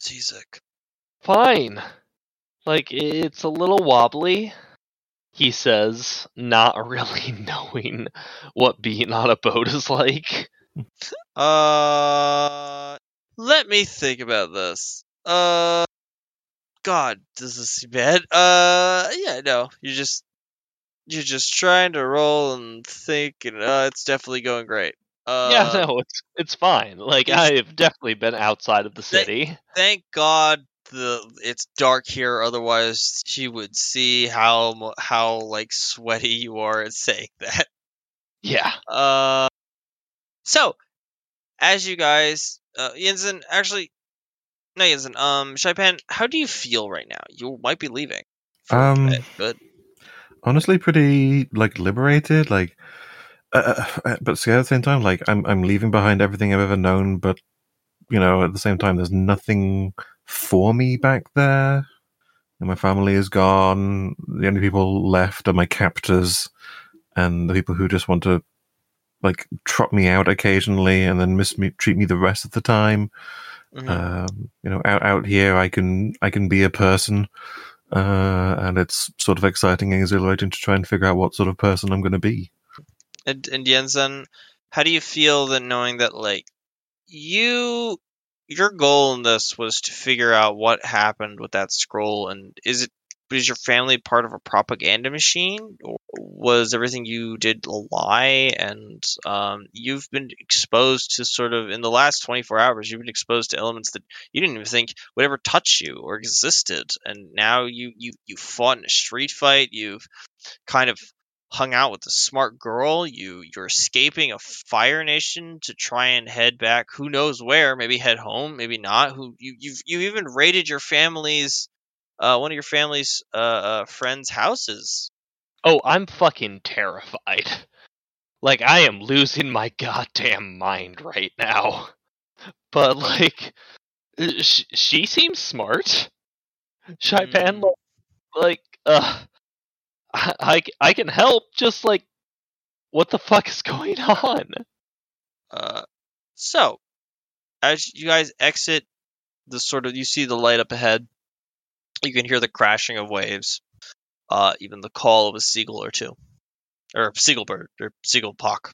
[SPEAKER 1] Zizek.
[SPEAKER 2] fine. Like it's a little wobbly. He says, not really knowing what being on a boat is like.
[SPEAKER 1] Uh, let me think about this. Uh, God, does this seem bad? Uh, yeah, no, you're just you're just trying to roll and think, and uh, it's definitely going great. Uh,
[SPEAKER 2] yeah, no, it's it's fine. Like I have definitely been outside of the city.
[SPEAKER 1] Thank God the it's dark here. Otherwise, she would see how how like sweaty you are at saying that.
[SPEAKER 2] Yeah.
[SPEAKER 1] Uh, so as you guys, uh, Yinzin, actually, no, Yinzin, um, Xaipan, how do you feel right now? You might be leaving. for a
[SPEAKER 3] Um,
[SPEAKER 1] bit, but
[SPEAKER 3] honestly pretty like liberated like uh, uh, but scared at the same time like i'm i'm leaving behind everything i've ever known but you know at the same time there's nothing for me back there and my family is gone the only people left are my captors and the people who just want to like trot me out occasionally and then miss me treat me the rest of the time
[SPEAKER 1] mhm.
[SPEAKER 3] um, you know out out here i can i can be a person uh, and it's sort of exciting and exhilarating to try and figure out what sort of person i'm going to be
[SPEAKER 1] and, and Yinzin, how do you feel that knowing that like you your goal in this was to figure out what happened with that scroll and is it is your family part of a propaganda machine? Or was everything you did a lie? And um, you've been exposed to sort of in the last 24 hours you've been exposed to elements that you didn't even think would ever touch you or existed. And now you you you fought in a street fight. You've kind of hung out with a smart girl. You you're escaping a fire nation to try and head back. Who knows where? Maybe head home maybe not. Who you you've you even raided your family's uh one of your family's uh, uh friends houses
[SPEAKER 2] Oh, I'm fucking terrified. Like I am losing my goddamn mind right now. But like, sh- she seems smart. Xaipan,
[SPEAKER 1] Mm.
[SPEAKER 2] like, uh, I, I I can help. Just like, what the fuck is going on?
[SPEAKER 1] uh so as you guys exit the sort of you see the light up ahead you can hear the crashing of waves uh even the call of a seagull or two or seagull bird or seagull hawk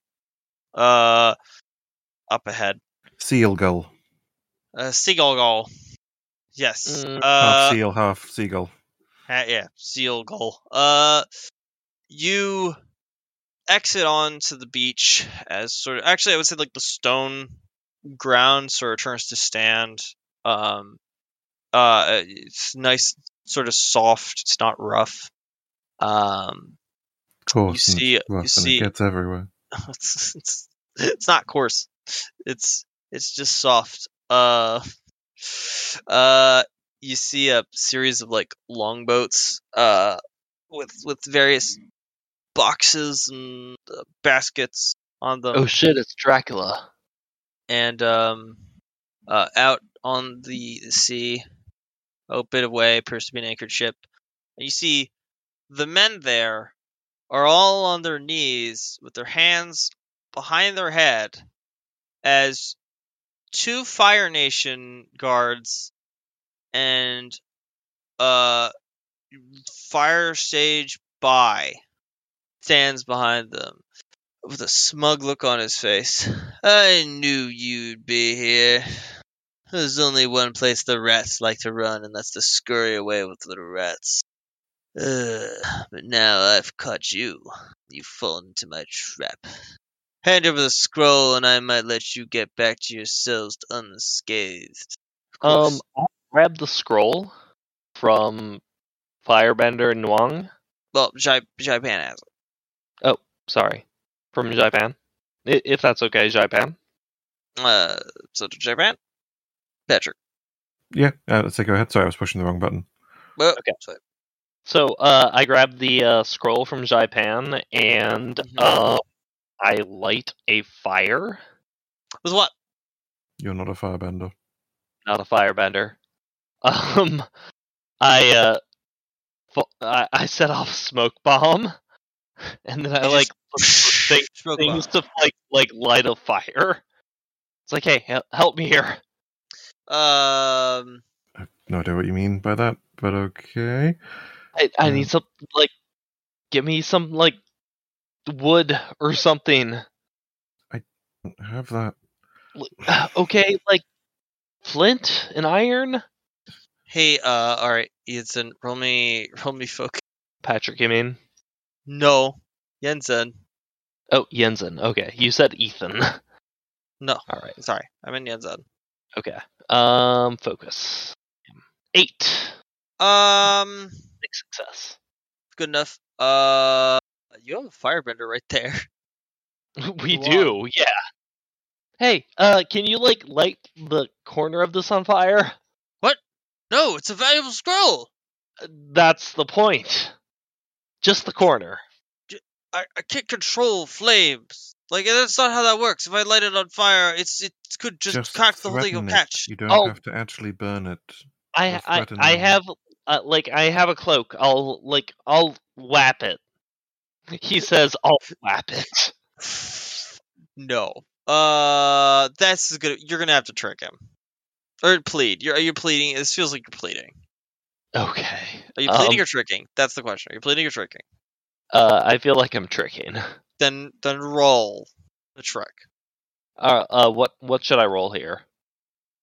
[SPEAKER 1] uh up ahead
[SPEAKER 3] seal gull
[SPEAKER 1] Uh, seagull gull. Yes.
[SPEAKER 2] Mm.
[SPEAKER 3] half
[SPEAKER 1] Uh,
[SPEAKER 3] seal half seagull
[SPEAKER 1] ha- yeah, seal gull. Uh, you exit onto the beach as sort of actually I would say like the stone ground sort of turns to stand. Um, uh, it's nice, sort of soft. It's not rough. Um,
[SPEAKER 3] coarse
[SPEAKER 1] you see-
[SPEAKER 3] rough
[SPEAKER 1] you
[SPEAKER 3] and
[SPEAKER 1] see-
[SPEAKER 3] it gets everywhere
[SPEAKER 1] it's, it's it's not coarse. It's it's just soft. Uh, uh, you see a series of like longboats, uh, with with various boxes and uh, baskets on them,
[SPEAKER 2] Oh shit! It's Dracula.
[SPEAKER 1] and um, uh, out on the sea, a bit away, appears to be an anchored ship, and you see the men there are all on their knees with their hands behind their head as two Fire Nation guards and uh Fire Sage Bai stands behind them with a smug look on his face. I knew you'd be here. There's only one place the rats like to run, and that's to scurry away with little rats. Ugh, but now I've caught you. You've fallen into my trap. Hand over the scroll, and I might let you get back to yourselves unscathed.
[SPEAKER 2] Um, I'll grab the scroll from Firebender and Nuang.
[SPEAKER 1] well, Jai, Xaipan has it.
[SPEAKER 2] Oh, sorry, from Xaipan. I- If that's okay, Xaipan.
[SPEAKER 1] Uh, so to Xaipan, Patrick.
[SPEAKER 3] Yeah, uh, let's say go ahead. Sorry, I was pushing the wrong button.
[SPEAKER 1] Well,
[SPEAKER 2] Okay.
[SPEAKER 1] sorry.
[SPEAKER 2] So uh, I grab the uh, scroll from Xaipan and
[SPEAKER 1] Mhm.
[SPEAKER 2] uh, I light a fire.
[SPEAKER 1] With what?
[SPEAKER 3] You're not a firebender.
[SPEAKER 2] Not a firebender. Um, I uh, fu- I, I set off a smoke bomb, and then I
[SPEAKER 1] You
[SPEAKER 2] like
[SPEAKER 1] just-
[SPEAKER 2] look for thing-
[SPEAKER 1] Smoke
[SPEAKER 2] things to like like light a fire. It's like, hey, hel- help me here.
[SPEAKER 1] Um,
[SPEAKER 3] I have no idea what you mean by that, but okay.
[SPEAKER 2] I, I
[SPEAKER 3] Yeah.
[SPEAKER 2] need some like, give me some like wood or something.
[SPEAKER 3] I don't have that.
[SPEAKER 2] Okay, like flint and iron.
[SPEAKER 1] hey, uh, all right, Ethan, roll me, roll me focus.
[SPEAKER 2] Patrick, you mean?
[SPEAKER 1] No, Yinzin.
[SPEAKER 2] Oh, Yinzin. Okay, you said Ethan.
[SPEAKER 1] No,
[SPEAKER 2] All right.
[SPEAKER 1] sorry, I'm in Yinzin.
[SPEAKER 2] Okay. Um, focus. Eight.
[SPEAKER 1] Um,
[SPEAKER 2] Big success.
[SPEAKER 1] good enough. Uh, you have a firebender right there.
[SPEAKER 2] We do, yeah. Hey, uh, can you like light the corner of this on fire? What?
[SPEAKER 1] No, it's a valuable scroll.
[SPEAKER 2] That's the point. Just the corner.
[SPEAKER 1] I, I can't control flames. Like that's not how that works. If I light it on fire, it's it could just, crack the whole thing
[SPEAKER 3] threaten
[SPEAKER 1] will
[SPEAKER 3] it.
[SPEAKER 1] catch.
[SPEAKER 3] You don't
[SPEAKER 2] Oh.
[SPEAKER 3] have to actually burn it.
[SPEAKER 2] I
[SPEAKER 3] Or
[SPEAKER 2] I I have uh, like I have a cloak. I'll like I'll whap it. He says I'll whap it.
[SPEAKER 1] No. Uh, that's good. You're gonna have to trick him, or plead. You're are you pleading? This feels like you're pleading.
[SPEAKER 2] Okay.
[SPEAKER 1] Are you pleading
[SPEAKER 2] Um,
[SPEAKER 1] or tricking? That's the question. Are you pleading or tricking?
[SPEAKER 2] Uh, I feel like I'm tricking.
[SPEAKER 1] Then then roll the trick.
[SPEAKER 2] Uh, uh, what what should I roll here?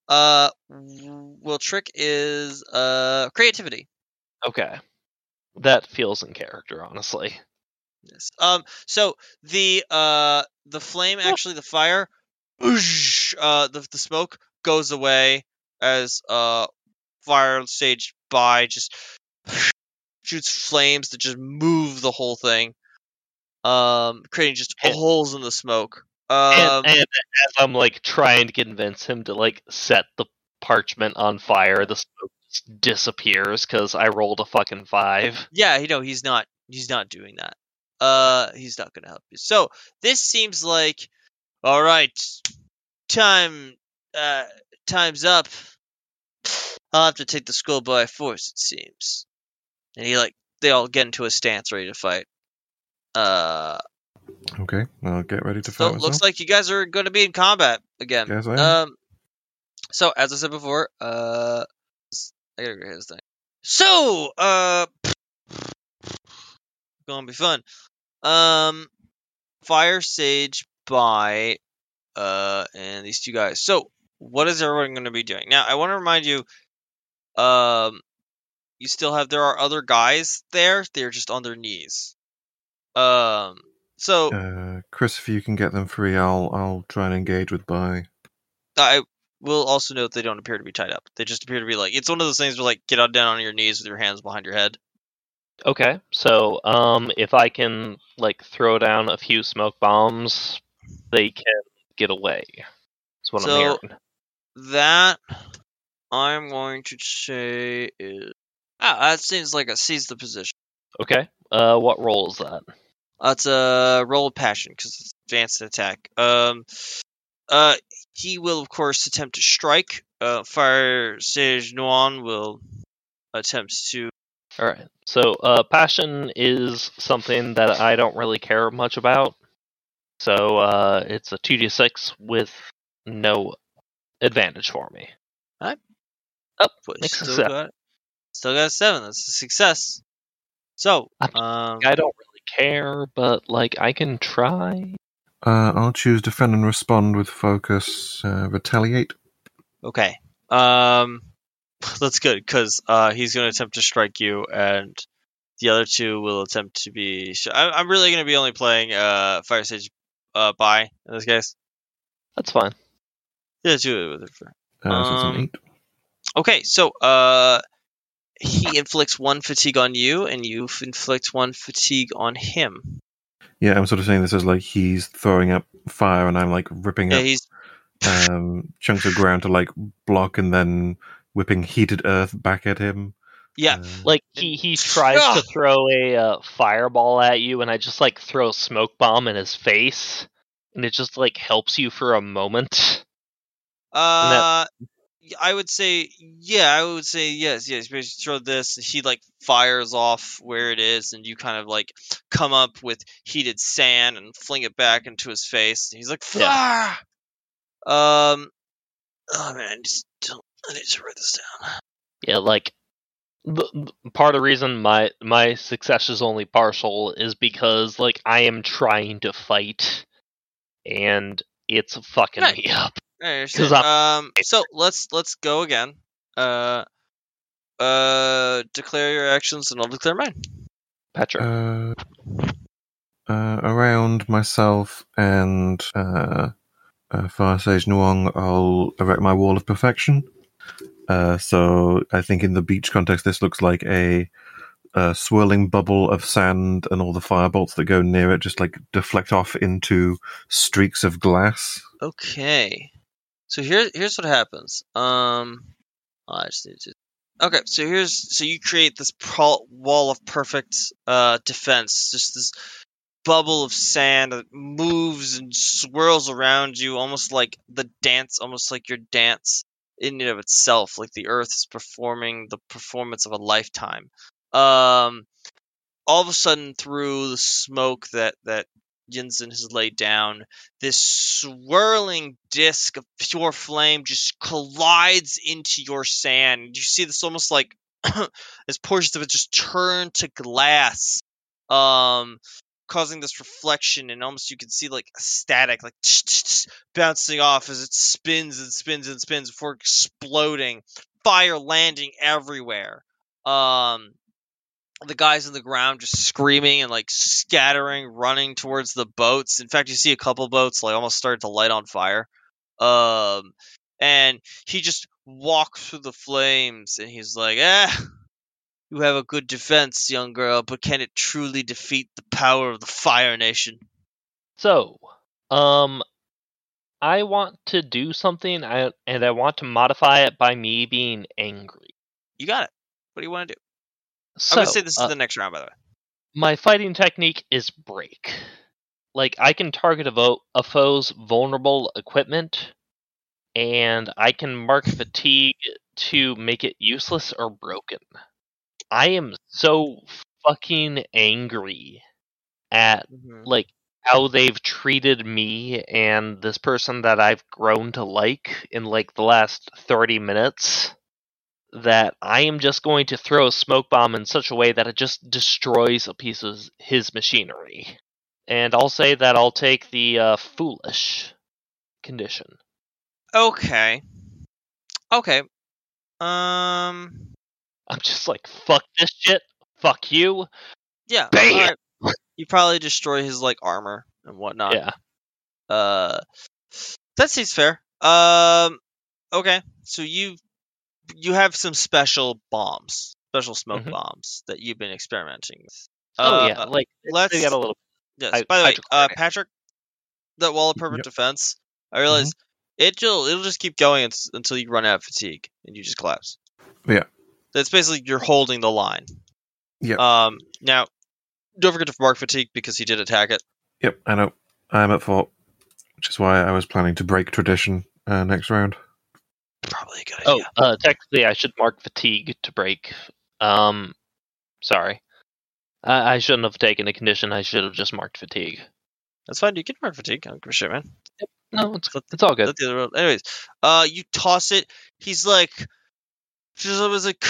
[SPEAKER 1] Uh, well, trick is uh creativity.
[SPEAKER 2] Okay, that feels in character, honestly.
[SPEAKER 1] Yes. Um. So the uh the flame, actually, the fire, uh, the the smoke goes away as uh fire sage Bai just shoots flames that just move the whole thing, um, creating just
[SPEAKER 2] And-
[SPEAKER 1] holes in the smoke.
[SPEAKER 2] And,
[SPEAKER 1] Um.
[SPEAKER 2] and as I'm like trying to convince him to like set the parchment on fire, the smoke just disappears because I rolled a fucking five.
[SPEAKER 1] Yeah, you know he's not he's not doing that. Uh he's not gonna help you. So this seems like all right. Time uh time's up. I'll have to take the skull by force, it seems. And he like they all get into a stance ready to fight. Uh
[SPEAKER 3] Okay, I'll get ready to
[SPEAKER 1] so
[SPEAKER 3] fight
[SPEAKER 1] it looks like you guys are gonna be in combat again.
[SPEAKER 3] Guess I am.
[SPEAKER 1] Um. So as I said before, uh, I gotta his thing. So uh, gonna be fun. Um, Fire Sage Bai uh and these two guys. So what is everyone gonna be doing now? I want to remind you, um, you still have there are other guys there. They're just on their knees. Um. So
[SPEAKER 3] Uh, Chris, if you can get them free, I'll I'll try and engage with Bai.
[SPEAKER 1] I will also note they don't appear to be tied up. They just appear to be like it's one of those things where like get on down on your knees with your hands behind your head.
[SPEAKER 2] Okay, so um, if I can like throw down a few smoke bombs, they can get away. That's what
[SPEAKER 1] So-
[SPEAKER 2] I'm hearing.
[SPEAKER 1] That I'm going to say is ah that seems like a seize the position.
[SPEAKER 2] Okay, uh, what role is that?
[SPEAKER 1] That's a roll of passion because it's advanced attack. Um, uh, he will of course attempt to strike. Uh, Fire Sage Nuan will attempt to.
[SPEAKER 2] All right. So, uh, passion is something that I don't really care much about. So, uh, it's a 2d6 with no advantage for me.
[SPEAKER 1] But
[SPEAKER 2] Makes
[SPEAKER 1] still got still got a seven. That's a success. So,
[SPEAKER 2] I
[SPEAKER 1] um,
[SPEAKER 2] I don't really care, but like I can try.
[SPEAKER 3] Uh, I'll choose defend and respond with focus. Uh, retaliate.
[SPEAKER 1] Okay. Um, that's good because uh, he's going to attempt to strike you, and the other two will attempt to be. Sh- I- I'm really going to be only playing uh Fire Sage uh Bai in this case.
[SPEAKER 2] That's fine.
[SPEAKER 1] Yeah, do it with it. For...
[SPEAKER 3] Uh, so
[SPEAKER 1] Um. Okay, so uh, he inflicts one fatigue on you, and you inflict one fatigue on him.
[SPEAKER 3] Yeah, I'm sort of saying this as like he's throwing up fire, and I'm like ripping
[SPEAKER 1] Yeah,
[SPEAKER 3] up
[SPEAKER 1] he's
[SPEAKER 3] um, chunks of ground to like block, and then whipping heated earth back at him.
[SPEAKER 1] Yeah.
[SPEAKER 3] Uh,
[SPEAKER 2] Like he he tries to throw a uh, fireball at you, and I just like throw a smoke bomb in his face, and it just like helps you for a moment.
[SPEAKER 1] Uh, y- I would say, yeah, I would say yes, yes. Basically, throw this. He like fires off where it is, and you kind of like come up with heated sand and fling it back into his face. And he's like,
[SPEAKER 2] Yeah.
[SPEAKER 1] Um, oh man, I just don't. I need to write this down.
[SPEAKER 2] Yeah, like the, the- part of the reason my my success is only partial is because like I am trying to fight, and it's fucking
[SPEAKER 1] Right.
[SPEAKER 2] me up.
[SPEAKER 1] I Um, so let's let's go again. Uh, uh, declare your actions, and I'll declare mine.
[SPEAKER 2] Patrick.
[SPEAKER 3] uh, uh, around myself and uh, uh, Fire Sage Nuong, I'll erect my wall of perfection. Uh, so I think in the beach context, this looks like a, a swirling bubble of sand, and all the firebolts that go near it just like deflect off into streaks of glass.
[SPEAKER 1] Okay. So here, here's what happens. Um, oh, I just need to. Okay, so here's so you create this pro- wall of perfect uh defense, just this bubble of sand that moves and swirls around you, almost like the dance, almost like your dance in and of itself, like the earth is performing the performance of a lifetime. Um, all of a sudden, through the smoke that that Yinzin has laid down, this swirling disc of pure flame just collides into your sand. You see this almost like as portions of it just turn to glass, um, causing this reflection, and almost you can see like static, like bouncing off as it spins and spins and spins before exploding. Fire landing everywhere. Um, the guys on the ground just screaming and like scattering, running towards the boats. In fact, you see a couple boats like almost start to light on fire. Um, and he just walks through the flames and he's like, "Ah, you have a good defense, young girl, but can it truly defeat the power of the Fire Nation?"
[SPEAKER 2] So, um, I want to do something, I, and I want to modify it by me being angry.
[SPEAKER 1] You got it. What do you want to do?
[SPEAKER 2] So,
[SPEAKER 1] I'm gonna say this
[SPEAKER 2] uh,
[SPEAKER 1] is the next round, by the way.
[SPEAKER 2] my fighting technique is break. Like I can target a, vo- a foe's vulnerable equipment, and I can mark fatigue to make it useless or broken. I am so fucking angry at
[SPEAKER 1] Mhm.
[SPEAKER 2] like how they've treated me and this person that I've grown to like in like the last 30 minutes that I am just going to throw a smoke bomb in such a way that it just destroys a piece of his machinery. And I'll say that I'll take the uh, foolish condition.
[SPEAKER 1] Okay. Okay. Um.
[SPEAKER 2] I'm just like, fuck this shit. Fuck you.
[SPEAKER 1] Yeah.
[SPEAKER 2] Bam!
[SPEAKER 1] alright. You probably destroy his like armor and whatnot.
[SPEAKER 2] Yeah.
[SPEAKER 1] Uh, that seems fair. Um, okay. So you you have some special bombs, special smoke
[SPEAKER 2] Mhm.
[SPEAKER 1] bombs that you've been experimenting with.
[SPEAKER 2] Oh
[SPEAKER 1] Uh,
[SPEAKER 2] yeah. Like
[SPEAKER 1] let's.
[SPEAKER 2] they got a little.
[SPEAKER 1] yes.
[SPEAKER 2] I-
[SPEAKER 1] By the way, uh. Patrick, that wall of perfect
[SPEAKER 3] Yep.
[SPEAKER 1] defense. I realize it'll it'll just keep going until you run out of fatigue and you just collapse.
[SPEAKER 3] Yeah.
[SPEAKER 1] That's basically you're holding the line.
[SPEAKER 3] Yeah.
[SPEAKER 1] Um. Now, don't forget to mark fatigue because he did attack it.
[SPEAKER 3] Yep, I know. I'm at fault, which is why I was planning to break tradition uh, next round.
[SPEAKER 1] Probably a good
[SPEAKER 2] Oh, uh, technically, I should mark fatigue to break. Um, sorry. I, I shouldn't have taken a condition. I should have just marked fatigue.
[SPEAKER 1] That's fine. You can mark fatigue. I don't give a shit, man.
[SPEAKER 2] No, it's it's all good.
[SPEAKER 1] The. Anyways, uh, you toss it. He's like, just was like,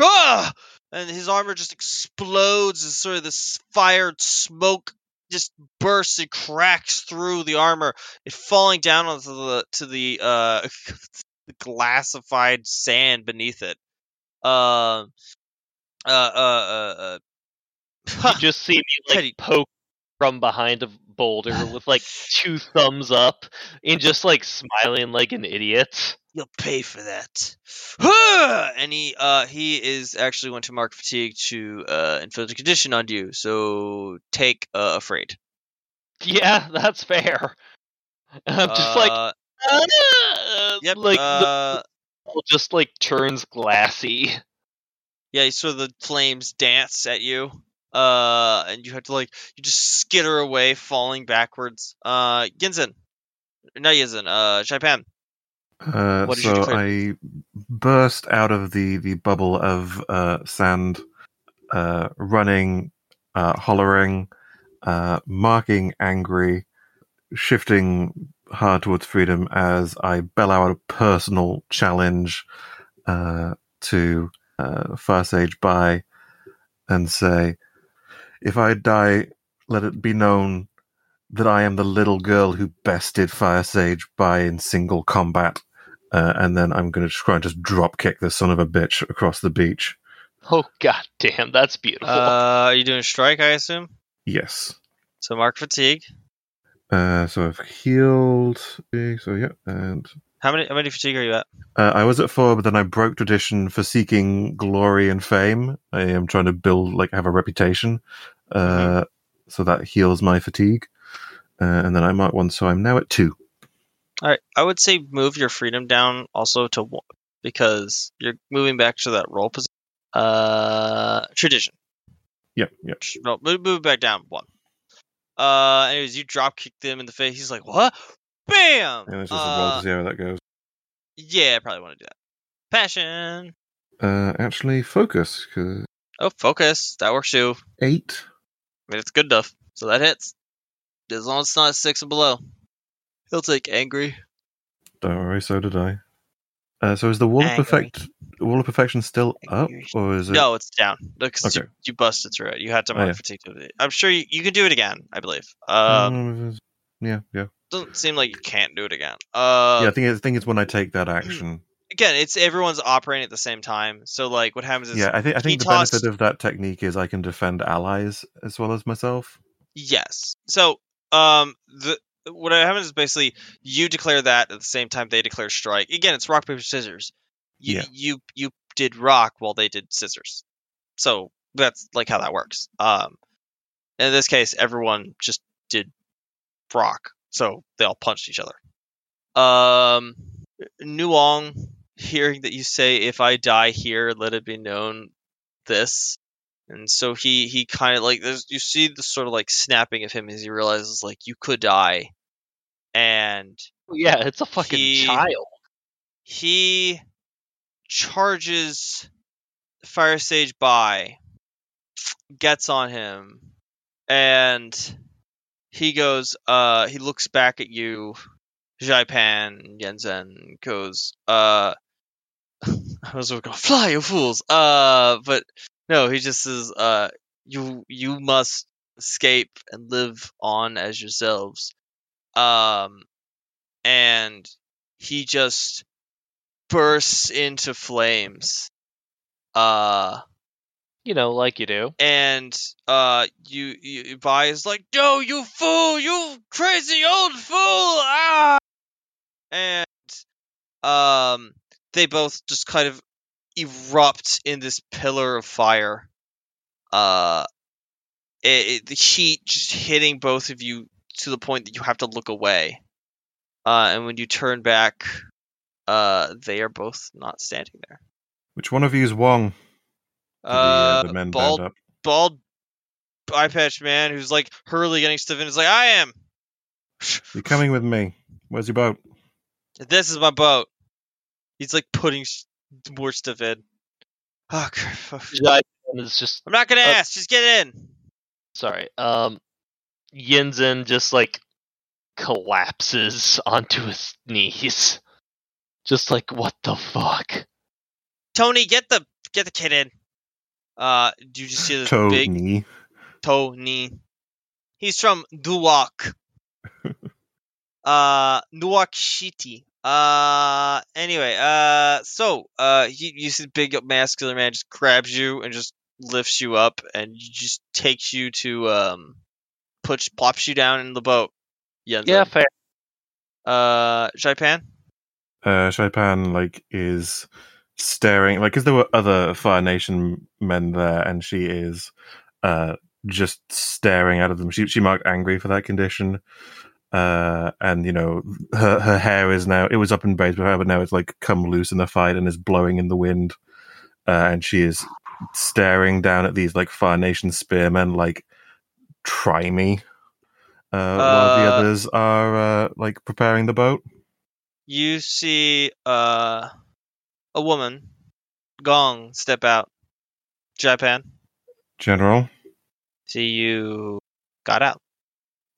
[SPEAKER 1] "Ah!" and his armor just explodes as sort of this fired smoke just bursts and cracks through the armor, it falling down onto the to the uh the glassified sand beneath it. Um, uh, uh, uh, uh,
[SPEAKER 2] You just see me like
[SPEAKER 1] Teddy.
[SPEAKER 2] poke from behind a boulder with like two thumbs up and just like smiling like an idiot.
[SPEAKER 1] You'll pay for that. Huh! And he uh he is actually going to mark fatigue to uh inflict a condition on you. So take uh, afraid.
[SPEAKER 2] Yeah, that's fair. I'm just like,
[SPEAKER 1] Uh,
[SPEAKER 2] Uh,
[SPEAKER 1] Yep.
[SPEAKER 2] Like the
[SPEAKER 1] uh,
[SPEAKER 2] just like turns glassy.
[SPEAKER 1] yeah, so the flames dance at you. Uh, and you have to like you just skitter away, falling backwards. Uh, Ginzen, not Ginzen. Uh, Xaipan.
[SPEAKER 3] Uh, so? I burst out of the, the bubble of uh, sand, uh, running, uh, hollering, uh, marking angry, shifting hard towards freedom as I bell out a personal challenge uh, to uh, Fire Sage Bai and say, if I die, let it be known that I am the little girl who bested Fire Sage Bai in single combat. Uh, and then I'm going to try and just drop kick this son of a bitch across the beach.
[SPEAKER 2] Oh god damn, that's beautiful.
[SPEAKER 1] Uh, are you doing strike? I assume.
[SPEAKER 3] Yes.
[SPEAKER 1] So mark fatigue.
[SPEAKER 3] Uh, so I've healed. So yeah, and
[SPEAKER 1] How many? How many fatigue are you at?
[SPEAKER 3] uh, I was at four, but then I broke tradition for seeking glory and fame. I am trying to build, like, have a reputation. Uh, so that heals my fatigue. Uh, and then I mark one, so I'm now at two.
[SPEAKER 1] All right, I would say move your freedom down also to one because you're moving back to that role position. Uh, tradition.
[SPEAKER 3] Yep, yep.
[SPEAKER 1] No, move, move back down one. Uh, anyways, you drop kick them in the face. He's like, "What? Bam!"
[SPEAKER 3] And it's just a roll
[SPEAKER 1] Uh,
[SPEAKER 3] to see how that goes.
[SPEAKER 1] yeah, I probably want to do that. Passion.
[SPEAKER 3] Uh, actually, focus, because
[SPEAKER 1] Oh, focus. That works too.
[SPEAKER 3] eight.
[SPEAKER 1] I mean, it's good enough, so that hits. As long as it's not six and below, he'll take angry.
[SPEAKER 3] Don't worry, so did I. Uh, so is the wall of
[SPEAKER 1] Angry.
[SPEAKER 3] perfect wall of perfection still up, or is it?
[SPEAKER 1] No, it's down because you,
[SPEAKER 3] Okay.
[SPEAKER 1] you busted through it. You had to
[SPEAKER 3] Oh,
[SPEAKER 1] mark
[SPEAKER 3] yeah.
[SPEAKER 1] fatigue. it. I'm sure you, you can do it again. I believe. Um,
[SPEAKER 3] Um, yeah, yeah,
[SPEAKER 1] doesn't seem like you can't do it again. Uh,
[SPEAKER 3] yeah. I think it's, I think it's when I take that action.
[SPEAKER 1] Again, it's everyone's operating at the same time. So like, what happens is
[SPEAKER 3] Yeah, I think I think the
[SPEAKER 1] tossed-
[SPEAKER 3] benefit of that technique is I can defend allies as well as myself.
[SPEAKER 1] yes. So um, the what happens is basically you declare that at the same time they declare strike. Again, it's rock paper scissors. You
[SPEAKER 3] Yeah.
[SPEAKER 1] you you did rock while they did scissors. So that's like how that works. Um, in this case, everyone just did rock, so they all punched each other. Um, Nuong, hearing that you say, "If I die here, let it be known this," and so he he kind of like there's you see the sort of like snapping of him as he realizes like you could die, and
[SPEAKER 2] yeah, it's a fucking
[SPEAKER 1] he-
[SPEAKER 2] child.
[SPEAKER 1] he charges Fire Sage Bai, gets on him, and he goes, uh, he looks back at you, Xaipan, Yinzin, goes, uh, I was going, fly, you fools! Uh, but no, he just says, uh, you, you must escape and live on as yourselves. Um, and he just bursts into flames. Uh,
[SPEAKER 2] You know, like you do.
[SPEAKER 1] and uh, you, you Vi is like, "No, you fool! You crazy old fool!" Ah! And um, they both just kind of erupt in this pillar of fire. Uh, it, it, the heat just hitting both of you to the point that you have to look away. Uh, and when you turn back, uh, they are both not standing there.
[SPEAKER 3] Which one of you is Wong? The, uh, the men
[SPEAKER 1] bald,
[SPEAKER 3] up.
[SPEAKER 1] bald, eye patch man who's like Hurley getting stuff in is like, I am.
[SPEAKER 3] You're coming with me. Where's your boat?
[SPEAKER 1] This is my boat. He's like putting more stuff in. Oh, crap.
[SPEAKER 2] Jai is just
[SPEAKER 1] I'm not gonna
[SPEAKER 2] Uh,
[SPEAKER 1] ask. Just get in.
[SPEAKER 2] sorry. Um, Yinzin just like collapses onto his knees, just like what the fuck.
[SPEAKER 1] Tony, get the get the kid in. Uh, do you just see this big
[SPEAKER 3] Tony.
[SPEAKER 1] Tony? He's from Duwak. uh, Duwak City. Uh, anyway, uh, so, uh, you, you see the big masculine man just grabs you and just lifts you up and just takes you to, um, puts, plops you down in the boat. Yinzin.
[SPEAKER 2] Yeah, fair.
[SPEAKER 1] Uh, Xaipan?
[SPEAKER 3] Uh, Xaipan like is staring like because there were other Fire Nation men there, and she is uh just staring out of them. She she marked angry for that condition. Uh, and you know her her hair is now it was up in braids before, but now it's like come loose in the fight and is blowing in the wind, uh, and she is staring down at these like Fire Nation spearmen, like try me, uh, while the
[SPEAKER 1] Uh,
[SPEAKER 3] others are uh, like preparing the boat.
[SPEAKER 1] You see uh, a woman, Gong, step out. Xaipan.
[SPEAKER 3] General,
[SPEAKER 1] See you got out.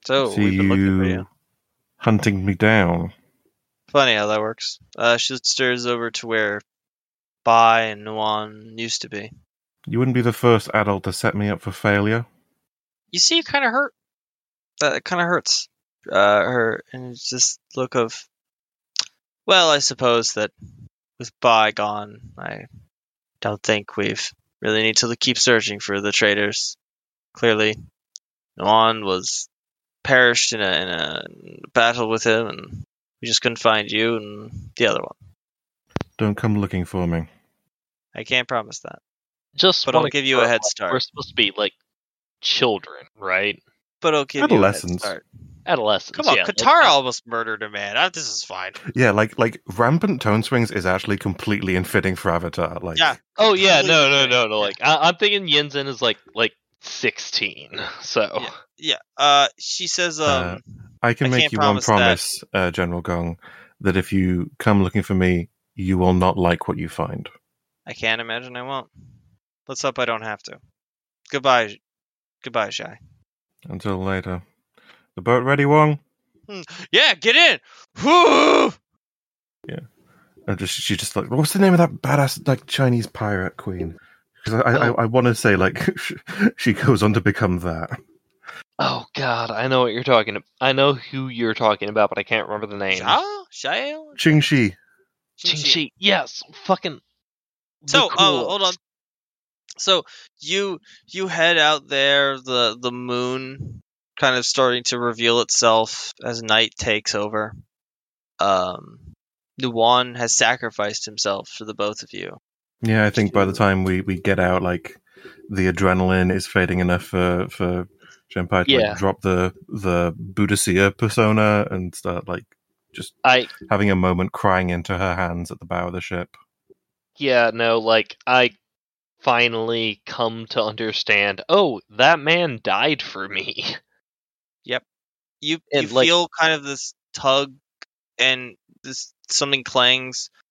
[SPEAKER 1] So
[SPEAKER 3] see
[SPEAKER 1] we've been looking for
[SPEAKER 3] you hunting me down.
[SPEAKER 1] Funny how that works. Uh, she stirs over to where Bai and Nuan used to be.
[SPEAKER 3] You wouldn't be the first adult to set me up for failure.
[SPEAKER 1] You see, it kind of hurt. That kind of hurts. Uh, her and it's just look of. Well, I suppose that with Bai gone, I don't think we've really need to keep searching for the traitors. Clearly, Nuan was perished in a, in a battle with him, and we just couldn't find you and the other one.
[SPEAKER 3] Don't come looking for me.
[SPEAKER 1] I can't promise that.
[SPEAKER 2] Just
[SPEAKER 1] But I'll give you a head start.
[SPEAKER 2] We're supposed to be like children, right?
[SPEAKER 1] But I'll give you a head
[SPEAKER 3] Adolescents.
[SPEAKER 1] start.
[SPEAKER 2] Adolescents.
[SPEAKER 1] Come on,
[SPEAKER 2] yeah, like,
[SPEAKER 1] Katara
[SPEAKER 2] I-
[SPEAKER 1] almost murdered a man. Ah, this is fine.
[SPEAKER 3] Yeah, like like rampant tone swings is actually completely infitting for Avatar. Like,
[SPEAKER 1] Yeah.
[SPEAKER 2] Oh yeah, no, no, no, no. Like I, I'm thinking Yinzin is like like 16. So
[SPEAKER 1] Yeah. Uh, she says, um,
[SPEAKER 3] I can
[SPEAKER 1] I
[SPEAKER 3] make
[SPEAKER 1] can't
[SPEAKER 3] you one
[SPEAKER 1] promise that.
[SPEAKER 3] promise, uh, General Gong, that if you come looking for me, you will not like what you find.
[SPEAKER 1] I can't imagine I won't. Let's hope I don't have to. Goodbye, goodbye, Shy.
[SPEAKER 3] Until later. The boat ready, Wong?
[SPEAKER 1] Yeah, get in. Whoo!
[SPEAKER 3] And just she just like, what's the name of that badass like Chinese pirate queen? Because I, I,
[SPEAKER 2] Oh.
[SPEAKER 3] I want to say like she goes on to become that.
[SPEAKER 2] Oh god, I know what you're talking about. I know who you're talking about, but I can't remember the name.
[SPEAKER 1] Sha? Shael?
[SPEAKER 3] Ching Shih.
[SPEAKER 2] Ching Shih. Yes, fucking. the
[SPEAKER 1] So, oh, hold on. So you you head out there. The the moon kind of starting to reveal itself as night takes over. Um, Nuwan has sacrificed himself for the both of you.
[SPEAKER 3] Yeah, I think by the time we, we get out, like the adrenaline is fading enough for for Genpai to
[SPEAKER 2] Yeah.
[SPEAKER 3] like, drop the the Buddhisia persona and start like just
[SPEAKER 2] I
[SPEAKER 3] having a moment crying into her hands at the bow of the ship.
[SPEAKER 2] yeah no like I finally come to understand. Oh, that man died for me.
[SPEAKER 1] You
[SPEAKER 2] And,
[SPEAKER 1] you
[SPEAKER 2] like-
[SPEAKER 1] feel kind of this tug, and this something clangs at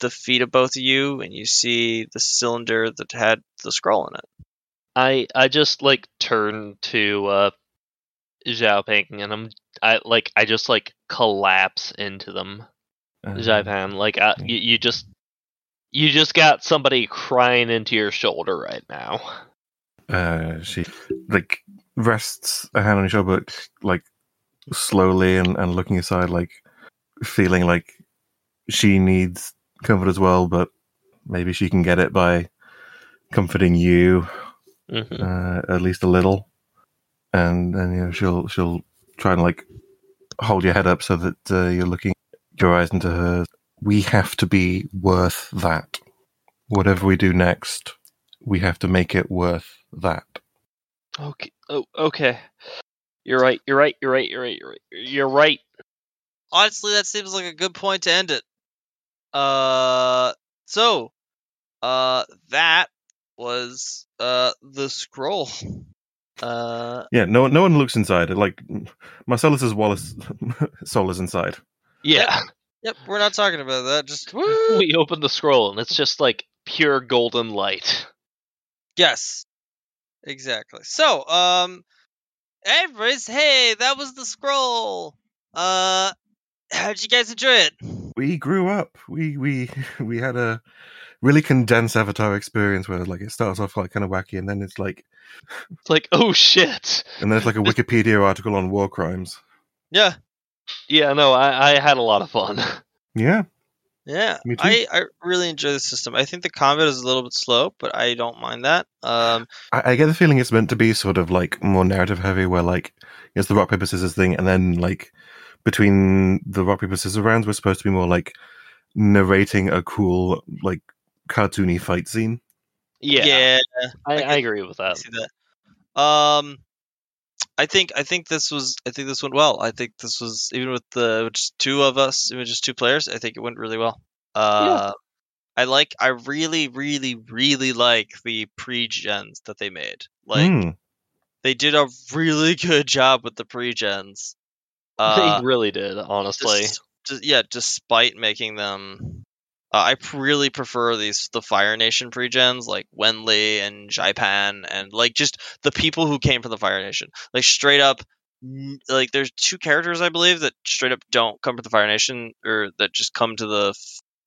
[SPEAKER 1] the feet of both of you, and you see the cylinder that had the scroll in it.
[SPEAKER 2] I I just like turn to uh Xaipan and I'm I like I just like collapse into them.
[SPEAKER 3] Uh,
[SPEAKER 2] Xaipan, like uh, you, you just you just got somebody crying into your shoulder right now.
[SPEAKER 3] uh, she like rests a hand on your shoulder, but, like slowly and, and looking aside, like feeling like she needs comfort as well, but maybe she can get it by comforting you
[SPEAKER 2] Mhm.
[SPEAKER 3] uh, at least a little, and then you know she'll she'll try and like hold your head up so that uh, you're looking your eyes into hers. We have to be worth that. Whatever we do next, we have to make it worth that.
[SPEAKER 2] Okay. Oh, okay. You're right. You're right. You're right. You're right. You're right. You're right.
[SPEAKER 1] Honestly, that seems like a good point to end it. Uh, so, uh, that was uh the scroll. Uh,
[SPEAKER 3] Yeah, no no one looks inside. Like Marsellus's Wallace soul is inside.
[SPEAKER 2] Yeah.
[SPEAKER 1] yep, we're not talking about that. Just woo.
[SPEAKER 2] we open the scroll and it's just like pure golden light.
[SPEAKER 1] Yes, exactly. So, um, anyways, hey, that was the scroll. Uh, how'd you guys enjoy it?
[SPEAKER 3] We grew up. We we we had a really condensed Avatar experience where like it starts off like kind of wacky, and then it's like
[SPEAKER 2] It's like, oh shit.
[SPEAKER 3] and then it's like a Wikipedia article on war crimes.
[SPEAKER 1] Yeah,
[SPEAKER 2] Yeah, no, I, I had a lot of fun.
[SPEAKER 3] Yeah,
[SPEAKER 1] yeah. I I really enjoy the system. I think the combat is a little bit slow, but I don't mind that. Um,
[SPEAKER 3] I, I get the feeling it's meant to be sort of like more narrative heavy, where like it's the rock paper scissors thing, and then like between the rock paper scissors rounds, we're supposed to be more like narrating a cool like cartoony fight scene.
[SPEAKER 2] Yeah,
[SPEAKER 1] yeah
[SPEAKER 2] I,
[SPEAKER 1] I
[SPEAKER 2] I agree with that.
[SPEAKER 1] see that. Um, I think I think this was I think this went well. I think this was even with the just two of us, even just two players. I think it went really well. Uh, I like. I really, really, really like the pre-gens that they made. Like
[SPEAKER 3] Hmm.
[SPEAKER 1] they did a really good job with the pre-gens. Uh,
[SPEAKER 2] they really did, honestly.
[SPEAKER 1] Des- yeah, despite making them, uh, I really prefer these the Fire Nation pre-gens like Wenli and Xaipan and like just the people who came from the Fire Nation. Like straight up, like there's two characters I believe that straight up don't come from the Fire Nation or that just come to the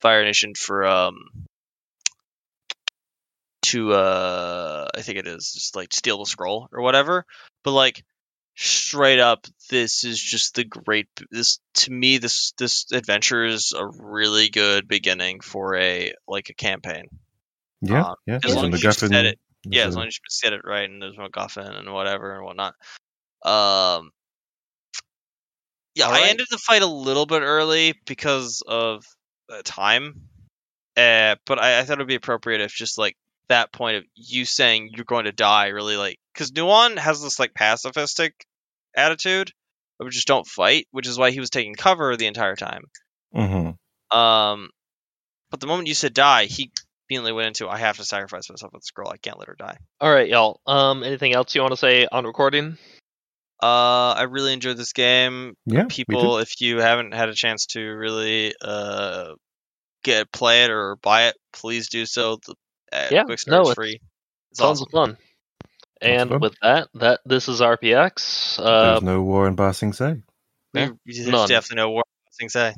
[SPEAKER 1] Fire Nation for um to uh I think it is just like steal the scroll or whatever. But like straight up this is just the great this to me this this adventure is a really good beginning for a like a campaign
[SPEAKER 3] Yeah,
[SPEAKER 1] Uh,
[SPEAKER 3] yeah.
[SPEAKER 1] as long as you
[SPEAKER 3] MacGuffin,
[SPEAKER 1] said it yeah as long as you said it right and there's MacGuffin and whatever and whatnot um yeah
[SPEAKER 2] All
[SPEAKER 1] I ended the fight a little bit early because of uh, time uh, but I, I thought it would be appropriate if just like that point of you saying you're going to die really like because Nuon has this like pacifistic attitude of just don't fight, which is why he was taking cover the entire time.
[SPEAKER 3] Mhm.
[SPEAKER 1] Um, but the moment you said die, he immediately went into I have to sacrifice myself with this girl. I can't let her die.
[SPEAKER 2] All right, y'all. Um, anything else you want to say on recording?
[SPEAKER 1] Uh, I really enjoyed this game.
[SPEAKER 3] Yeah,
[SPEAKER 1] People, if you haven't had a chance to really uh get play it or buy it, please do so. The uh,
[SPEAKER 2] Yeah,
[SPEAKER 1] quick
[SPEAKER 2] no,
[SPEAKER 1] start
[SPEAKER 2] it's
[SPEAKER 1] free. It's
[SPEAKER 2] Tons
[SPEAKER 1] awesome.
[SPEAKER 2] of fun. And with that, that this is RPX.
[SPEAKER 3] There's
[SPEAKER 2] Uh,
[SPEAKER 3] no war in Ba Sing Se.
[SPEAKER 2] Yeah,
[SPEAKER 1] there's
[SPEAKER 2] none.
[SPEAKER 1] definitely no war. Thing say.